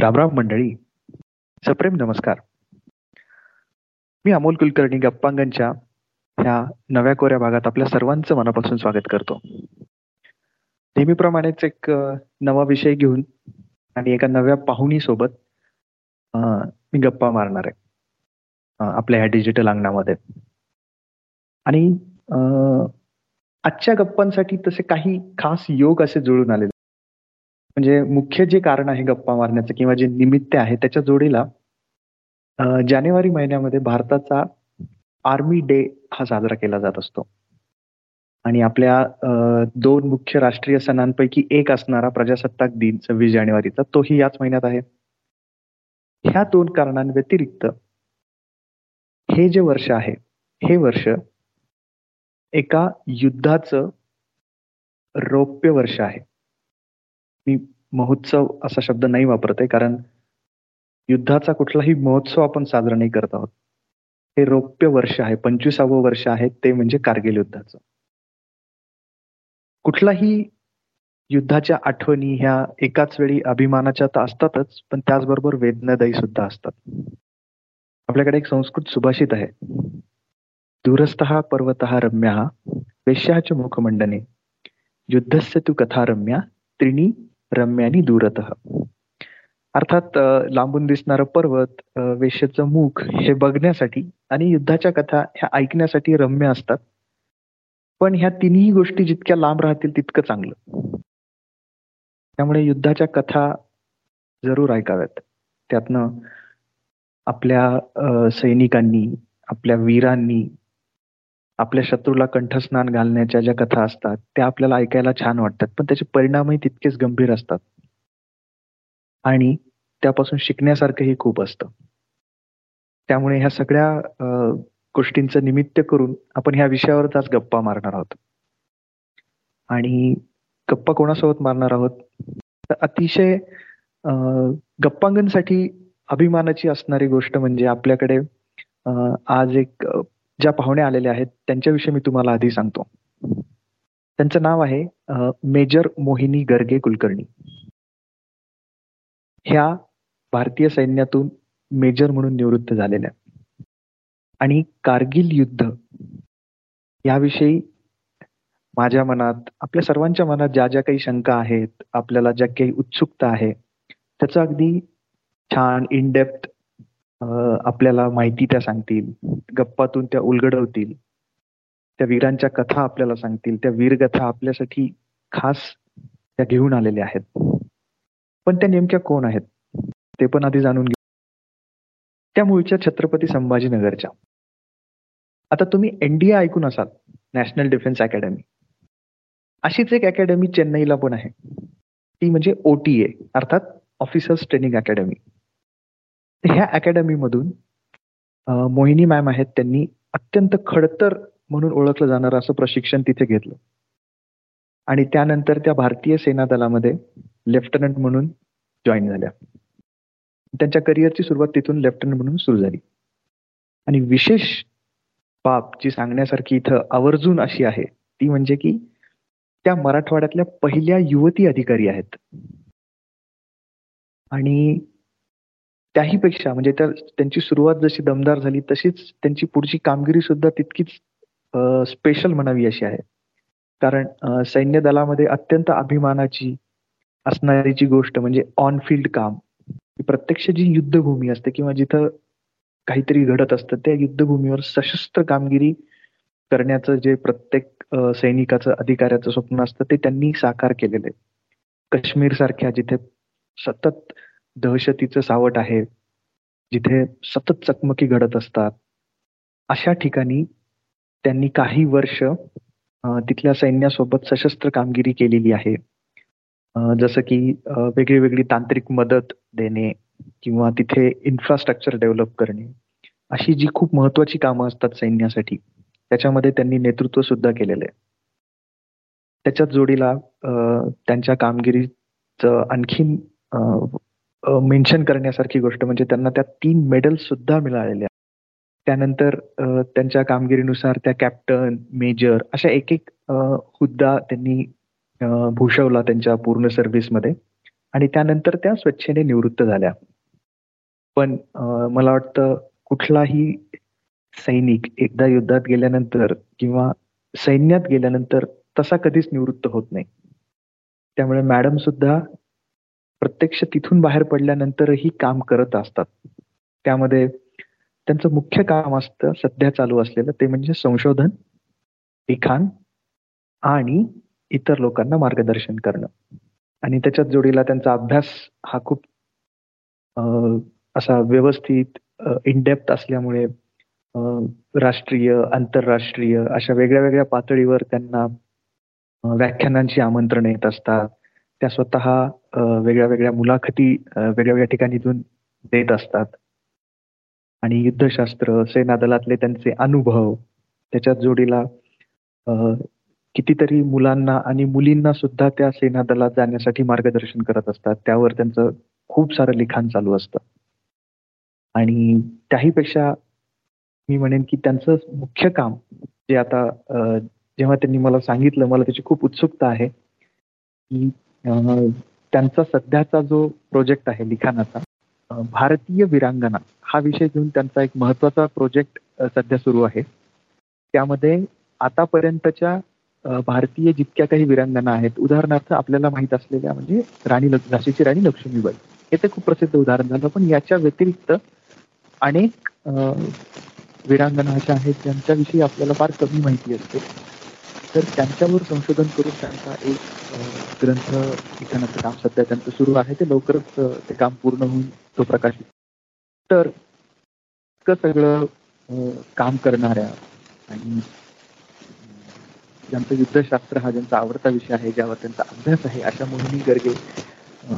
रामराम मंडळी. सप्रेम नमस्कार. मी अमोल कुलकर्णी गप्पांगणच्या ह्या नव्या कोऱ्या भागात आपल्या सर्वांचं मनापासून स्वागत करतो. नेहमीप्रमाणेच एक नवा विषय घेऊन आणि एका नव्या पाहुणी सोबत मी गप्पा मारणार आहे. आपल्या ह्या डिजिटल अंगणामध्ये. आणि आजच्या गप्पांसाठी तसे काही खास योग असे जुळून आलेले म्हणजे मुख्य जे कारण आहे गप्पा मारण्याचं किंवा जे निमित्त आहे त्याच्या जोडीला जानेवारी महिन्यामध्ये भारताचा आर्मी डे हा साजरा केला जात असतो. आणि आपल्या दोन मुख्य राष्ट्रीय सणांपैकी एक असणारा प्रजासत्ताक दिन सव्वीस जानेवारीचा तोही याच महिन्यात आहे. ह्या दोन कारणांव्यतिरिक्त हे जे वर्ष आहे हे वर्ष एका युद्धाचं रौप्य वर्ष आहे. मी महोत्सव असा शब्द नाही वापरत आहे कारण युद्धाचा कुठलाही महोत्सव आपण साजरा नाही करत आहोत. हे रौप्य वर्ष आहे पंचवीसावं वर्ष आहे ते म्हणजे कारगिल युद्धाचं. कुठलाही युद्धाच्या आठवणी ह्या एकाच वेळी अभिमानाच्या तर असतातच पण त्याचबरोबर वेदनादायी सुद्धा असतात. आपल्याकडे एक संस्कृत सुभाषित आहे. दूरस्थ पर्वत रम्या वेश्याच मुखमंडने युद्धस्य तू कथा रम्या त्रिणी रम्यानी दूरत. अर्थात लांबून दिसणारं पर्वत वेश्याचं मुख हे बघण्यासाठी आणि युद्धाच्या कथा ह्या ऐकण्यासाठी रम्य असतात. पण ह्या तिन्ही गोष्टी जितक्या लांब राहतील तितकं चांगलं. त्यामुळे युद्धाच्या कथा जरूर ऐकाव्यात. त्यातनं आपल्या सैनिकांनी आपल्या वीरांनी आपल्या शत्रूला कंठस्नान घालण्याच्या ज्या कथा असतात त्या आपल्याला ऐकायला छान वाटतात. पण त्याचे परिणामही तितकेच गंभीर असतात. आणि त्यापासून शिकण्यासारखंही खूप असतं. त्यामुळे ह्या सगळ्या गोष्टींचं निमित्त करून आपण ह्या विषयावरच आज गप्पा मारणार आहोत. आणि गप्पा कोणासोबत मारणार आहोत? अतिशय गप्पांगणसाठी अभिमानाची असणारी गोष्ट म्हणजे आपल्याकडे आज एक ज्या पाहुण्या आलेल्या आहेत त्यांच्याविषयी मी तुम्हाला आधी सांगतो. त्यांचं नाव आहे मेजर मोहिनी गर्गे कुलकर्णी. ह्या भारतीय सैन्यातून मेजर म्हणून निवृत्त झालेल्या आणि कारगिल युद्ध याविषयी माझ्या मनात आपल्या सर्वांच्या मनात ज्या ज्या काही शंका आहेत आपल्याला ज्या काही उत्सुकता आहे त्याचं अगदी छान इनडेप्थ आपल्याला माहिती त्या सांगतील गप्पातून त्या उलगडवतील त्या वीरांच्या कथा आपल्याला सांगतील त्या वीरगथा आपल्यासाठी खास त्या घेऊन आलेल्या आहेत. पण त्या नेमक्या कोण आहेत ते पण आधी जाणून घेऊ त्या मूळच्या छत्रपती संभाजीनगरच्या. आता तुम्ही एनडीए ऐकून असाल नॅशनल डिफेन्स अकॅडमी. अशीच एक अकॅडमी चेन्नईला पण आहे. ती म्हणजे ओटीए अर्थात ऑफिसर्स ट्रेनिंग अकॅडमी. ह्या अकॅडमीमधून मोहिनी मॅम आहेत त्यांनी अत्यंत खडतर म्हणून ओळखलं जाणारं असं प्रशिक्षण तिथे घेतलं. आणि त्यानंतर त्या भारतीय सेना दलामध्ये लेफ्टनंट म्हणून जॉईन झाल्या. त्यांच्या करिअरची सुरुवात तिथून लेफ्टनंट म्हणून सुरू झाली. आणि विशेष बाब जी सांगण्यासारखी इथं आवर्जून अशी आहे ती म्हणजे की त्या मराठवाड्यातल्या पहिल्या युवती अधिकारी आहेत. आणि त्याहीपेक्षा म्हणजे त्या त्यांची सुरुवात जशी दमदार झाली तशीच त्यांची पुढची कामगिरी सुद्धा तितकीच स्पेशल म्हणावी अशी आहे. कारण सैन्य दलामध्ये अत्यंत अभिमानाची असणारी जी गोष्ट म्हणजे ऑन फील्ड काम प्रत्यक्ष जी युद्धभूमी असते किंवा जिथं काहीतरी घडत असतं त्या युद्धभूमीवर सशस्त्र कामगिरी करण्याचं जे प्रत्येक सैनिकाचं अधिकाऱ्याचं स्वप्न असतं ते त्यांनी साकार केलेलं आहे. काश्मीर सारख्या जिथे सतत दहशतीचं सावट आहे जिथे सतत चकमकी घडत असतात. अशा ठिकाणी त्यांनी काही वर्ष तिथल्या सैन्यासोबत सशस्त्र कामगिरी केलेली आहे. जसं की वेगळी वेगळी तांत्रिक मदत देणे किंवा तिथे इन्फ्रास्ट्रक्चर डेव्हलप करणे. अशी जी खूप महत्वाची कामं असतात सैन्यासाठी त्याच्यामध्ये त्यांनी नेतृत्व सुद्धा केलेलं आहे. त्याच्याच जोडीला त्यांच्या कामगिरीचं आणखीन मेन्शन करण्यासारखी गोष्ट म्हणजे त्यांना त्या तीन मेडल सुद्धा मिळालेल्या. त्यानंतर त्यांच्या कामगिरीनुसार त्या कॅप्टन मेजर अशा एक एक हुद्दा त्यांनी भूषवला त्यांच्या पूर्ण सर्व्हिसमध्ये. आणि त्यानंतर त्या स्वच्छेने निवृत्त झाल्या. पण मला वाटतं कुठलाही सैनिक एकदा युद्धात गेल्यानंतर किंवा सैन्यात गेल्यानंतर तसा कधीच निवृत्त होत नाही. त्यामुळे मॅडम सुद्धा प्रत्यक्ष तिथून बाहेर पडल्यानंतरही काम करत असतात. त्यामध्ये त्यांचं मुख्य काम असतं सध्या चालू असलेलं ते म्हणजे संशोधन लिखाण आणि इतर लोकांना मार्गदर्शन करणं. आणि त्याच्यात जोडीला त्यांचा अभ्यास हा खूप असा व्यवस्थित इनडेप्थ असल्यामुळे राष्ट्रीय आंतरराष्ट्रीय अशा वेगळ्या वेगळ्या पातळीवर त्यांना व्याख्यानांची आमंत्रण येत असतात. त्या स्वतः वेगळ्या वेगळ्या मुलाखती वेगळ्या वेगळ्या ठिकाणी देत असतात. आणि युद्धशास्त्र सेना दलातले त्यांचे अनुभव त्याच्यात जोडीला कितीतरी मुलांना आणि मुलींना सुद्धा त्या सेना दलात जाण्यासाठी मार्गदर्शन करत असतात. त्यावर त्यांचं खूप सारं लिखाण चालू असतं. आणि त्याहीपेक्षा मी म्हणेन की त्यांचं मुख्य काम जे आता जेव्हा त्यांनी मला सांगितलं मला त्याची खूप उत्सुकता आहे की त्यांचा सध्याचा जो प्रोजेक्ट आहे लिखाणाचा भारतीय विरांगना हा विषय घेऊन त्यांचा एक महत्त्वाचा प्रोजेक्ट सध्या सुरू आहे. त्यामध्ये आतापर्यंतच्या भारतीय जितक्या काही विरांगना आहेत उदाहरणार्थ आपल्याला माहीत असलेल्या म्हणजे राणी झाशीची राणी लक्ष्मीबाई. हे ते खूप प्रसिद्ध उदाहरण झालं पण याच्या व्यतिरिक्त अनेक विरांगना अशा आहेत ज्यांच्याविषयी आपल्याला फार कमी माहिती असते. तर त्यांच्यावर संशोधन करून त्यांचा एक ग्रंथ लिखाणाचं काम सध्या त्यांचं सुरू आहे. ते लवकरच ते काम पूर्ण होऊन तो प्रकाशित. तर इतकं सगळं काम करणाऱ्या आणि ज्यांचं युद्धशास्त्र हा ज्यांचा आवडता विषय आहे ज्यावर त्यांचा अभ्यास आहे अशा मोहिनी गर्गे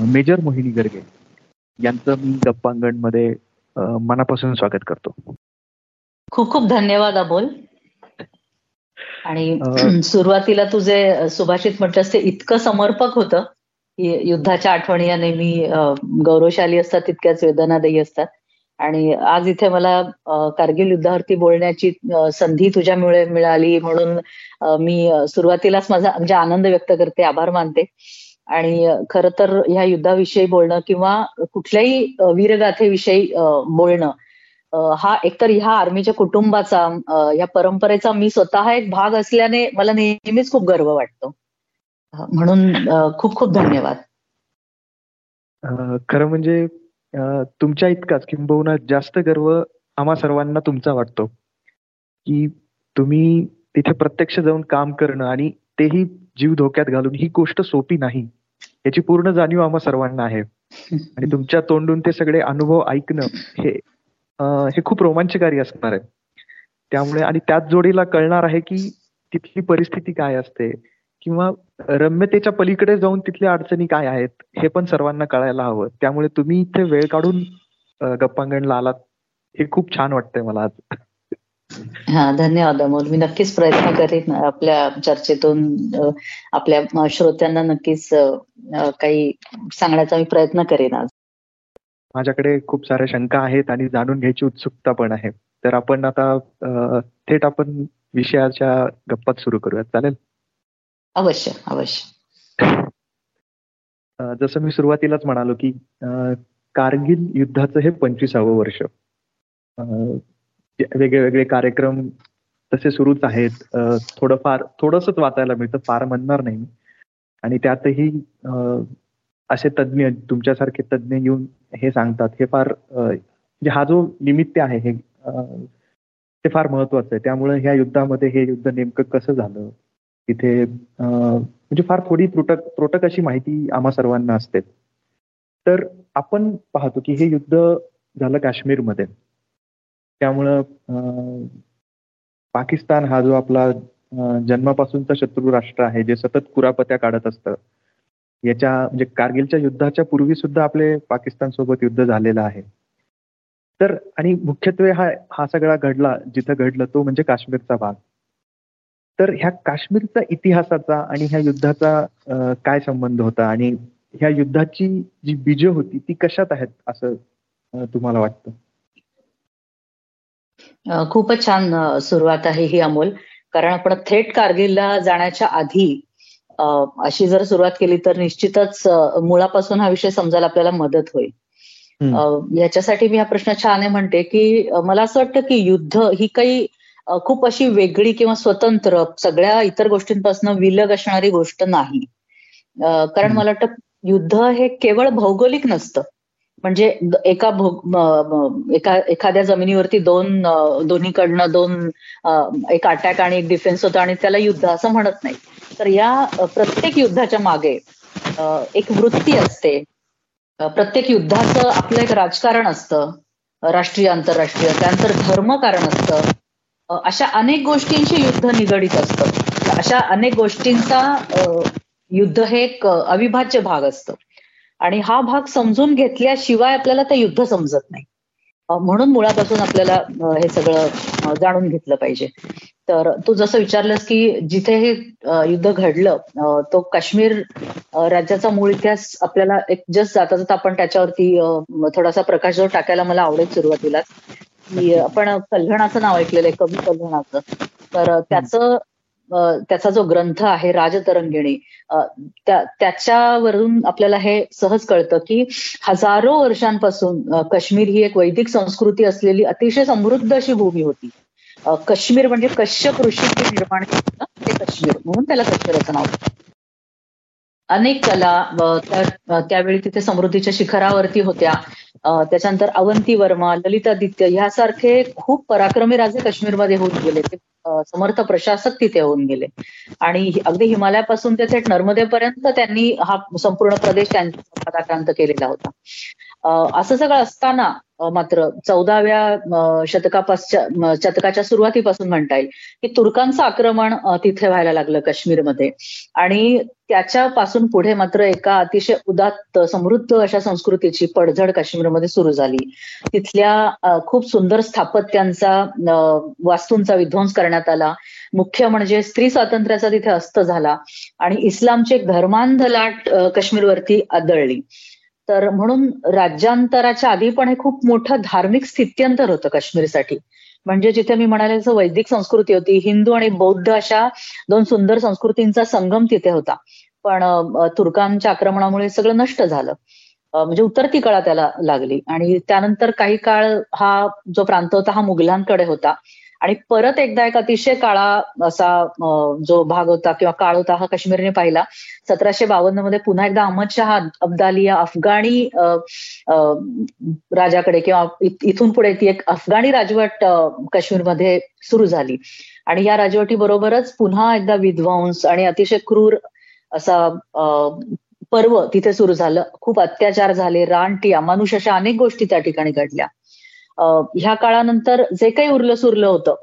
मेजर मोहिनी गर्गे यांचं मी मध्ये मनापासून स्वागत करतो. खूप खूप धन्यवाद अबोल. आणि सुरुवातीला तुझे सुभाषित म्हटलंस ते इतकं समर्पक होतं युद्धाच्या आठवणी या नेहमी गौरवशाली असतात तितक्याच वेदनादायी असतात. आणि आज इथे मला कारगिल युद्धावरती बोलण्याची संधी तुझ्यामुळे मिळाली म्हणून मी सुरुवातीलाच माझा म्हणजे आनंद व्यक्त करते आभार मानते. आणि खर तर ह्या युद्धाविषयी बोलणं किंवा कुठल्याही वीरगाथेविषयी बोलणं हा एकतर ह्या आर्मीच्या कुटुंबाचा ह्या परंपरेचा मी स्वतः एक भाग असल्याने मला नेहमीच खूप गर्व वाटतो. म्हणून खूप खूप धन्यवाद. खरं म्हणजे तुमच्या इतकाच किंबहुना जास्त गर्व आम्हा सर्वांना तुमचा वाटतो. की तुम्ही तिथे प्रत्यक्ष जाऊन काम करणं आणि तेही जीव धोक्यात घालून ही गोष्ट सोपी नाही याची पूर्ण जाणीव आम्हा सर्वांना आहे. आणि तुमच्या तोंडून ते सगळे अनुभव ऐकणं हे हे खूप रोमांचकारी असणार आहे. त्यामुळे आणि त्याच जोडीला कळणार आहे की तिथली परिस्थिती काय असते किंवा रम्यतेच्या पलीकडे जाऊन तिथल्या अडचणी काय आहेत हे पण सर्वांना कळायला हवं. त्यामुळे तुम्ही इथे वेळ काढून गप्पांगणला आलात हे खूप छान वाटतंय मला आज. हा धन्यवाद अमोल. मी नक्कीच प्रयत्न करेन आपल्या चर्चेतून आपल्या श्रोत्यांना नक्कीच काही सांगण्याचा मी प्रयत्न करेन आज. माझ्याकडे खूप साऱ्या शंका आहेत आणि जाणून घ्यायची उत्सुकता पण आहे. तर आपण आता थेट आपण विषयाच्या गप्पात सुरू करूयात. चालेल? अवश्य अवश्य. जसं मी सुरुवातीलाच म्हणालो की कारगिल युद्धाचं हे पंचवीसावं वर्ष. वेगळे वेगळे कार्यक्रम तसे सुरूच आहेत. थोडंफार थोडंसच वाचायला मिळतं फार म्हणणार नाही आणि त्यातही असे तज्ज्ञ तुमच्यासारखे तज्ज्ञ येऊन हे सांगतात. हे फार म्हणजे हा जो निमित्त आहे हे ते फार महत्वाचं आहे. त्यामुळे ह्या युद्धामध्ये हे युद्ध नेमकं कसं झालं? तिथे म्हणजे फार थोडी त्रुटक त्रोटक अशी माहिती आम्हा सर्वांना असते. तर आपण पाहतो की हे युद्ध झालं काश्मीरमध्ये. त्यामुळं पाकिस्तान हा जो आपला जन्मापासूनचा शत्रू राष्ट्र आहे जे सतत कुरापत्या काढत असतं याच्या म्हणजे कारगिलच्या युद्धाच्या पूर्वी सुद्धा आपले पाकिस्तान सोबत युद्ध झालेलं आहे. तर आणि मुख्यत्वे हा हा सगळा घडला जिथं घडलं तो म्हणजे काश्मीरचा भाग. तर ह्या काश्मीरचा इतिहासाचा आणि ह्या युद्धाचा काय संबंध होता? आणि ह्या युद्धाची जी बीज होती ती कशात आहेत असं तुम्हाला वाटतं? खूपच छान सुरुवात आहे ही अमोल. कारण आपण थेट कारगिलला जाण्याच्या आधी अशी जर सुरुवात केली तर निश्चितच मुळापासून हा विषय समजायला आपल्याला मदत होईल. याच्यासाठी मी हा प्रश्न छान आहे म्हणते की मला असं वाटतं की युद्ध ही काही खूप अशी वेगळी किंवा स्वतंत्र सगळ्या इतर गोष्टींपासून विलग असणारी गोष्ट नाही. कारण मला वाटतं युद्ध हे केवळ भौगोलिक नसतं. म्हणजे एका एका एखाद्या जमिनीवरती दोन दोन्हीकडनं दोन एक अटॅक आणि एक डिफेन्स होतं आणि त्याला युद्ध असं म्हणत नाही. तर या प्रत्येक युद्धाच्या मागे एक वृत्ती असते. प्रत्येक युद्धाचं आपलं एक राजकारण असतं. राष्ट्रीय आंतरराष्ट्रीय त्यानंतर धर्मकारण असतं. अशा अनेक गोष्टींशी युद्ध निगडीत असतं. अशा अनेक गोष्टींचा युद्ध हे एक अविभाज्य भाग असतं. आणि हा भाग समजून घेतल्याशिवाय आपल्याला ते युद्ध समजत नाही. म्हणून मुळापासून आपल्याला हे सगळं जाणून घेतलं पाहिजे. तर तू जसं विचारलंस की जिथे हे युद्ध घडलं तो काश्मीर राज्याचा मूळ इतिहास आपल्याला एक जस्ट जाता जाता आपण त्याच्यावरती थोडासा प्रकाश जो टाकायला मला आवडेल सुरुवातीला की आपण कल्हणाचं नाव ऐकलेलं आहे कवी कल्हणाचं. तर त्याचं त्याचा जो ग्रंथ आहे राजतरंगिणी त्याच्यावरून आपल्याला हे सहज कळतं की हजारो वर्षांपासून काश्मीर ही एक वैदिक संस्कृती असलेली अतिशय समृद्ध अशी भूमी होती. काश्मीर म्हणजे कश्यप ऋषींनी निर्माण केलं ते काश्मीर म्हणून त्याला कश्मीराचं नाव अनेक कला त्यावेळी तिथे समृद्धीच्या शिखरावरती होत्या. त्याच्यानंतर अवंती वर्मा ललितादित्य ह्यासारखे खूप पराक्रमी राजे काश्मीरमध्ये होऊन गेले. ते समर्थ प्रशासक तिथे होऊन गेले. आणि अगदी हिमालयापासून ते थेट नर्मदेपर्यंत त्यांनी हा संपूर्ण प्रदेश त्यांचा पदाक्रांत केलेला होता. असं सगळं असताना मात्र चौदाव्या शतकापासच्या शतकाच्या सुरुवातीपासून म्हणता येईल की तुर्कांचं आक्रमण तिथे व्हायला लागलं काश्मीरमध्ये. आणि त्याच्यापासून पुढे मात्र एका अतिशय उदात्त समृद्ध अशा संस्कृतीची पडझड काश्मीरमध्ये सुरू झाली. तिथल्या खूप सुंदर स्थापत्यांचा वास्तूंचा विध्वंस करण्यात आला. मुख्य म्हणजे स्त्री स्वातंत्र्याचा तिथे अस्त झाला. आणि इस्लामची एक धर्मांध लाट काश्मीरवरती आदळली. तर म्हणून राज्यांतराच्या आधी पण हे खूप मोठं धार्मिक स्थित्यंतर होतं काश्मीरसाठी. म्हणजे जिथे मी म्हणाले वैदिक संस्कृती होती हिंदू आणि बौद्ध अशा दोन सुंदर संस्कृतींचा संगम तिथे होता. पण तुर्कांच्या आक्रमणामुळे सगळं नष्ट झालं. म्हणजे उतरती कळा त्याला लागली. आणि त्यानंतर काही काळ हा जो प्रांत होता हा मुघलांकडे होता. आणि परत एकदा एक अतिशय काळा असा जो भाग होता किंवा काळ होता हा काश्मीरने पाहिला. सतराशे बावन्नमध्ये पुन्हा एकदा अहमद शहा अब्दाली या अफगाणी राजाकडे किंवा इथून पुढे ती एक अफगाणी राजवट काश्मीरमध्ये सुरू झाली. आणि या राजवटी बरोबरच पुन्हा एकदा विध्वंस आणि अतिशय क्रूर असा पर्व तिथे सुरू झालं. खूप अत्याचार झाले रानटी अमानुष अशा अनेक गोष्टी त्या ठिकाणी घडल्या. ह्या काळानंतर जे काही उरलं सुरलं होतं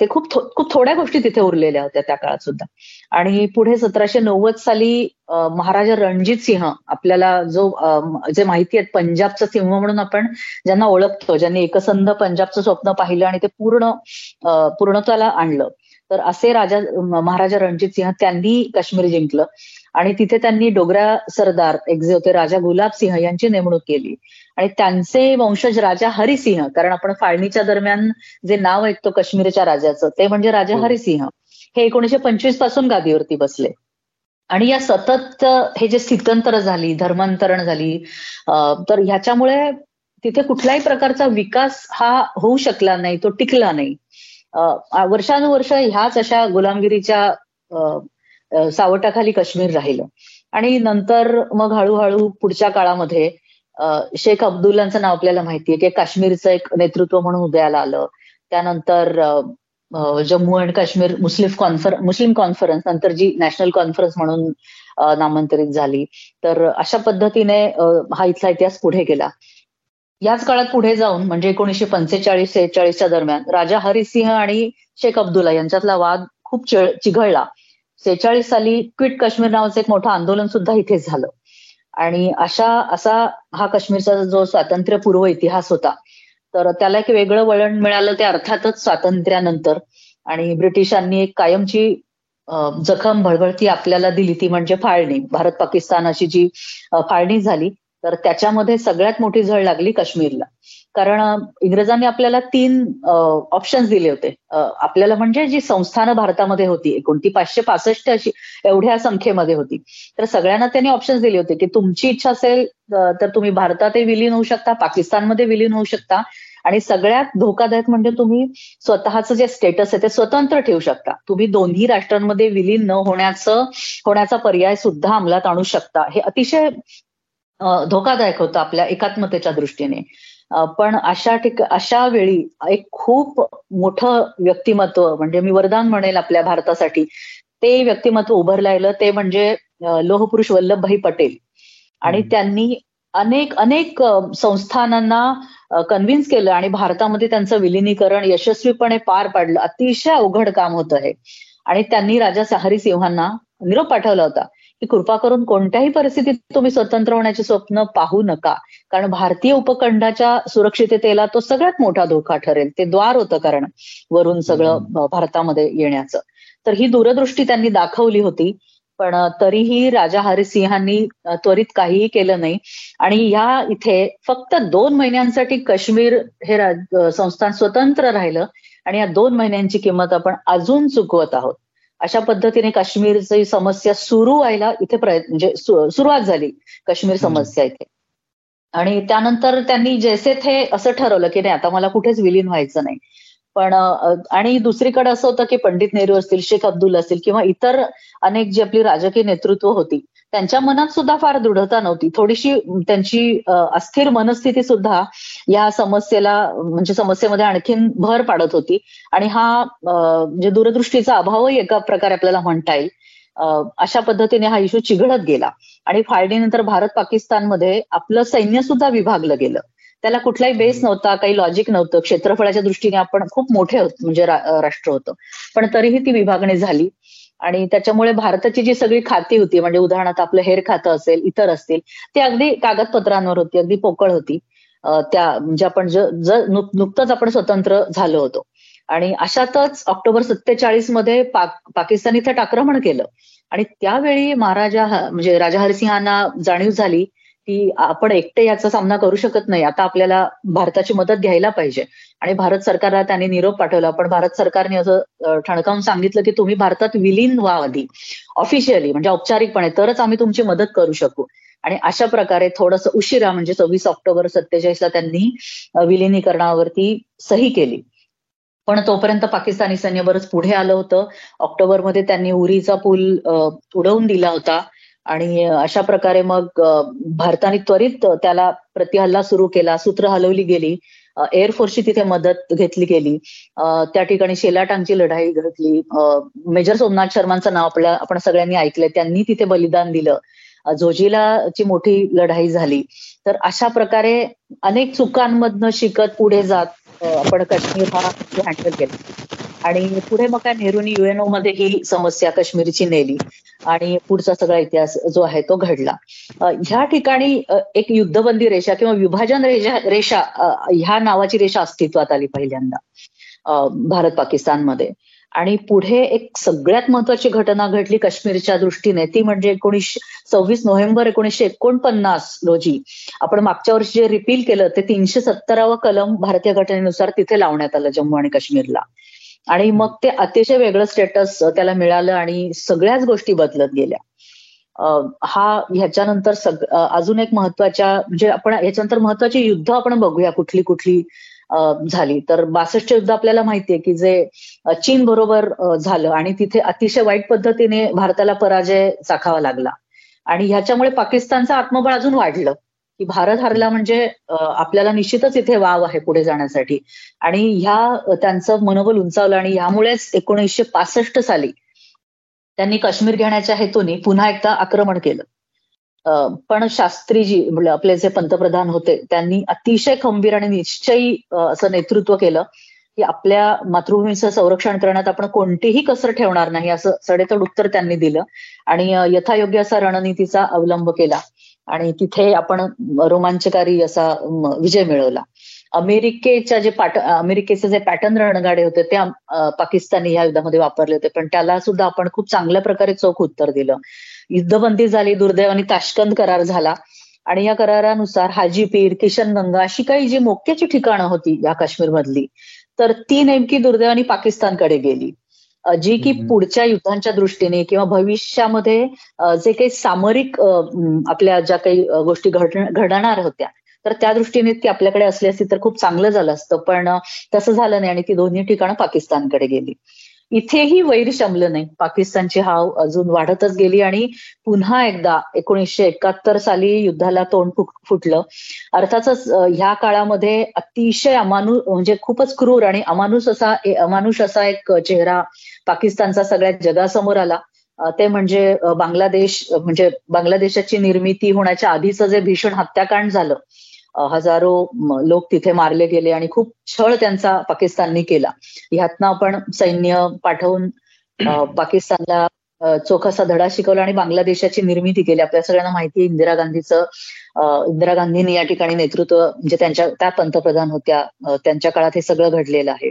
ते खूप खूप थोड्या गोष्टी तिथे उरलेल्या होत्या त्या काळात सुद्धा. आणि पुढे सतराशे नव्वद साली महाराजा रणजित सिंह आपल्याला जो जे माहिती आहेत पंजाबचं सिंह म्हणून आपण ज्यांना ओळखतो ज्यांनी एकसंध पंजाबचं स्वप्न पाहिलं आणि ते पूर्ण पूर्णत्वाला आणलं. तर असे राजा महाराजा रणजित सिंह त्यांनी काश्मीर जिंकलं. आणि तिथे त्यांनी डोगरा सरदार एक जे होते राजा गुलाब सिंह यांची नेमणूक केली. आणि त्यांचे वंशज राजा हरिसिंह कारण आपण फाळणीच्या दरम्यान जे नाव ऐकतो काश्मीरच्या राजाचं ते म्हणजे राजा हो. हरिसिंह हे एकोणीशे पंचवीसपासून गादीवरती बसले. आणि या सतत हे जे स्थित्यंतर झाली धर्मांतरण झाली तर ह्याच्यामुळे तिथे कुठल्याही प्रकारचा विकास हा होऊ शकला नाही तो टिकला नाही. वर्षानुवर्ष ह्याच अशा गुलामगिरीच्या सावटाखाली काश्मीर राहिलं. आणि नंतर मग हळूहळू पुढच्या काळामध्ये शेख अब्दुल्लांचं नाव आपल्याला माहितीये की काश्मीरचं एक नेतृत्व म्हणून उदयाला आलं. त्यानंतर Jammu and Kashmir Muslim confer Muslim conference नंतर जी नॅशनल कॉन्फरन्स म्हणून नामांतरित झाली. तर अशा पद्धतीने हा इथला इतिहास पुढे गेला. याच काळात पुढे जाऊन म्हणजे एकोणीशे पंचेचाळीस सेहेचाळीसच्या दरम्यान राजा हरिसिंह आणि शेख अब्दुल्ला यांच्यातला वाद खूप चिघळला. सेहेचाळीस साली क्विट काश्मीर नावाचं एक मोठं आंदोलन सुद्धा इथेच झालं. आणि अशा असा हा काश्मीरचा जो स्वातंत्र्यपूर्व इतिहास होता तर त्याला एक वेगळं वळण मिळालं ते अर्थातच स्वातंत्र्यानंतर. आणि ब्रिटिशांनी एक कायमची जखम भळभळती आपल्याला दिली ती म्हणजे फाळणी. भारत पाकिस्तान अशी जी फाळणी झाली तर त्याच्यामध्ये सगळ्यात मोठी झळ लागली काश्मीरला. कारण इंग्रजांनी आपल्याला तीन ऑप्शन्स दिले होते. आपल्याला म्हणजे जी संस्थानं भारतामध्ये होती एकोणती पाचशे पासष्ट अशी एवढ्या संख्येमध्ये होती. तर सगळ्यांना त्यांनी ऑप्शन्स दिले होते की तुमची इच्छा असेल तर तुम्ही भारतातही विलीन होऊ शकता पाकिस्तानमध्ये विलीन होऊ शकता आणि सगळ्यात धोकादायक म्हणजे तुम्ही स्वतःचं जे स्टेटस आहे ते स्वतंत्र ठेवू शकता. तुम्ही दोन्ही राष्ट्रांमध्ये विलीन न होण्याचं होण्याचा पर्याय सुद्धा अंमलात आणू शकता. हे अतिशय धोकादायक होतं आपल्या एकात्मतेच्या दृष्टीने. पण अशा ठिक अशा वेळी एक खूप मोठं व्यक्तिमत्व म्हणजे मी वरदान म्हणेल आपल्या भारतासाठी ते व्यक्तिमत्व उभं ते म्हणजे लोहपुरुष वल्लभभाई पटेल. आणि त्यांनी अनेक अनेक संस्थानांना कन्व्हिन्स केलं आणि भारतामध्ये त्यांचं विलिनीकरण यशस्वीपणे पार पाडलं. अतिशय अवघड काम होतं हे. आणि त्यांनी राजा हरी सिंहांना निरोप पाठवला होता. की कृपा करून कोणत्याही परिस्थितीत तुम्ही स्वतंत्र होण्याचे स्वप्न पाहू नका. कारण भारतीय उपखंडाच्या सुरक्षिततेला तो सगळ्यात मोठा धोका ठरेल. ते द्वार होतं कारण वरून सगळं भारतामध्ये येण्याचं. तर ही दूरदृष्टी त्यांनी दाखवली होती. पण तरीही राजा हरिसिंहांनी त्वरित काहीही केलं नाही. आणि या इथे फक्त दोन महिन्यांसाठी काश्मीर हे संस्थान स्वतंत्र राहिलं. आणि या दोन महिन्यांची किंमत आपण अजून चुकवत आहोत. अशा पद्धतीने काश्मीरची समस्या सुरू व्हायला इथे प्रयत्न म्हणजे सुरुवात झाली काश्मीर समस्या इथे. आणि त्यानंतर त्यांनी जैसे थे असं ठरवलं की नाही आता मला कुठेच विलीन व्हायचं नाही. पण आणि दुसरीकडे असं होतं की पंडित नेहरू असतील शेख अब्दुल असतील किंवा इतर अनेक जी आपली राजकीय नेतृत्व होती त्यांच्या मनात सुद्धा फार दृढता नव्हती. थोडीशी त्यांची अस्थिर मनस्थिती सुद्धा या समस्येला म्हणजे समस्येमध्ये आणखीन भर पाडत होती. आणि हा म्हणजे दूरदृष्टीचा अभावही एका प्रकारे आपल्याला म्हणता येईल. अशा पद्धतीने हा इश्यू चिघळत गेला. आणि फाळणीनंतर भारत पाकिस्तानमध्ये आपलं सैन्य सुद्धा विभागलं गेलं. त्याला कुठलाही बेस नव्हता काही लॉजिक नव्हतं. क्षेत्रफळाच्या दृष्टीने आपण खूप मोठे म्हणजे होतो म्हणजे राष्ट्र होतं. पण तरीही ती विभागणी झाली. आणि त्याच्यामुळे भारताची जी सगळी खाती होती म्हणजे उदाहरणार्थ आपलं हेर खातं असेल इतर असतील ते अगदी कागदपत्रांवर होती अगदी पोकळ होती. त्या म्हणजे आपण नुकतंच आपण स्वतंत्र झालो होतो. आणि अशातच ऑक्टोबर सत्तेचाळीसमध्ये पाक पाकिस्तान इथं आक्रमण केलं. आणि त्यावेळी महाराजा म्हणजे राजा हरिसिंहांना जाणीव झाली की आपण एकटे याचा सामना करू शकत नाही. आता आपल्याला भारताची मदत घ्यायला पाहिजे. आणि भारत सरकारला त्यांनी निरोप पाठवला. पण भारत सरकारने असं ठणकावून सांगितलं की तुम्ही भारतात विलीन व्हा आधी. ऑफिशियली म्हणजे औपचारिकपणे तरच आम्ही तुमची मदत करू शकू. आणि अशा प्रकारे थोडंसं उशिरा म्हणजे सव्वीस ऑक्टोबर सत्तेचाळीसला त्यांनी विलिनीकरणावरती सही केली. पण तोपर्यंत पाकिस्तानी सैन्य बरंच पुढे आलं होतं. ऑक्टोबरमध्ये त्यांनी उरीचा पूल उडवून दिला होता. आणि अशा प्रकारे मग भारताने त्वरित त्याला प्रतिहल्ला सुरू केला सूत्र हलवली गेली एअरफोर्सची तिथे मदत घेतली गेली त्या ठिकाणी शेलाटांगची लढाई घडली मेजर सोमनाथ शर्मांचं नाव आपल्या आपण सगळ्यांनी ऐकलंय त्यांनी तिथे बलिदान दिलं जोजिलाची मोठी लढाई झाली. तर अशा प्रकारे अनेक चुकांमधनं शिकत पुढे जात आपण काश्मीर हा हँडल केला. आणि पुढे मग काय नेहरूंनी युएनओ मध्ये ही समस्या काश्मीरची नेली. आणि पुढचा सगळा इतिहास जो आहे तो घडला. ह्या ठिकाणी एक युद्धबंदी रेषा किंवा विभाजन रेषा रेषा ह्या नावाची रेषा अस्तित्वात आली पहिल्यांदा भारत पाकिस्तानमध्ये आणि पुढे एक सगळ्यात महत्वाची घटना घडली काश्मीरच्या दृष्टीने. ती म्हणजे एकोणीसशे सव्वीस नोव्हेंबर एकोणीसशे एकोणपन्नास रोजी आपण मागच्या वर्षी जे रिपील केलं ते तीनशे सत्तरावं कलम भारतीय घटनेनुसार तिथे लावण्यात आलं जम्मू आणि काश्मीरला. आणि मग ते अतिशय वेगळं स्टेटस त्याला मिळालं आणि सगळ्याच गोष्टी बदलत गेल्या. हा ह्याच्यानंतर सग अजून एक महत्त्वाच्या म्हणजे आपण ह्याच्यानंतर महत्वाची युद्ध आपण बघूया कुठली कुठली. झाली. तर बासष्ट युद्ध आपल्याला माहितीये की जे चीन बरोबर झालं आणि तिथे अतिशय वाईट पद्धतीने भारताला पराजय चाखावा लागला. आणि ह्याच्यामुळे पाकिस्तानचं आत्मबळ अजून वाढलं की भारत हरला म्हणजे आपल्याला निश्चितच इथे वाव आहे पुढे जाण्यासाठी. आणि ह्या त्यांचं मनोबल उंचावलं आणि ह्यामुळेच एकोणीसशे पासष्ट साली त्यांनी काश्मीर घेण्याच्या हेतूने पुन्हा एकदा आक्रमण केलं. पण शास्त्रीजी म्हणजे आपले जे पंतप्रधान होते त्यांनी अतिशय खंबीर आणि निश्चयी असं नेतृत्व केलं की आपल्या मातृभूमीचं संरक्षण करण्यात आपण कोणतीही कसर ठेवणार नाही असं सडेतोड उत्तर त्यांनी दिलं. आणि यथायोग्य असा रणनीतीचा अवलंब केला. आणि तिथे आपण रोमांचकारी असा विजय मिळवला. अमेरिकेच्या जे पाट अमेरिकेचे जे पॅटर्न रणगाडे होते ते पाकिस्तानी या युद्धामध्ये वापरले होते. पण त्याला सुद्धा आपण खूप चांगल्या प्रकारे चोख उत्तर दिलं. युद्धबंदी झाली दुर्दैवाने ताशकंद करार झाला. आणि या करारानुसार हाजीपीर किशनगंगा अशी काही जी मोक्याची ठिकाणं होती या काश्मीरमधली तर ती नेमकी दुर्दैवानी पाकिस्तानकडे गेली. जी की पुढच्या युद्धांच्या दृष्टीने किंवा भविष्यामध्ये जे काही सामरिक आपल्या ज्या काही गोष्टी घडणार होत्या तर त्या दृष्टीने ती आपल्याकडे असली असती तर खूप चांगलं झालं असतं. पण तसं झालं नाही आणि ती दोन्ही ठिकाणं पाकिस्तानकडे गेली. इथेही वैर शमलं नाही. पाकिस्तानची हाव अजून वाढतच गेली आणि पुन्हा एकदा एकोणीसशे एकाहत्तर साली युद्धाला तोंड फुटलं. अर्थातच ह्या काळामध्ये अतिशय अमानु म्हणजे खूपच क्रूर आणि अमानुष असा अमानुष असा एक चेहरा पाकिस्तानचा सगळ्या जगासमोर आला. ते म्हणजे बांगलादेश म्हणजे बांगलादेशाची निर्मिती होण्याच्या आधीचं जे भीषण हत्याकांड झालं हजारो लोक तिथे मारले गेले आणि खूप छळ त्यांचा पाकिस्ताननी केला. ह्यातनं आपण सैन्य पाठवून पाकिस्तानला चोखासा धडा शिकवला आणि बांगलादेशाची निर्मिती केली. आपल्या सगळ्यांना माहिती इंदिरा गांधीचं इंदिरा गांधींनी या ठिकाणी नेतृत्व म्हणजे त्यांच्या त्या पंतप्रधान होत्या. त्यांच्या काळात हे सगळं घडलेलं आहे.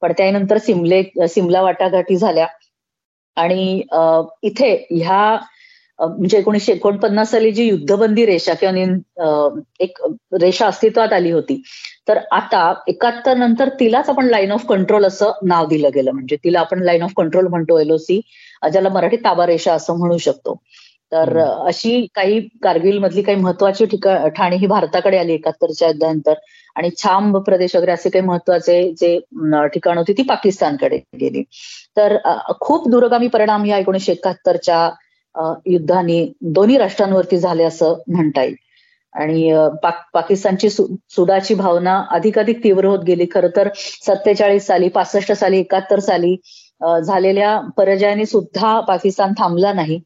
पण त्यानंतर सिमले सिमला वाटाघाटी झाल्या. आणि इथे ह्या म्हणजे एकोणीशे एकोणपन्नास साली जी युद्धबंदी रेषा किंवा एक रेषा अस्तित्वात आली होती तर आता एकाहत्तर नंतर तिलाच आपण लाईन ऑफ कंट्रोल असं नाव दिलं गेलं. म्हणजे तिला आपण लाईन ऑफ कंट्रोल म्हणतो एलओसी ज्याला मराठी ताबा रेषा असं म्हणू शकतो. तर अशी काही कारगिल मधली काही महत्वाची ठिकाण ठाणी ही भारताकडे आली एकाहत्तरच्या युद्धानंतर आणि छांब प्रदेश वगैरे असे काही महत्त्वाचे जे ठिकाण होती ती पाकिस्तानकडे गेली. तर खूप दूरगामी परिणाम या एकोणीशे एकाहत्तरच्या युद्धाने दोन्ही राष्ट्रांवरती झाले असं म्हणता येईल. आणि पाक पाकिस्तानची सुडाची भावना अधिकाधिक तीव्र होत गेली. खरं तर सत्तेचाळीस साली पासष्ट साली एकाहत्तर साली झालेल्या पराजयाने सुद्धा पाकिस्तान थांबला नाही.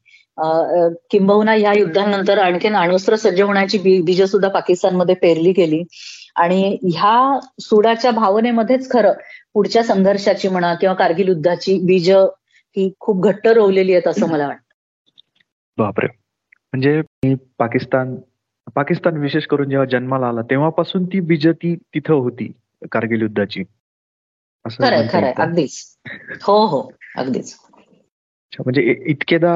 किंबहुना या युद्धानंतर आणखीन अणुस्त्र सज्ज होण्याची बीज सुद्धा पाकिस्तानमध्ये पेरली गेली. आणि ह्या सुडाच्या भावनेमध्येच खरं पुढच्या संघर्षाची म्हणा किंवा कारगिल युद्धाची बीज ही खूप घट्ट रोवलेली आहेत असं मला वाटतं. बापरे. म्हणजे पाकिस्तान पाकिस्तान विशेष करून जेव्हा जन्माला आला तेव्हापासून ती बीज ती तिथं होती कारगिल युद्धाची. खरंय खरंय. अगदीच. हो हो. अगदीच. म्हणजे इतकेदा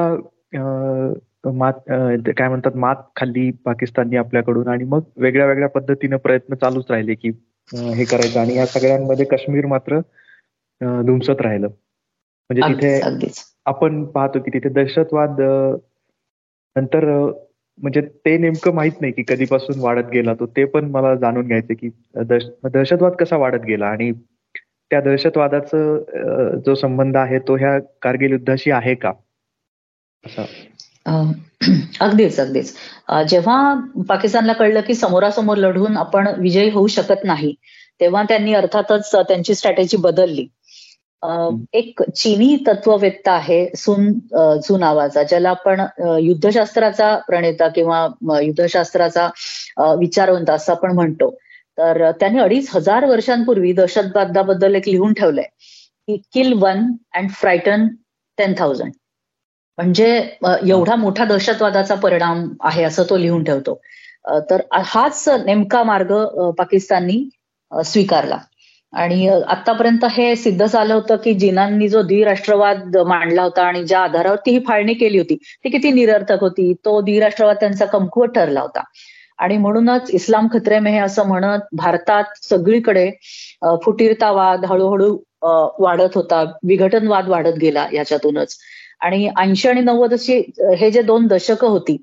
मात काय म्हणतात मात खाल्ली पाकिस्ताननी आपल्याकडून आणि मग वेगळ्या वेगळ्या पद्धतीने प्रयत्न चालूच राहिले की हे करायचं आणि या सगळ्यांमध्ये काश्मीर मात्र धुमसत राहिलं. म्हणजे तिथे आपण पाहतो की तिथे दहशतवाद नंतर म्हणजे ते नेमकं माहीत नाही की कधीपासून वाढत गेला तो ते पण मला जाणून घ्यायचं की दहशतवाद कसा वाढत गेला आणि त्या दहशतवादाचा जो संबंध आहे तो ह्या कारगिल युद्धाशी आहे का? अगदीच अगदीच. जेव्हा पाकिस्तानला कळलं की समोरासमोर लढून आपण विजयी होऊ शकत नाही तेव्हा त्यांनी अर्थातच त्यांची स्ट्रॅटेजी बदलली. एक चीनी तत्ववेत्ता आहे सुन झू नावाचा ज्याला आपण युद्धशास्त्राचा प्रणेता किंवा युद्धशास्त्राचा विचारवंत असं आपण म्हणतो. तर त्यांनी अडीच हजार वर्षांपूर्वी दहशतवादाबद्दल एक लिहून ठेवलंय की kill one and frighten ten thousand. म्हणजे एवढा मोठा दहशतवादाचा परिणाम आहे असं तो लिहून ठेवतो. तर हाच नेमका मार्ग पाकिस्ताननी स्वीकारला. आणि आतापर्यंत हे सिद्ध झालं होतं की जिनांनी जो द्विराष्ट्रवाद मांडला होता आणि ज्या आधारावरती ही फाळणी केली होती ती किती निरर्थक होती तो द्विराष्ट्रवाद त्यांचा कमकुवत ठरला होता. आणि म्हणूनच इस्लाम खत्रे मे असं म्हणत भारतात सगळीकडे फुटीरतावाद हळूहळू वाढत होता विघटनवाद वाढत गेला याच्यातूनच. आणि ऐंशी आणि नव्वद अशी हे जे दोन दशकं होती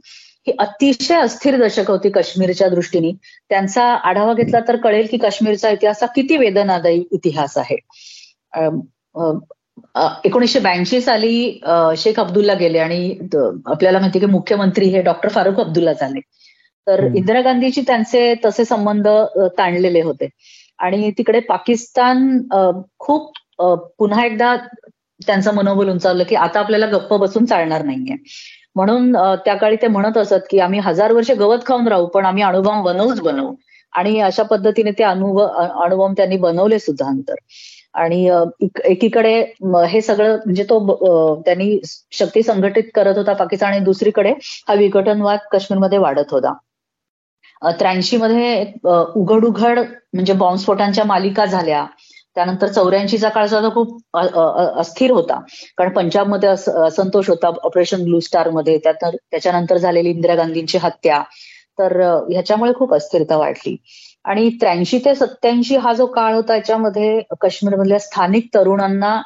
ही अतिशय अस्थिर दशक होती काश्मीरच्या दृष्टीने. त्यांचा आढावा घेतला तर कळेल की काश्मीरचा इतिहास हा किती वेदनादायी इतिहास आहे. एकोणीसशे ब्याऐंशी साली शेख अब्दुल्ला गेले आणि आपल्याला माहिती की मुख्यमंत्री हे डॉक्टर फारुख अब्दुल्ला झाले. तर इंदिरा गांधीची त्यांचे तसे संबंध ताणलेले होते. आणि तिकडे पाकिस्तान खूप पुन्हा एकदा त्यांचं मनोबल उंचावलं की आता आपल्याला गप्प बसून चालणार नाहीये. म्हणून त्या काळी ते म्हणत असत की आम्ही हजार वर्ष गवत खाऊन राहू पण आम्ही अणुबॉम्ब बनवूच बनवू. आणि अशा पद्धतीने ते अनुभव अणुबॉम्ब त्यांनी बनवले सुद्धा नंतर. आणि एकीकडे हे सगळं म्हणजे तो त्यांनी शक्ती संघटित करत होता पाकिस्तान आणि दुसरीकडे हा विघटनवाद काश्मीरमध्ये वाढत होता. त्र्याऐंशी मध्ये उघड उघड म्हणजे बॉम्बस्फोटांच्या मालिका झाल्या. त्यानंतर चौऱ्याऐंशीचा काळ सुद्धा खूप अस्थिर होता. कारण पंजाबमध्ये असंतोष होता ऑपरेशन ब्लू स्टारमध्ये त्याच्यानंतर झालेली इंदिरा गांधींची हत्या. तर ह्याच्यामुळे खूप अस्थिरता वाढली. आणि त्र्याऐंशी ते सत्याऐंशी हा जो काळ होता याच्यामध्ये काश्मीरमधल्या स्थानिक तरुणांना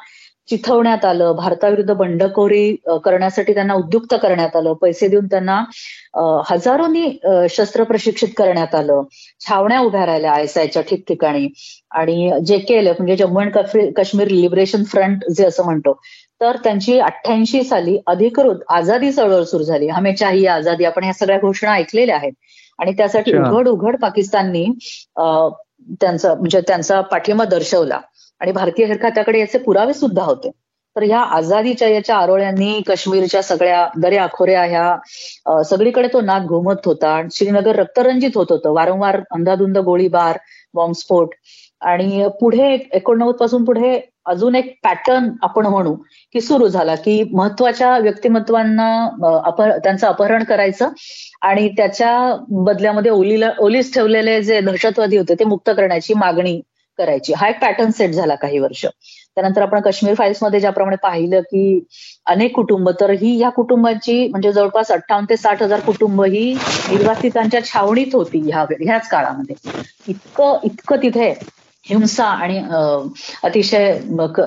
चिथवण्यात आलं भारताविरुद्ध बंडखोरी करण्यासाठी त्यांना उद्युक्त करण्यात आलं पैसे देऊन त्यांना हजारोनी शस्त्र प्रशिक्षित करण्यात आलं छावण्या उभ्या राहिल्या आयसायच्या ठिकठिकाणी. आणि जे केलं म्हणजे Jammu and Kashmir liberation front जे असं म्हणतो तर त्यांची अठ्ठ्याऐंशी साली अधिकृत आझादी चळवळ सुरू झाली. हमे चाहिए आझादी आपण ह्या सगळ्या घोषणा ऐकलेल्या आहेत. आणि त्यासाठी उघड उघड पाकिस्ताननी त्यांचा म्हणजे त्यांचा पाठिंबा दर्शवला. आणि भारतीय खात्याकडे याचे पुरावे सुद्धा होते. तर ह्या आझादीच्या याच्या आरोळ्यांनी काश्मीरच्या सगळ्या दर्याखोऱ्या ह्या सगळीकडे तो नाद घुमत होता श्रीनगर रक्तरंजित होत होतं. वारंवार अंधाधुंद गोळीबार बॉम्बस्फोट आणि पुढे एकोणनव्वदपासून पुढे अजून एक पॅटर्न आपण म्हणू की सुरू झाला की महत्त्वाच्या व्यक्तिमत्वांना त्यांचं अपहरण करायचं आणि त्याच्या बदल्यामध्ये ओलीला ओलीस ठेवलेले जे दहशतवादी होते ते मुक्त करण्याची मागणी करायची. हा एक पॅटर्न सेट झाला काही वर्ष. त्यानंतर आपण काश्मीर फाईल्समध्ये ज्याप्रमाणे पाहिलं की अनेक कुटुंब तर ही या कुटुंबाची म्हणजे जवळपास अठ्ठावन्न ते साठ हजार कुटुंब ही निर्वासितांच्या छावणीत होती ह्या ह्याच काळामध्ये. इतकं इतकं तिथे हिंसा आणि अतिशय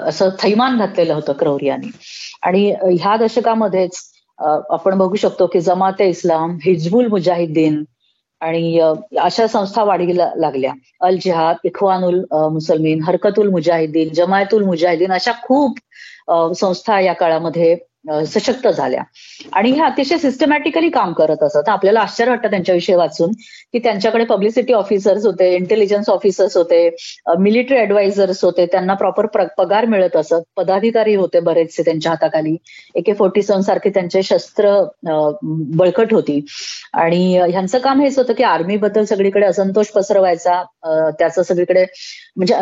असं थैमान घातलेलं होतं क्रौर्याने. आणि ह्या दशकामध्येच आपण बघू शकतो की जमाते इस्लाम हिजबुल मुजाहिद्दीन आणि अशा संस्था वाढीला लागल्या. अल जिहाद इखवानुल मुसलमीन हरकतुल मुजाहिदीन जमायतुल मुजाहिदीन अशा खूप संस्था या काळामध्ये सशक्त झाल्या. आणि हे अतिशय सिस्टमॅटिकली काम करत असत. आपल्याला आश्चर्य वाटतं त्यांच्याविषयी वाचून की त्यांच्याकडे पब्लिसिटी ऑफिसर्स होते इंटेलिजन्स ऑफिसर्स होते मिलिटरी ऍडवायझर्स होते त्यांना प्रॉपर पगार मिळत असत. पदाधिकारी होते बरेचसे त्यांच्या हाताखाली. एके फोर्टी सेव्हन सारखे त्यांचे शस्त्र बळकट होती. आणि ह्यांचं काम हेच होतं की आर्मीबद्दल सगळीकडे असंतोष पसरवायचा. त्याचं सगळीकडे म्हणजे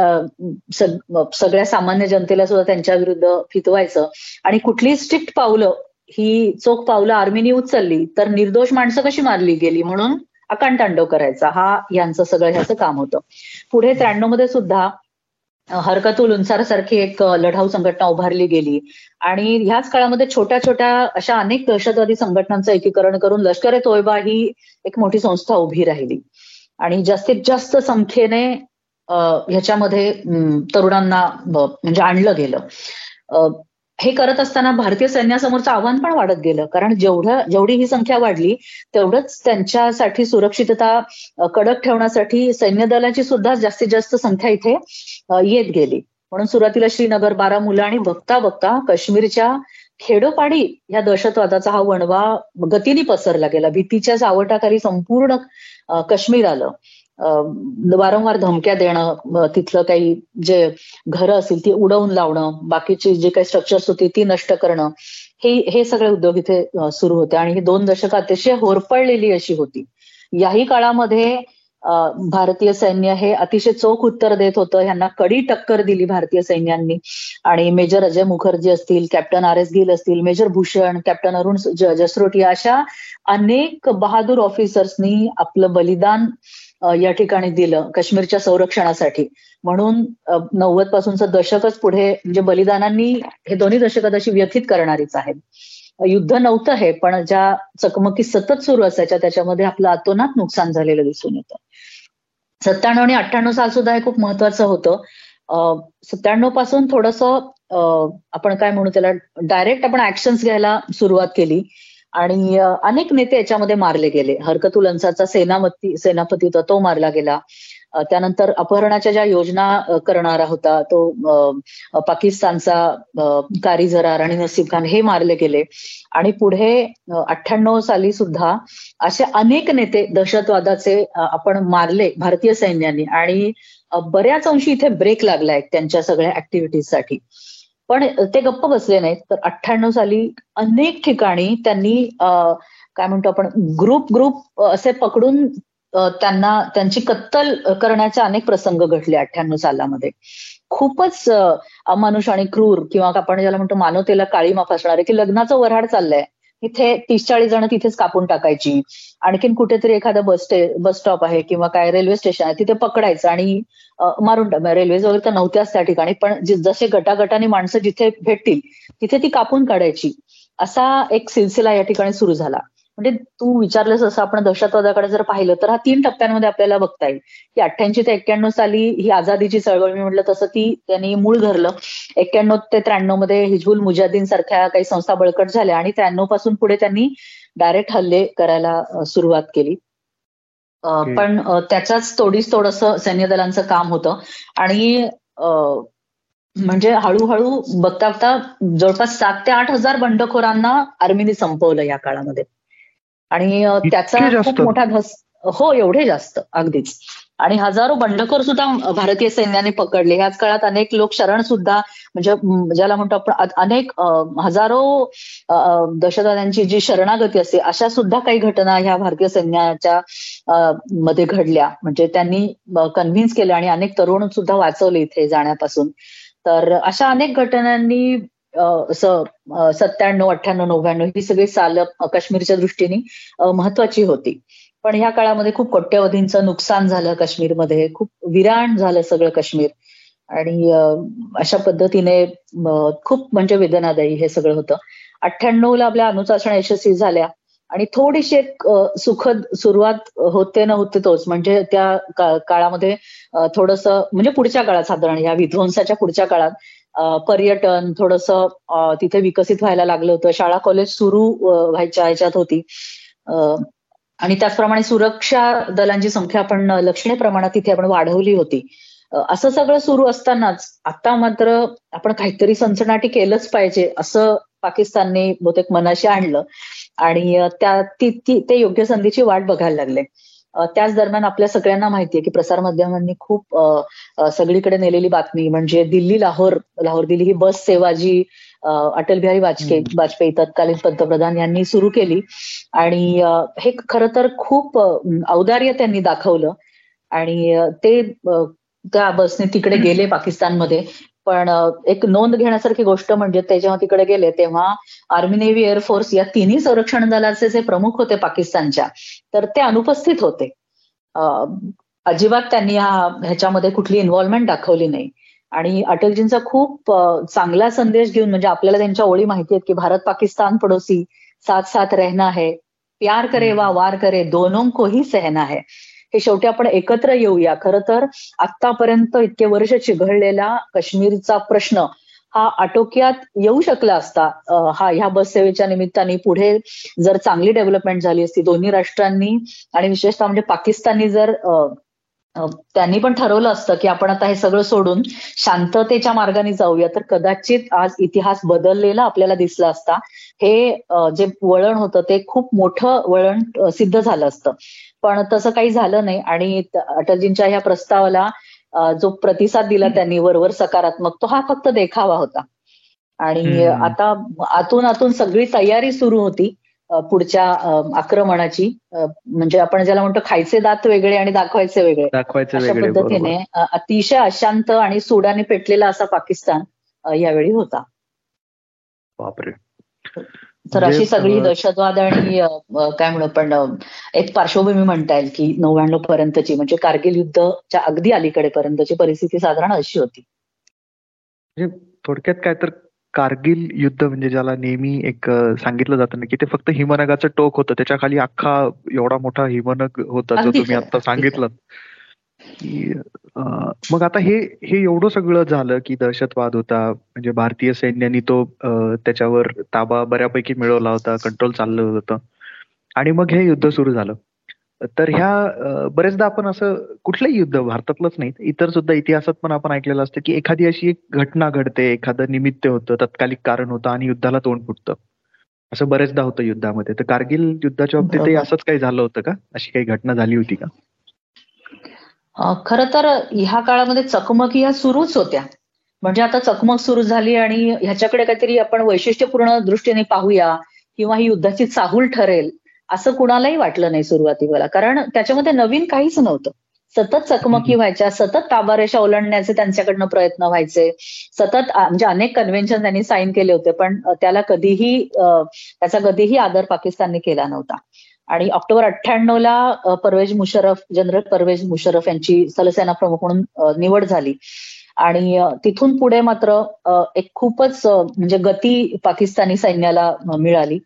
सगळ्या सामान्य जनतेला सुद्धा त्यांच्या विरुद्ध फितवायचं. आणि कुठलीही स्ट्रिक्ट पावलं ही चोख पावलं आर्मीनी उचलली तर निर्दोष माणसं कशी मारली गेली म्हणून अकांडतांडव करायचा. हा यांचं सगळं ह्याचं काम होतं. पुढे त्र्याण्णवमध्ये सुद्धा हरकतुल उन्सार सारखी एक लढाऊ संघटना उभारली गेली. आणि ह्याच काळामध्ये छोट्या छोट्या अशा अनेक दहशतवादी संघटनांचं एकीकरण करून लष्कर ए तोयबा ही एक मोठी संस्था उभी राहिली. आणि जास्तीत जास्त संख्येने ह्याच्यामध्ये तरुणांना म्हणजे आणलं गेलं. हे करत असताना भारतीय सैन्यासमोरचं आव्हान पण वाढत गेलं. कारण जेवढं जेवढी ही संख्या वाढली तेवढंच त्यांच्यासाठी सुरक्षितता कडक ठेवण्यासाठी सैन्य दलाची सुद्धा जास्तीत जास्त संख्या इथे येत गेली. म्हणून सुरुवातीला श्रीनगर बारामुला आणि बघता बघता काश्मीरच्या खेडोपाडी या दहशतवादाचा हा वणवा गतीने पसरला गेला. भीतीच्या सावटाखाली संपूर्ण काश्मीर आलं. वारंवार धमक्या देणं तिथलं काही जे घरं असतील ती उडवून लावणं बाकीची जी काही स्ट्रक्चर्स होती ती नष्ट करणं हे हे सगळे उद्योग इथे सुरू होते. आणि ही दोन दशकं अतिशय होरपळलेली अशी होती. याही काळामध्ये भारतीय सैन्य हे अतिशय चोख उत्तर देत होतं. ह्यांना कडी टक्कर दिली भारतीय सैन्यांनी. आणि मेजर अजय मुखर्जी असतील कॅप्टन आर एस गिल असतील मेजर भूषण कॅप्टन अरुण जसरोटी अशा अनेक बहादूर ऑफिसर्सनी आपलं बलिदान या ठिकाणी दिलं काश्मीरच्या संरक्षणासाठी. म्हणून नव्वद पासूनचं दशकच पुढे म्हणजे बलिदानांनी हे दोन्ही दशकात अशी व्यथित करणारीच आहेत. युद्ध नव्हतं हे पण ज्या चकमकी सतत सुरू असायच्या त्याच्यामध्ये आपलं अतोनात नुकसान झालेलं दिसून येतं. सत्त्याण्णव आणि अठ्ठ्याण्णव साल सुद्धा हे खूप महत्वाचं होतं. सत्त्याण्णवपासून थोडस आपण काय म्हणू त्याला डायरेक्ट आपण ऍक्शन्स घ्यायला सुरुवात केली. आणि अनेक नेते याच्यामध्ये मारले गेले. हरकतुल अन्सारचा सेनापती सेनापती होता तो मारला गेला. त्यानंतर अपहरणाच्या ज्या योजना करणारा होता तो पाकिस्तानचा कारी आणि नसीब खान हे मारले गेले. आणि पुढे अठ्ठ्याण्णव साली सुद्धा असे अनेक नेते दहशतवादाचे आपण मारले भारतीय सैन्याने. आणि बऱ्याच अंशी इथे ब्रेक लागलाय त्यांच्या सगळ्या ऍक्टिव्हिटीजसाठी पण ते गप्प बसले नाहीत. तर अठ्ठ्याण्णव साली अनेक ठिकाणी त्यांनी काय म्हणतो आपण ग्रुप ग्रुप असे पकडून त्यांना त्यांची कत्तल करण्याचे अनेक प्रसंग घडले अठ्ठ्याण्णव सालामध्ये. खूपच अमानुष आणि क्रूर किंवा आपण ज्याला म्हणतो मानवतेला काळीमा फासणारे की लग्नाचं वऱ्हाड चाललंय. तिथे तीस चाळीस जण तिथेच कापून टाकायची. आणखीन कुठेतरी एखादा बस बस स्टॉप आहे किंवा काय रेल्वे स्टेशन आहे तिथे पकडायचं आणि मारून रेल्वे वगैरे तर नव्हत्याच त्या ठिकाणी पण जसे गटागटाने माणसं जिथे भेटतील तिथे ती कापून काढायची. असा एक सिलसिला या ठिकाणी सुरू झाला. म्हणजे तू विचारलंस असं आपण दहशतवादाकडे जर पाहिलं तर हा तीन टप्प्यांमध्ये आपल्याला बघता येईल. की अठ्ठ्याऐंशी ते एक्क्याण्णव साली ही आझादीची चळवळ मी म्हटलं तसं ती त्यांनी मूळ धरलं. एक्क्याण्णव ते त्र्याण्णवमध्ये हिजबुल मुजाद्दीन सारख्या काही संस्था बळकट झाल्या आणि त्र्याण्णवपासून पुढे त्यांनी डायरेक्ट हल्ले करायला सुरुवात केली. पण त्याच्याच तोडीस तोड असं सैन्य दलांचं काम होतं. आणि म्हणजे हळूहळू बघता बघता जवळपास सात ते आठ हजार बंडखोरांना आर्मीने संपवलं या काळामध्ये. आणि त्याचा खूप मोठा धस हो एवढे जास्त अगदीच. आणि हजारो बंडखोर सुद्धा भारतीय सैन्याने पकडले. ह्याच काळात अनेक लोक शरण सुद्धा म्हणजे ज्याला म्हणतो आपण अनेक हजारो दहशतवाद्यांची जी शरणागती असते अशा सुद्धा काही घटना ह्या भारतीय सैन्याच्या मध्ये घडल्या. म्हणजे त्यांनी कन्व्हिन्स केलं आणि अनेक तरुण सुद्धा वाचवले इथे जाण्यापासून. तर अशा अनेक घटनांनी असं सत्त्याण्णव अठ्ठ्याण्णव नव्याण्णव ही सगळी साल काश्मीरच्या दृष्टीने महत्वाची होती. पण ह्या काळामध्ये खूप कोट्यवधींचं नुकसान झालं काश्मीरमध्ये. खूप विराण झालं सगळं काश्मीर. आणि अशा पद्धतीने खूप म्हणजे वेदनादायी हे सगळं होतं. अठ्ठ्याण्णवला आपल्या अणुचाचण्या यशस्वी झाल्या. आणि थोडीशी एक सुखद सुरुवात होते ना होते तोच. म्हणजे त्या काळामध्ये थोडस म्हणजे पुढच्या काळात साधारण या विध्वंसाच्या पुढच्या काळात पर्यटन थोडस तिथे विकसित व्हायला लागलं होतं. शाळा कॉलेज सुरू व्हायच्या ह्याच्यात होती. आणि त्याचप्रमाणे सुरक्षा दलांची संख्या आपण लक्षणीय प्रमाणात तिथे आपण वाढवली होती. असं सगळं सुरू असतानाच आता मात्र आपण काहीतरी सनसनाटी केलंच पाहिजे असं पाकिस्तानने बहुतेक मनाशी आणलं. आणि त्या ती, ती ते योग्य संधीची वाट बघायला लागले. त्याच दरम्यान आपल्या सगळ्यांना माहितीये की प्रसारमाध्यमांनी खूप सगळीकडे नेलेली बातमी म्हणजे दिल्ली लाहोर लाहोर दिल्ली ही बस सेवा जी अटल बिहारी वाजपेयी वाजपेयी तत्कालीन पंतप्रधान यांनी सुरू केली. आणि हे खरं तर खूप औदार्य त्यांनी दाखवलं. आणि ते त्या बसने तिकडे गेले पाकिस्तानमध्ये. पण एक नोंद घेण्यासारखी गोष्ट म्हणजे ते जेव्हा तिकडे गेले तेव्हा आर्मी नेव्ही एअरफोर्स या तिन्ही संरक्षण दलाचे जे प्रमुख होते पाकिस्तानच्या तर ते अनुपस्थित होते. अजिबात त्यांनी ह्याच्यामध्ये कुठली इन्व्हॉल्वमेंट दाखवली नाही. आणि अटलजींचा खूप चांगला संदेश घेऊन म्हणजे आपल्याला त्यांच्या ओळी माहिती आहेत की भारत पाकिस्तान पडोसी साथ साथ रहना है प्यार करे वा वार करे दोनों को ही सहना है. हे शेवटी आपण एकत्र येऊया. खरं तर आतापर्यंत इतके वर्ष चिघळलेला काश्मीरचा प्रश्न हा आटोक्यात येऊ शकला असता हा ह्या बससेवेच्या निमित्ताने पुढे जर चांगली डेव्हलपमेंट झाली असती दोन्ही राष्ट्रांनी आणि विशेषतः म्हणजे पाकिस्ताननी जर त्यांनी पण ठरवलं असतं की आपण आता हे सगळं सोडून शांततेच्या मार्गाने जाऊया तर कदाचित आज इतिहास बदललेला आपल्याला दिसला असता. हे जे वळण होतं ते खूप मोठं वळण सिद्ध झालं असतं. पण तसं काही झालं नाही आणि अटलजींच्या ह्या प्रस्तावाला जो प्रतिसाद दिला त्यांनी वरवर सकारात्मक तो हा फक्त देखावा होता. आणि आता आतून आतून सगळी तयारी सुरू होती पुढच्या आक्रमणाची. म्हणजे आपण ज्याला म्हणतो खायचे दात वेगळे आणि दाखवायचे वेगळे. अशा पद्धतीने अतिशय अशांत आणि सुडाने पेटलेला असा पाकिस्तान यावेळी होता. बापरे. तर अशी सगळी दहशतवाद आणि काय म्हणू पण एक पार्श्वभूमी म्हणता येईल की नव्याण्णव पर्यंतची म्हणजे कारगिल युद्धच्या अगदी अलीकडे पर्यंतची परिस्थिती साधारण अशी होती. म्हणजे थोडक्यात काय तर कारगिल युद्ध म्हणजे ज्याला नेहमी एक सांगितलं जातं ना की ते फक्त हिमनगाचं टोक होतं त्याच्याखाली अख्खा एवढा मोठा हिमनग होता जो तुम्ही आता सांगितलं. की मग आता हे हे एवढं सगळं झालं की दहशतवाद होता. म्हणजे भारतीय सैन्याने तो त्याच्यावर ताबा बऱ्यापैकी मिळवला होता कंट्रोल चाललं होतं. आणि मग हे युद्ध सुरू झालं. तर ह्या बरेचदा आपण असं कुठलंही युद्ध भारतातलंच नाही इतर सुद्धा इतिहासात पण आपण ऐकलेलं असतं की एखादी अशी एक घटना घडते एखादं निमित्त होतं तत्कालिक कारण होतं आणि युद्धाला तोंड फुटतं. असं बरेचदा होतं युद्धामध्ये. तर कारगिल युद्धाच्या बाबतीत असंच काही झालं होतं का? अशी काही घटना झाली होती का? खर तर ह्या काळामध्ये चकमकी ह्या सुरूच होत्या. म्हणजे आता चकमक सुरू झाली आणि ह्याच्याकडे काहीतरी आपण वैशिष्ट्यपूर्ण दृष्टीने पाहूया किंवा ही युद्धाची चाहूल ठरेल असं कुणालाही वाटलं नाही सुरुवातीला. कारण त्याच्यामध्ये नवीन काहीच नव्हतं. सतत चकमकी व्हायच्या सतत ताबारेषा ओलांडण्याचे त्यांच्याकडनं प्रयत्न व्हायचे. सतत म्हणजे अनेक कन्व्हेन्शन त्यांनी साईन केले होते पण त्याला कधीही त्याचा कधीही आदर पाकिस्तानने केला नव्हता. आणि ऑक्टोबर अठ्ठ्याण्णव ला परवेज मुशरफ जनरल परवेज मुशरफ यांची सलसेना प्रमुख म्हणून निवड झाली. आणि तिथून पुढे मात्र एक खूपच म्हणजे गती पाकिस्तानी सैन्याला मिळाली.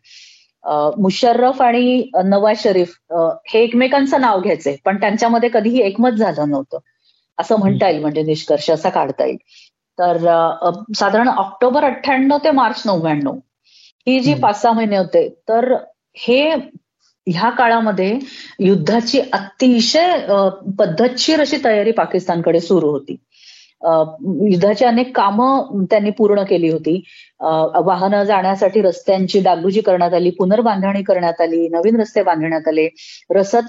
मुशर्रफ आणि नवाज शरीफ हे एकमेकांचं नाव घ्यायचे पण त्यांच्यामध्ये कधीही एकमत झालं नव्हतं. असं म्हणता येईल म्हणजे निष्कर्ष असा काढता येईल. तर साधारण ऑक्टोबर अठ्ठ्याण्णव ते मार्च नव्याण्णव ही जी पाच सहा महिने होते तर हे ह्या काळामध्ये युद्धाची अतिशय पद्धतशीर अशी तयारी पाकिस्तानकडे सुरू होती. युद्धाची अनेक कामं त्यांनी पूर्ण केली होती. वाहनं जाण्यासाठी रस्त्यांची डागडुजी करण्यात आली पुनर्बांधणी करण्यात आली नवीन रस्ते बांधण्यात आले रसद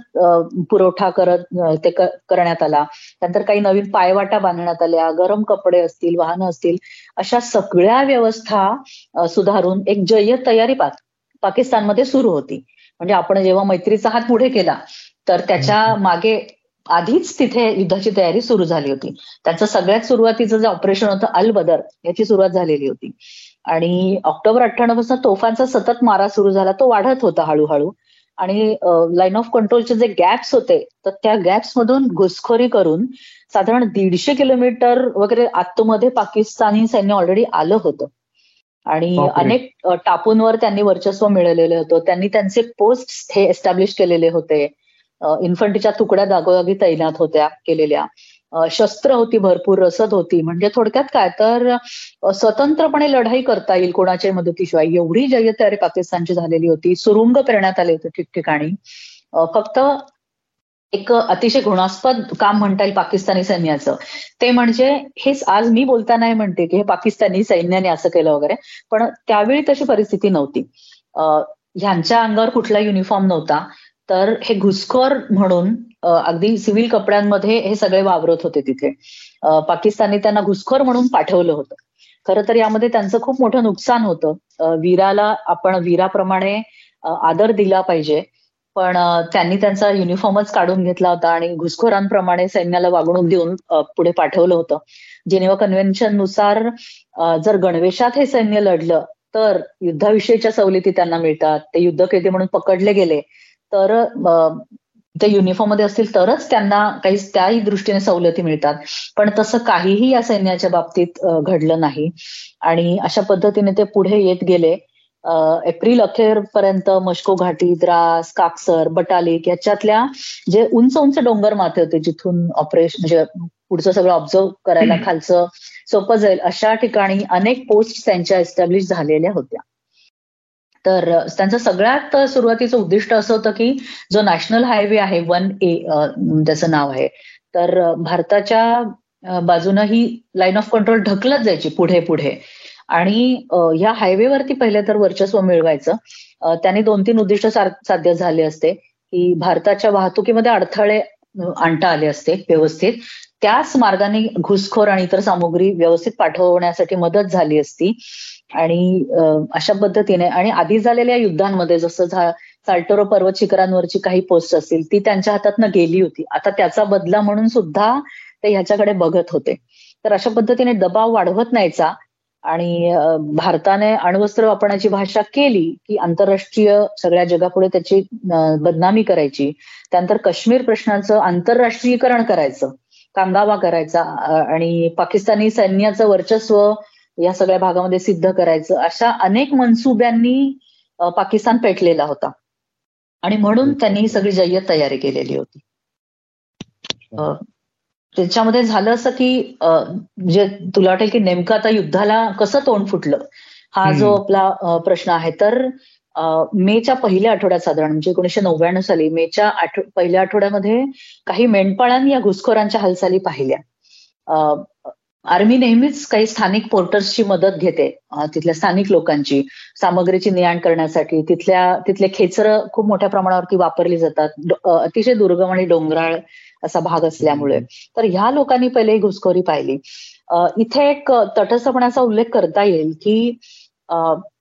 पुरवठा करत ते करण्यात आला. त्यानंतर काही नवीन पायवाटा बांधण्यात आल्या गरम कपडे असतील वाहनं असतील अशा सगळ्या व्यवस्था सुधारून एक जय्यत तयारी पाकिस्तानमध्ये सुरू होती. म्हणजे आपण जेव्हा मैत्रीचा हात पुढे केला तर त्याच्यामागे आधीच तिथे युद्धाची तयारी सुरू झाली होती. त्याचं सगळ्यात सुरुवातीचं जे ऑपरेशन होतं अल बदर याची सुरुवात झालेली होती. आणि ऑक्टोबर अठ्ठ्याण्णवपासून तोफांचा सतत मारा सुरू झाला तो वाढत होता हळूहळू. आणि लाईन ऑफ कंट्रोलचे जे गॅप्स होते तर त्या गॅप्स मधून घुसखोरी करून साधारण दीडशे किलोमीटर वगैरे आतमध्ये पाकिस्तानी सैन्य ऑलरेडी आलं होतं. आणि अनेक टापूंवर त्यांनी वर्चस्व मिळवलेलं होतं. त्यांनी त्यांचे पोस्ट हे एस्टॅब्लिश केलेले होते. इन्फंटीच्या तुकड्या जागोजागी तैनात होत्या केलेल्या. शस्त्र होती भरपूर रसद होती. म्हणजे थोडक्यात काय तर स्वतंत्रपणे लढाई करता येईल कोणाच्या मदतीशिवाय. एवढी जय्यत पाकिस्तानची झालेली होती. सुरुंग करण्यात आले होते ठिकठिकाणी. फक्त एक अतिशय घृणास्पद काम म्हणता येईल पाकिस्तानी सैन्याचं. ते म्हणजे हेच आज मी बोलता नाही म्हणते की हे पाकिस्तानी सैन्याने असं केलं वगैरे पण त्यावेळी तशी परिस्थिती नव्हती. ह्यांच्या अंगावर कुठला युनिफॉर्म नव्हता तर हे घुसखोर म्हणून अगदी सिव्हिल कपड्यांमध्ये हे सगळे वावरत होते तिथे. पाकिस्तानी त्यांना घुसखोर म्हणून पाठवलं होतं. खरं तर यामध्ये त्यांचं खूप मोठं नुकसान होतं. वीराला आपण वीराप्रमाणे आदर दिला पाहिजे. पण त्यांनी त्यांचा युनिफॉर्मच काढून घेतला होता आणि घुसखोरांप्रमाणे सैन्याला वागणूक देऊन पुढे पाठवलं होतं. जेनेवा कन्व्हेन्शननुसार जर गणवेशात हे सैन्य लढलं तर युद्धाविषयीच्या सवलती त्यांना मिळतात. ते युद्धकैदी म्हणून पकडले गेले. तर ते युनिफॉर्ममध्ये असतील तरच त्यांना काही त्याही दृष्टीने सवलती मिळतात. पण तसं काहीही या सैन्याच्या बाबतीत घडलं नाही. आणि अशा पद्धतीने ते पुढे येत गेले. एप्रिल अखेरपर्यंत मश्को घाटी द्रास काकसर बटालिक याच्यातल्या जे उंच उंच डोंगर माथे होते जिथून ऑपरेशन म्हणजे पुढचं सगळं ऑब्झर्व करायला खालचं सोपं जाईल अशा ठिकाणी अनेक पोस्ट त्यांच्या एस्टॅब्लिश झालेल्या होत्या. तर त्यांचं सगळ्यात सुरुवातीचं उद्दिष्ट असं होतं की जो नॅशनल हायवे आहे वन ए त्याचं नाव आहे. तर भारताच्या बाजूनं ही लाईन ऑफ कंट्रोल ढकलत जायची पुढे पुढे. आणि ह्या हायवेवरती पहिले तर वर्चस्व मिळवायचं. त्याने दोन तीन उद्दिष्ट साध्य झाले असते की भारताच्या वाहतुकीमध्ये अडथळे आणता आले असते व्यवस्थित. त्याच मार्गाने घुसखोर आणि इतर सामुग्री व्यवस्थित पाठवण्यासाठी मदत झाली असती. आणि अशा पद्धतीने आणि आधी झालेल्या युद्धांमध्ये जसं साल्टोरो पर्वत शिखरांवरची काही पोस्ट असतील ती त्यांच्या हातातनं गेली होती. आता त्याचा बदला म्हणून सुद्धा ते ह्याच्याकडे बघत होते. तर अशा पद्धतीने दबाव वाढवत नाहीचा आणि भारताने अण्वस्त्र वापरण्याची भाषा केली की आंतरराष्ट्रीय सगळ्या जगापुढे त्याची बदनामी करायची. त्यानंतर काश्मीर प्रश्नाचं आंतरराष्ट्रीयकरण करायचं. कांगावा करायचा आणि पाकिस्तानी सैन्याचं वर्चस्व या सगळ्या भागामध्ये सिद्ध करायचं अशा अनेक मनसुब्यांनी पाकिस्तान पेटलेला होता. आणि म्हणून त्यांनी ही सगळी जय्यत तयारी केलेली होती. त्याच्यामध्ये झालं असं की जे तुला वाटेल की नेमकं आता युद्धाला कसं तोंड फुटलं हा जो आपला प्रश्न आहे. तर मेच्या पहिल्या आठवड्यात साधारण म्हणजे एकोणीशे नव्याण्णव साली मेच्या पहिल्या आठवड्यामध्ये काही मेंढपाळांनी या घुसखोरांच्या हालचाली पाहिल्या. आर्मी नेहमीच काही स्थानिक पोर्टर्सची मदत घेते तिथल्या स्थानिक लोकांची सामग्रीची ने करण्यासाठी. तिथल्या तिथले खेचर खूप मोठ्या प्रमाणावरती वापरली जातात. अतिशय दुर्गम आणि डोंगराळ असा भाग असल्यामुळे. तर ह्या लोकांनी पहिले घुसखोरी पाहिली. इथे एक तटस्थपणाचा उल्लेख करता येईल की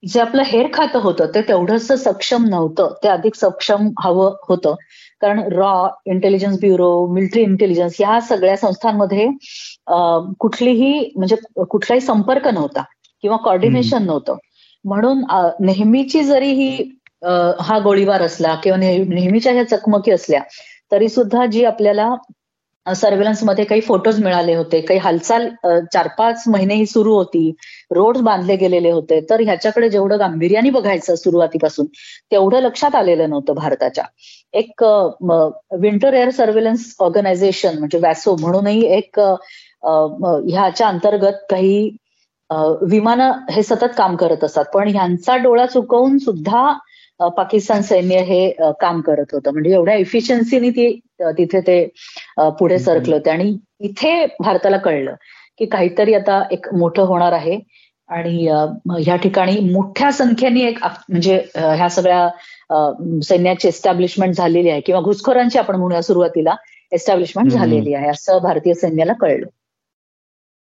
जे आपलं हेर खातं होतं ते तेवढंच सक्षम नव्हतं. ते अधिक सक्षम हवं होतं. कारण रॉ इंटेलिजन्स ब्युरो मिलिटरी इंटेलिजन्स या सगळ्या संस्थांमध्ये कुठलीही म्हणजे कुठलाही संपर्क नव्हता किंवा कॉर्डिनेशन नव्हतं. म्हणून नेहमीची जरी ही हा गोळीबार असला किंवा नेहमीच्या ह्या चकमकी असल्या तरी सुद्धा जी आपल्याला मध्ये काही फोटोज मिळाले होते काही हालचाल चार पाच महिने ही सुरू होती रोड बांधले गेलेले होते तर ह्याच्याकडे जेवढं गांभीर्याने बघायचं सुरुवातीपासून तेवढं लक्षात आलेलं नव्हतं भारताच्या. एक विंटर एअर सर्वेलन्स ऑर्गनायझेशन म्हणजे वॅसो म्हणूनही एक ह्याच्या अंतर्गत काही विमानं हे सतत काम करत असतात. पण ह्यांचा डोळा चुकवून सुद्धा पाकिस्तान सैन्य हे काम करत होतं. म्हणजे एवढ्या इफिशियन्सीनी ती तिथे ते पुढे सरकलं होते. आणि इथे भारताला कळलं की काहीतरी आता एक मोठं होणार आहे. आणि ह्या ठिकाणी मोठ्या संख्येने एक म्हणजे ह्या सगळ्या सैन्याची एस्टॅब्लिशमेंट झालेली आहे. किंवा घुसखोरांची आपण म्हणूया सुरुवातीला एस्टॅब्लिशमेंट झालेली आहे. असं भारतीय सैन्याला कळलं.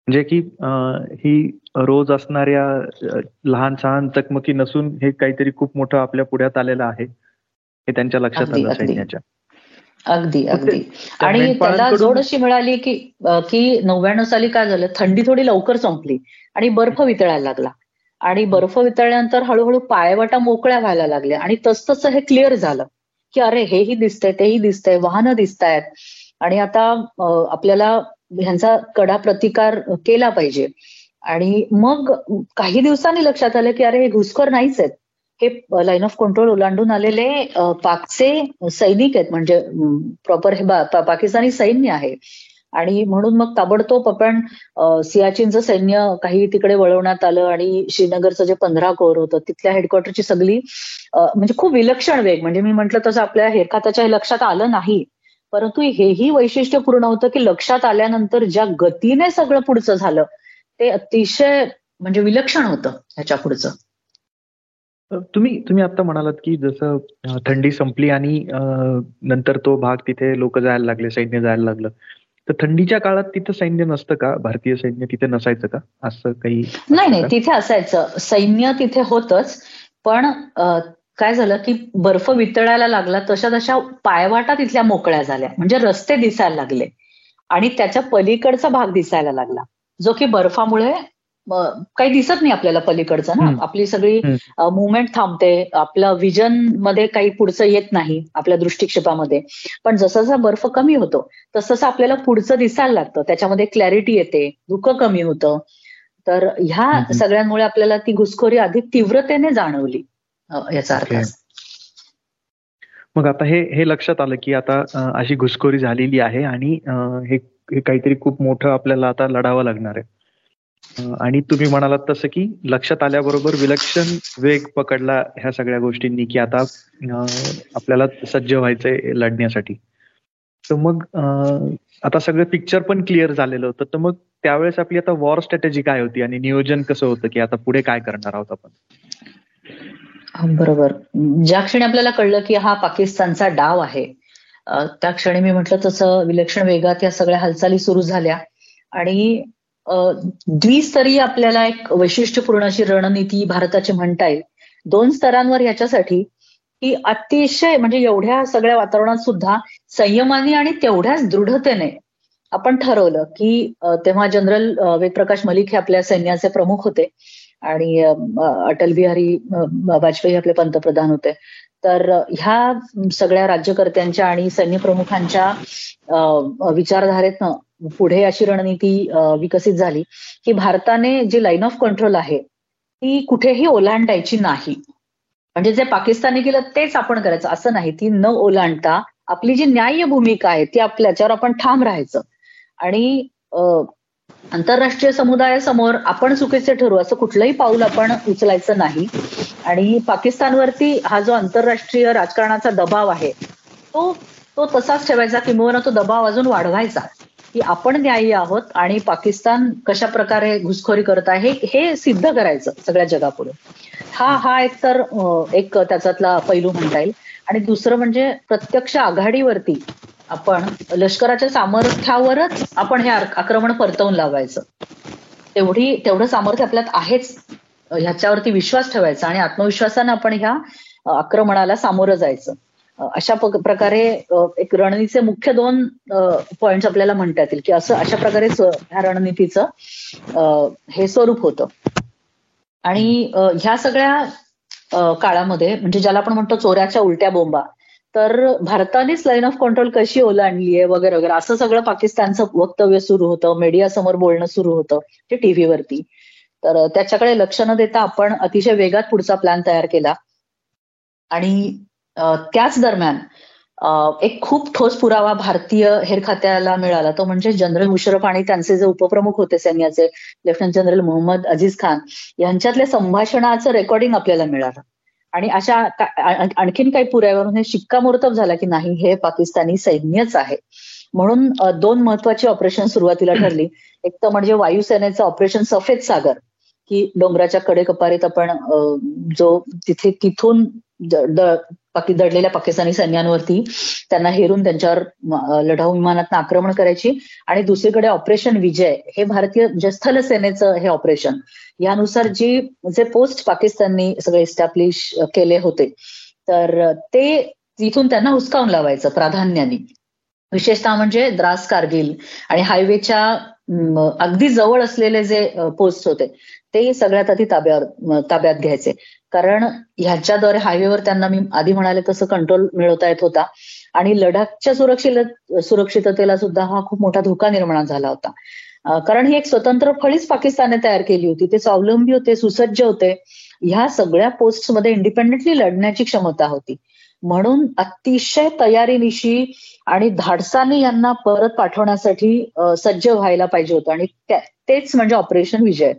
म्हणजे की ही रोज असणाऱ्या लहान सहान चकमकी नसून हे काहीतरी खूप मोठं आपल्या पुढ्यात आलेलं आहे. हे त्यांच्या लक्षात आलं सैन्याच्या. अगदी अगदी. आणि त्याला जोड अशी मिळाली की की नव्याण्णव साली काय झालं? थंडी थोडी लवकर संपली आणि बर्फ वितळायला लागला. आणि बर्फ वितळल्यानंतर हळूहळू पायवाटा मोकळ्या व्हायला लागल्या आणि तसतसं हे क्लिअर झालं. की अरे हेही दिसतंय तेही दिसतंय वाहनं दिसत आहेत आणि आता आपल्याला ह्यांचा कडा प्रतिकार केला पाहिजे. आणि मग काही दिवसांनी लक्षात आलं की अरे हे घुसखोर नाहीच आहेत. हे लाईन ऑफ कंट्रोल ओलांडून आलेले पाकचे सैनिक आहेत. म्हणजे प्रॉपर हे पाकिस्तानी सैन्य आहे. आणि म्हणून मग ताबडतोब आपण सियाचीनचं सैन्य काही तिकडे वळवण्यात आलं आणि श्रीनगरचं जे पंधरा कोर होतं तिथल्या हेडक्वार्टरची सगळी म्हणजे खूप विलक्षण वेग. म्हणजे मी म्हंटल तसं आपल्या हेरखाताच्या लक्षात आलं नाही. परंतु हेही वैशिष्ट्यपूर्ण होतं की लक्षात आल्यानंतर ज्या गतीने सगळं पुढचं झालं ते अतिशय म्हणजे विलक्षण होतं ह्याच्या पुढचं. तुम्ही तुम्ही आता म्हणालात की जसं थंडी संपली आणि नंतर तो भाग तिथे लोक जायला लागले सैन्य जायला लागलं. तर थंडीच्या काळात तिथं सैन्य नसतं का? भारतीय सैन्य तिथे नसायचं का? असं काही नाही नाही तिथे असायचं. सैन्य तिथे होतच पण काय झालं की बर्फ वितळायला लागला तशा तशा पायवाटा तिथल्या मोकळ्या झाल्या. म्हणजे रस्ते दिसायला लागले. आणि त्याच्या पलीकडचा भाग दिसायला लागला. जो की बर्फामुळे काही दिसत नाही आपल्याला पलीकडचं ना. आपली सगळी मुवमेंट थांबते. आपलं विजनमध्ये काही पुढचं येत नाही आपल्या दृष्टिक्षेपामध्ये. पण जसं जसा बर्फ कमी होतो तसं आपल्याला पुढचं दिसायला लागतं. त्याच्यामध्ये क्लॅरिटी येते दुःख कमी होतं. तर ह्या सगळ्यांमुळे आपल्याला ती घुसखोरी अधिक तीव्रतेने जाणवली याचा अर्थ मग आता हे हे लक्षात आलं की आता अशी घुसखोरी झालेली आहे आणि हे काहीतरी खूप मोठं आपल्याला आता लढावं लागणार आहे. आणि तुम्ही म्हणालात तसं की लक्षात आल्याबरोबर विलक्षण वेग पकडला ह्या सगळ्या गोष्टींनी की आता आपल्याला सज्ज व्हायचंय लढण्यासाठी. तर मग आता सगळं पिक्चर पण क्लिअर झालेलं होतं. तर मग त्यावेळेस आपली आता वॉर स्ट्रॅटेजी काय होती आणि नियोजन कसं होतं की आता पुढे काय करणार आहोत आपण? बरोबर. ज्या क्षणी आपल्याला कळलं की हा पाकिस्तानचा डाव आहे त्या क्षणी मी म्हटलं तसं विलक्षण वेगात या सगळ्या हालचाली सुरू झाल्या. आणि द्विस्तरीय आपल्याला एक वैशिष्ट्यपूर्ण अशी रणनीती भारताची म्हणता येईल. दोन स्तरांवर याच्यासाठी की अतिशय म्हणजे एवढ्या सगळ्या वातावरणात सुद्धा संयमाने आणि तेवढ्याच दृढतेने आपण ठरवलं की तेव्हा जनरल वेदप्रकाश मलिक हे आपल्या सैन्याचे प्रमुख होते. आणि अटल बिहारी वाजपेयी आपले पंतप्रधान होते. तर ह्या सगळ्या राज्यकर्त्यांच्या आणि सैन्य प्रमुखांच्या विचारधारेतनं पुढे अशी रणनीती विकसित झाली की भारताने जी लाईन ऑफ कंट्रोल आहे ती कुठेही ओलांडायची नाही. म्हणजे जे पाकिस्तानने केलं तेच आपण करायचं. असं नाही ती न ओलांडता आपली जी न्याय्य भूमिका आहे ती आपल्याच्यावर आपण ठाम राहायचं. आणि आंतरराष्ट्रीय समुदायासमोर आपण चुकीचे ठरू असं कुठलंही पाऊल आपण उचलायचं नाही. आणि पाकिस्तानवरती हा जो आंतरराष्ट्रीय राजकारणाचा दबाव आहे तो तो तसाच ठेवायचा किंवा तो दबाव अजून वाढवायचा की आपण न्यायी आहोत आणि पाकिस्तान कशा प्रकारे घुसखोरी करत आहे हे सिद्ध करायचं सगळ्या जगापुढे. हा हा एक तर एक त्याच्यातला पैलू म्हणता येईल. आणि दुसरं म्हणजे प्रत्यक्ष आघाडीवरती आपण लष्कराच्या सामर्थ्यावरच आपण हे आक्रमण परतवून लावायचं. तेवढी तेवढं सामर्थ्य आपल्यात आहेच. ह्याच्यावरती विश्वास ठेवायचा आणि आत्मविश्वासानं आपण ह्या आक्रमणाला सामोरं जायचं. अशा प्रकारे एक रणनीतीचे मुख्य दोन पॉइंट आपल्याला म्हणता येतील की असं अशा प्रकारे ह्या रणनीतीचं हे स्वरूप होतं. आणि ह्या सगळ्या काळामध्ये म्हणजे ज्याला आपण म्हणतो चोऱ्याच्या उलट्या बोंबा तर भारतानेच लाईन ऑफ कंट्रोल कशी ओलांडली आहे वगैरे वगैरे. असं सगळं पाकिस्तानचं वक्तव्य सुरू होतं. मीडिया समोर बोलणं सुरू होतं ते टीव्हीवरती तर त्याच्याकडे लक्ष न देता आपण अतिशय वेगात पुढचा प्लॅन तयार केला. आणि त्याच दरम्यान एक खूप ठोस पुरावा भारतीय हेर खात्याला मिळाला. तो म्हणजे जनरल मुशरफ आणि त्यांचे जे उपप्रमुख होते सैन्याचे लेफ्टनंट जनरल मोहम्मद अजीज खान यांच्यातल्या संभाषणाचं रेकॉर्डिंग आपल्याला मिळालं. आणि अशा आणखीन काही पुराव्यावरून हे शिक्कामोर्तब झाला की नाही हे पाकिस्तानी सैन्यच आहे. म्हणून दोन महत्वाची ऑपरेशन सुरुवातीला ठरली. एक तर म्हणजे वायुसेनेचं ऑपरेशन सफेद सागर की डोंगराच्या कडेकपारीत आपण जो तिथे तिथून दडलेल्या पाकिस्तानी सैन्यांवरती त्यांना हेरून त्यांच्यावर लढाऊ विमानात आक्रमण करायची आणि दुसरीकडे ऑपरेशन विजय हे भारतीय म्हणजे स्थल सेनेचं हे ऑपरेशन. यानुसार जी जे पोस्ट पाकिस्ताननी सगळे इस्टॅब्लिश केले होते तर ते तिथून त्यांना हुसकावून लावायचं प्राधान्याने. विशेषतः म्हणजे द्रास कारगिल आणि हायवेच्या अगदी जवळ असलेले जे पोस्ट होते ते सगळ्यात आधी ताब्यावर ताब्यात घ्यायचे. कारण ह्याच्याद्वारे हायवेवर त्यांना मी आधी म्हणाले तसं कंट्रोल मिळवता येत होता. आणि लडाखच्या सुरक्षित सुरक्षिततेला सुद्धा हा खूप मोठा धोका निर्माण झाला होता. कारण ही एक स्वतंत्र फळीच पाकिस्तानने तयार केली होती. ते स्वावलंबी होते सुसज्ज होते. ह्या सगळ्या पोस्टमध्ये इंडिपेंडेंटली लढण्याची क्षमता होती. म्हणून अतिशय तयारीनिशी आणि धाडसाने यांना परत पाठवण्यासाठी सज्ज व्हायला पाहिजे होतं. आणि तेच म्हणजे ऑपरेशन विजय.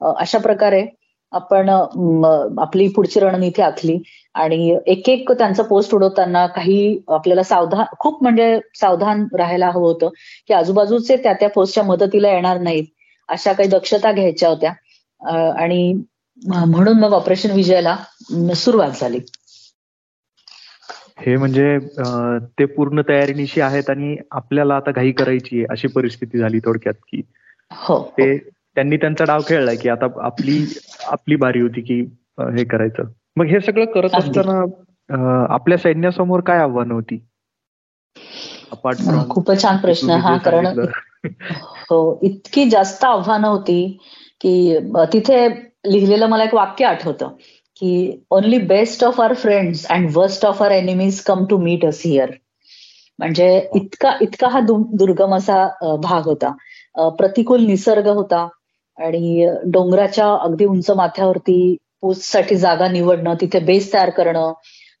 अशा प्रकारे आपण आपली पुढची रणनीती आखली आणि एक एक त्यांचं पोस्ट उडवताना काही आपल्याला सावधान खूप म्हणजे सावधान राहायला हवं होतं की आजूबाजूचे त्या त्या पोस्टच्या मदतीला येणार नाहीत अशा काही दक्षता घ्यायच्या होत्या. आणि म्हणून मग ऑपरेशन विजयाला सुरुवात झाली. हे म्हणजे ते पूर्ण तयारीनिशी आहेत आणि आपल्याला आता घाई करायची अशी परिस्थिती झाली थोडक्यात की हो. ते त्यांनी त्यांचा डाव खेळलाय की आता आपली आपली बारी होती की हे करायचं. मग हे सगळं करत असताना आपल्या सैन्यासमोर काय आव्हानं होती? खूपच छान प्रश्न हा कारण हो इतकी जास्त आव्हानं होती की तिथे लिहिलेलं मला एक वाक्य आठवतं की only best of our friends and worst of our enemies come to meet us here म्हणजे इतका इतका हा दुर्गम असा भाग होता. प्रतिकूल निसर्ग होता. आणि डोंगराच्या अगदी उंच माथ्यावरती साठी जागा निवडणं तिथे बेस तयार करणं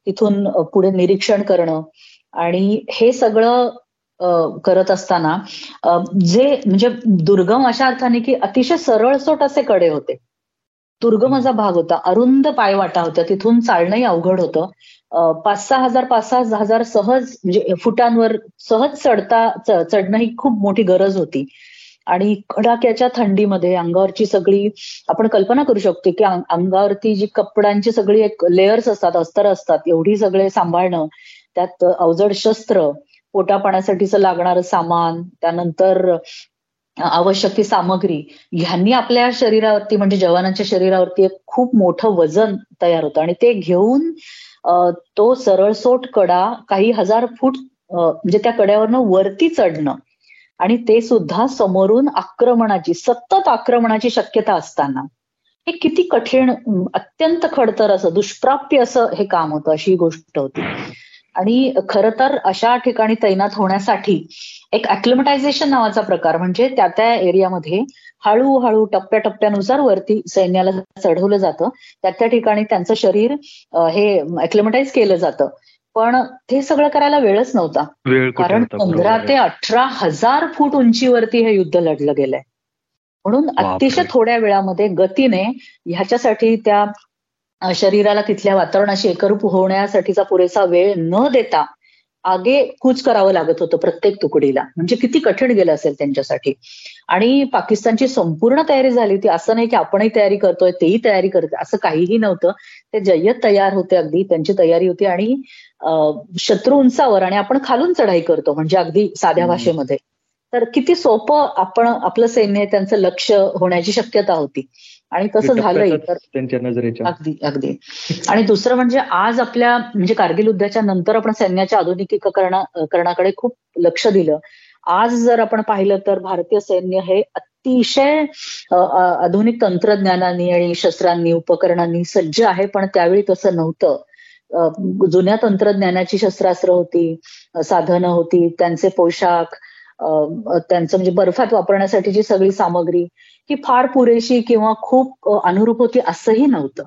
तिथून पुढे निरीक्षण करणं. आणि हे सगळं करत असताना जे म्हणजे दुर्गम अशा अर्थाने की अतिशय सरळसोट असे कडे होते. दुर्गम असा भाग होता. अरुंद पायवाटा होत्या. तिथून चालणंही अवघड होतं. पाच सहा हजार पाच सहा हजार सहज म्हणजे फुटांवर सहज चढता चढणं ही खूप मोठी गरज होती. आणि कडाक्याच्या थंडीमध्ये अंगावरची सगळी आपण कल्पना करू शकतो की अंगावरती जी कपड्यांची सगळी एक लेयर्स असतात अस्तर असतात एवढी सगळे सांभाळणं त्यात अवजड शस्त्र पोटापाण्यासाठीच लागणारं सामान त्यानंतर आवश्यक ती सामग्री ह्यांनी आपल्या शरीरावरती म्हणजे जवानांच्या शरीरावरती एक खूप मोठं वजन तयार होतं. आणि ते घेऊन तो सरळसोट कडा काही हजार फूट म्हणजे त्या कड्यावरनं वरती चढणं आणि ते सुद्धा समोरून आक्रमणाची सतत आक्रमणाची शक्यता असताना. हे किती कठीण अत्यंत खडतर असं दुष्प्राप्य असं हे काम होतं अशी गोष्ट होती. आणि खर तर अशा ठिकाणी तैनात होण्यासाठी एक अक्लिमटायझेशन नावाचा प्रकार म्हणजे त्या त्या एरियामध्ये हळूहळू टप्प्याटप्प्यानुसार वरती सैन्याला चढवलं जातं. त्या त्या ठिकाणी त्यांचं शरीर हे अक्लिमटाईज केलं जातं. पण ते सगळं करायला वेळच नव्हता. कारण पंधरा ते अठरा हजार फूट उंचीवरती हे युद्ध लढलं गेलंय. म्हणून अतिशय थोड्या वेळामध्ये गतीने ह्याच्यासाठी त्या शरीराला तिथल्या वातावरणाशी एकरूप होण्यासाठीचा पुरेसा वेळ न देता आगे कूच करावं लागत होतं प्रत्येक तुकडीला. म्हणजे किती कठीण गेलं असेल त्यांच्यासाठी. आणि पाकिस्तानची संपूर्ण तयारी झाली होती असं नाही की आपणही तयारी करतोय तेही तयारी करतोय असं काहीही नव्हतं. ते जय्यत तयार होते अगदी. त्यांची तयारी होती. आणि शत्रू उंचावर आणि आपण खालून चढाई करतो म्हणजे अगदी साध्या भाषेमध्ये. तर किती सोपं आपण आपलं सैन्य त्यांचं लक्ष होण्याची शक्यता होती. आणि तसं झालंय तर त्यांच्या नजरेच्या. अगदी अगदी. आणि दुसरं म्हणजे आज आपल्या म्हणजे कारगिल युद्धाच्या नंतर आपण सैन्याच्या आधुनिकीकरणाकडे खूप लक्ष दिलं. आज जर आपण पाहिलं तर भारतीय सैन्य हे अतिशय आधुनिक तंत्रज्ञानाने आणि शस्त्रांनी उपकरणांनी सज्ज आहे पण त्यावेळी तसं नव्हतं. जुन्या तंत्रज्ञानाची शस्त्रास्त्र होती साधनं होती त्यांचे पोशाख त्यांचं म्हणजे बर्फात वापरण्यासाठीची सगळी सामग्री ही फार पुरेशी किंवा खूप अनुरूप होती असंही नव्हतं.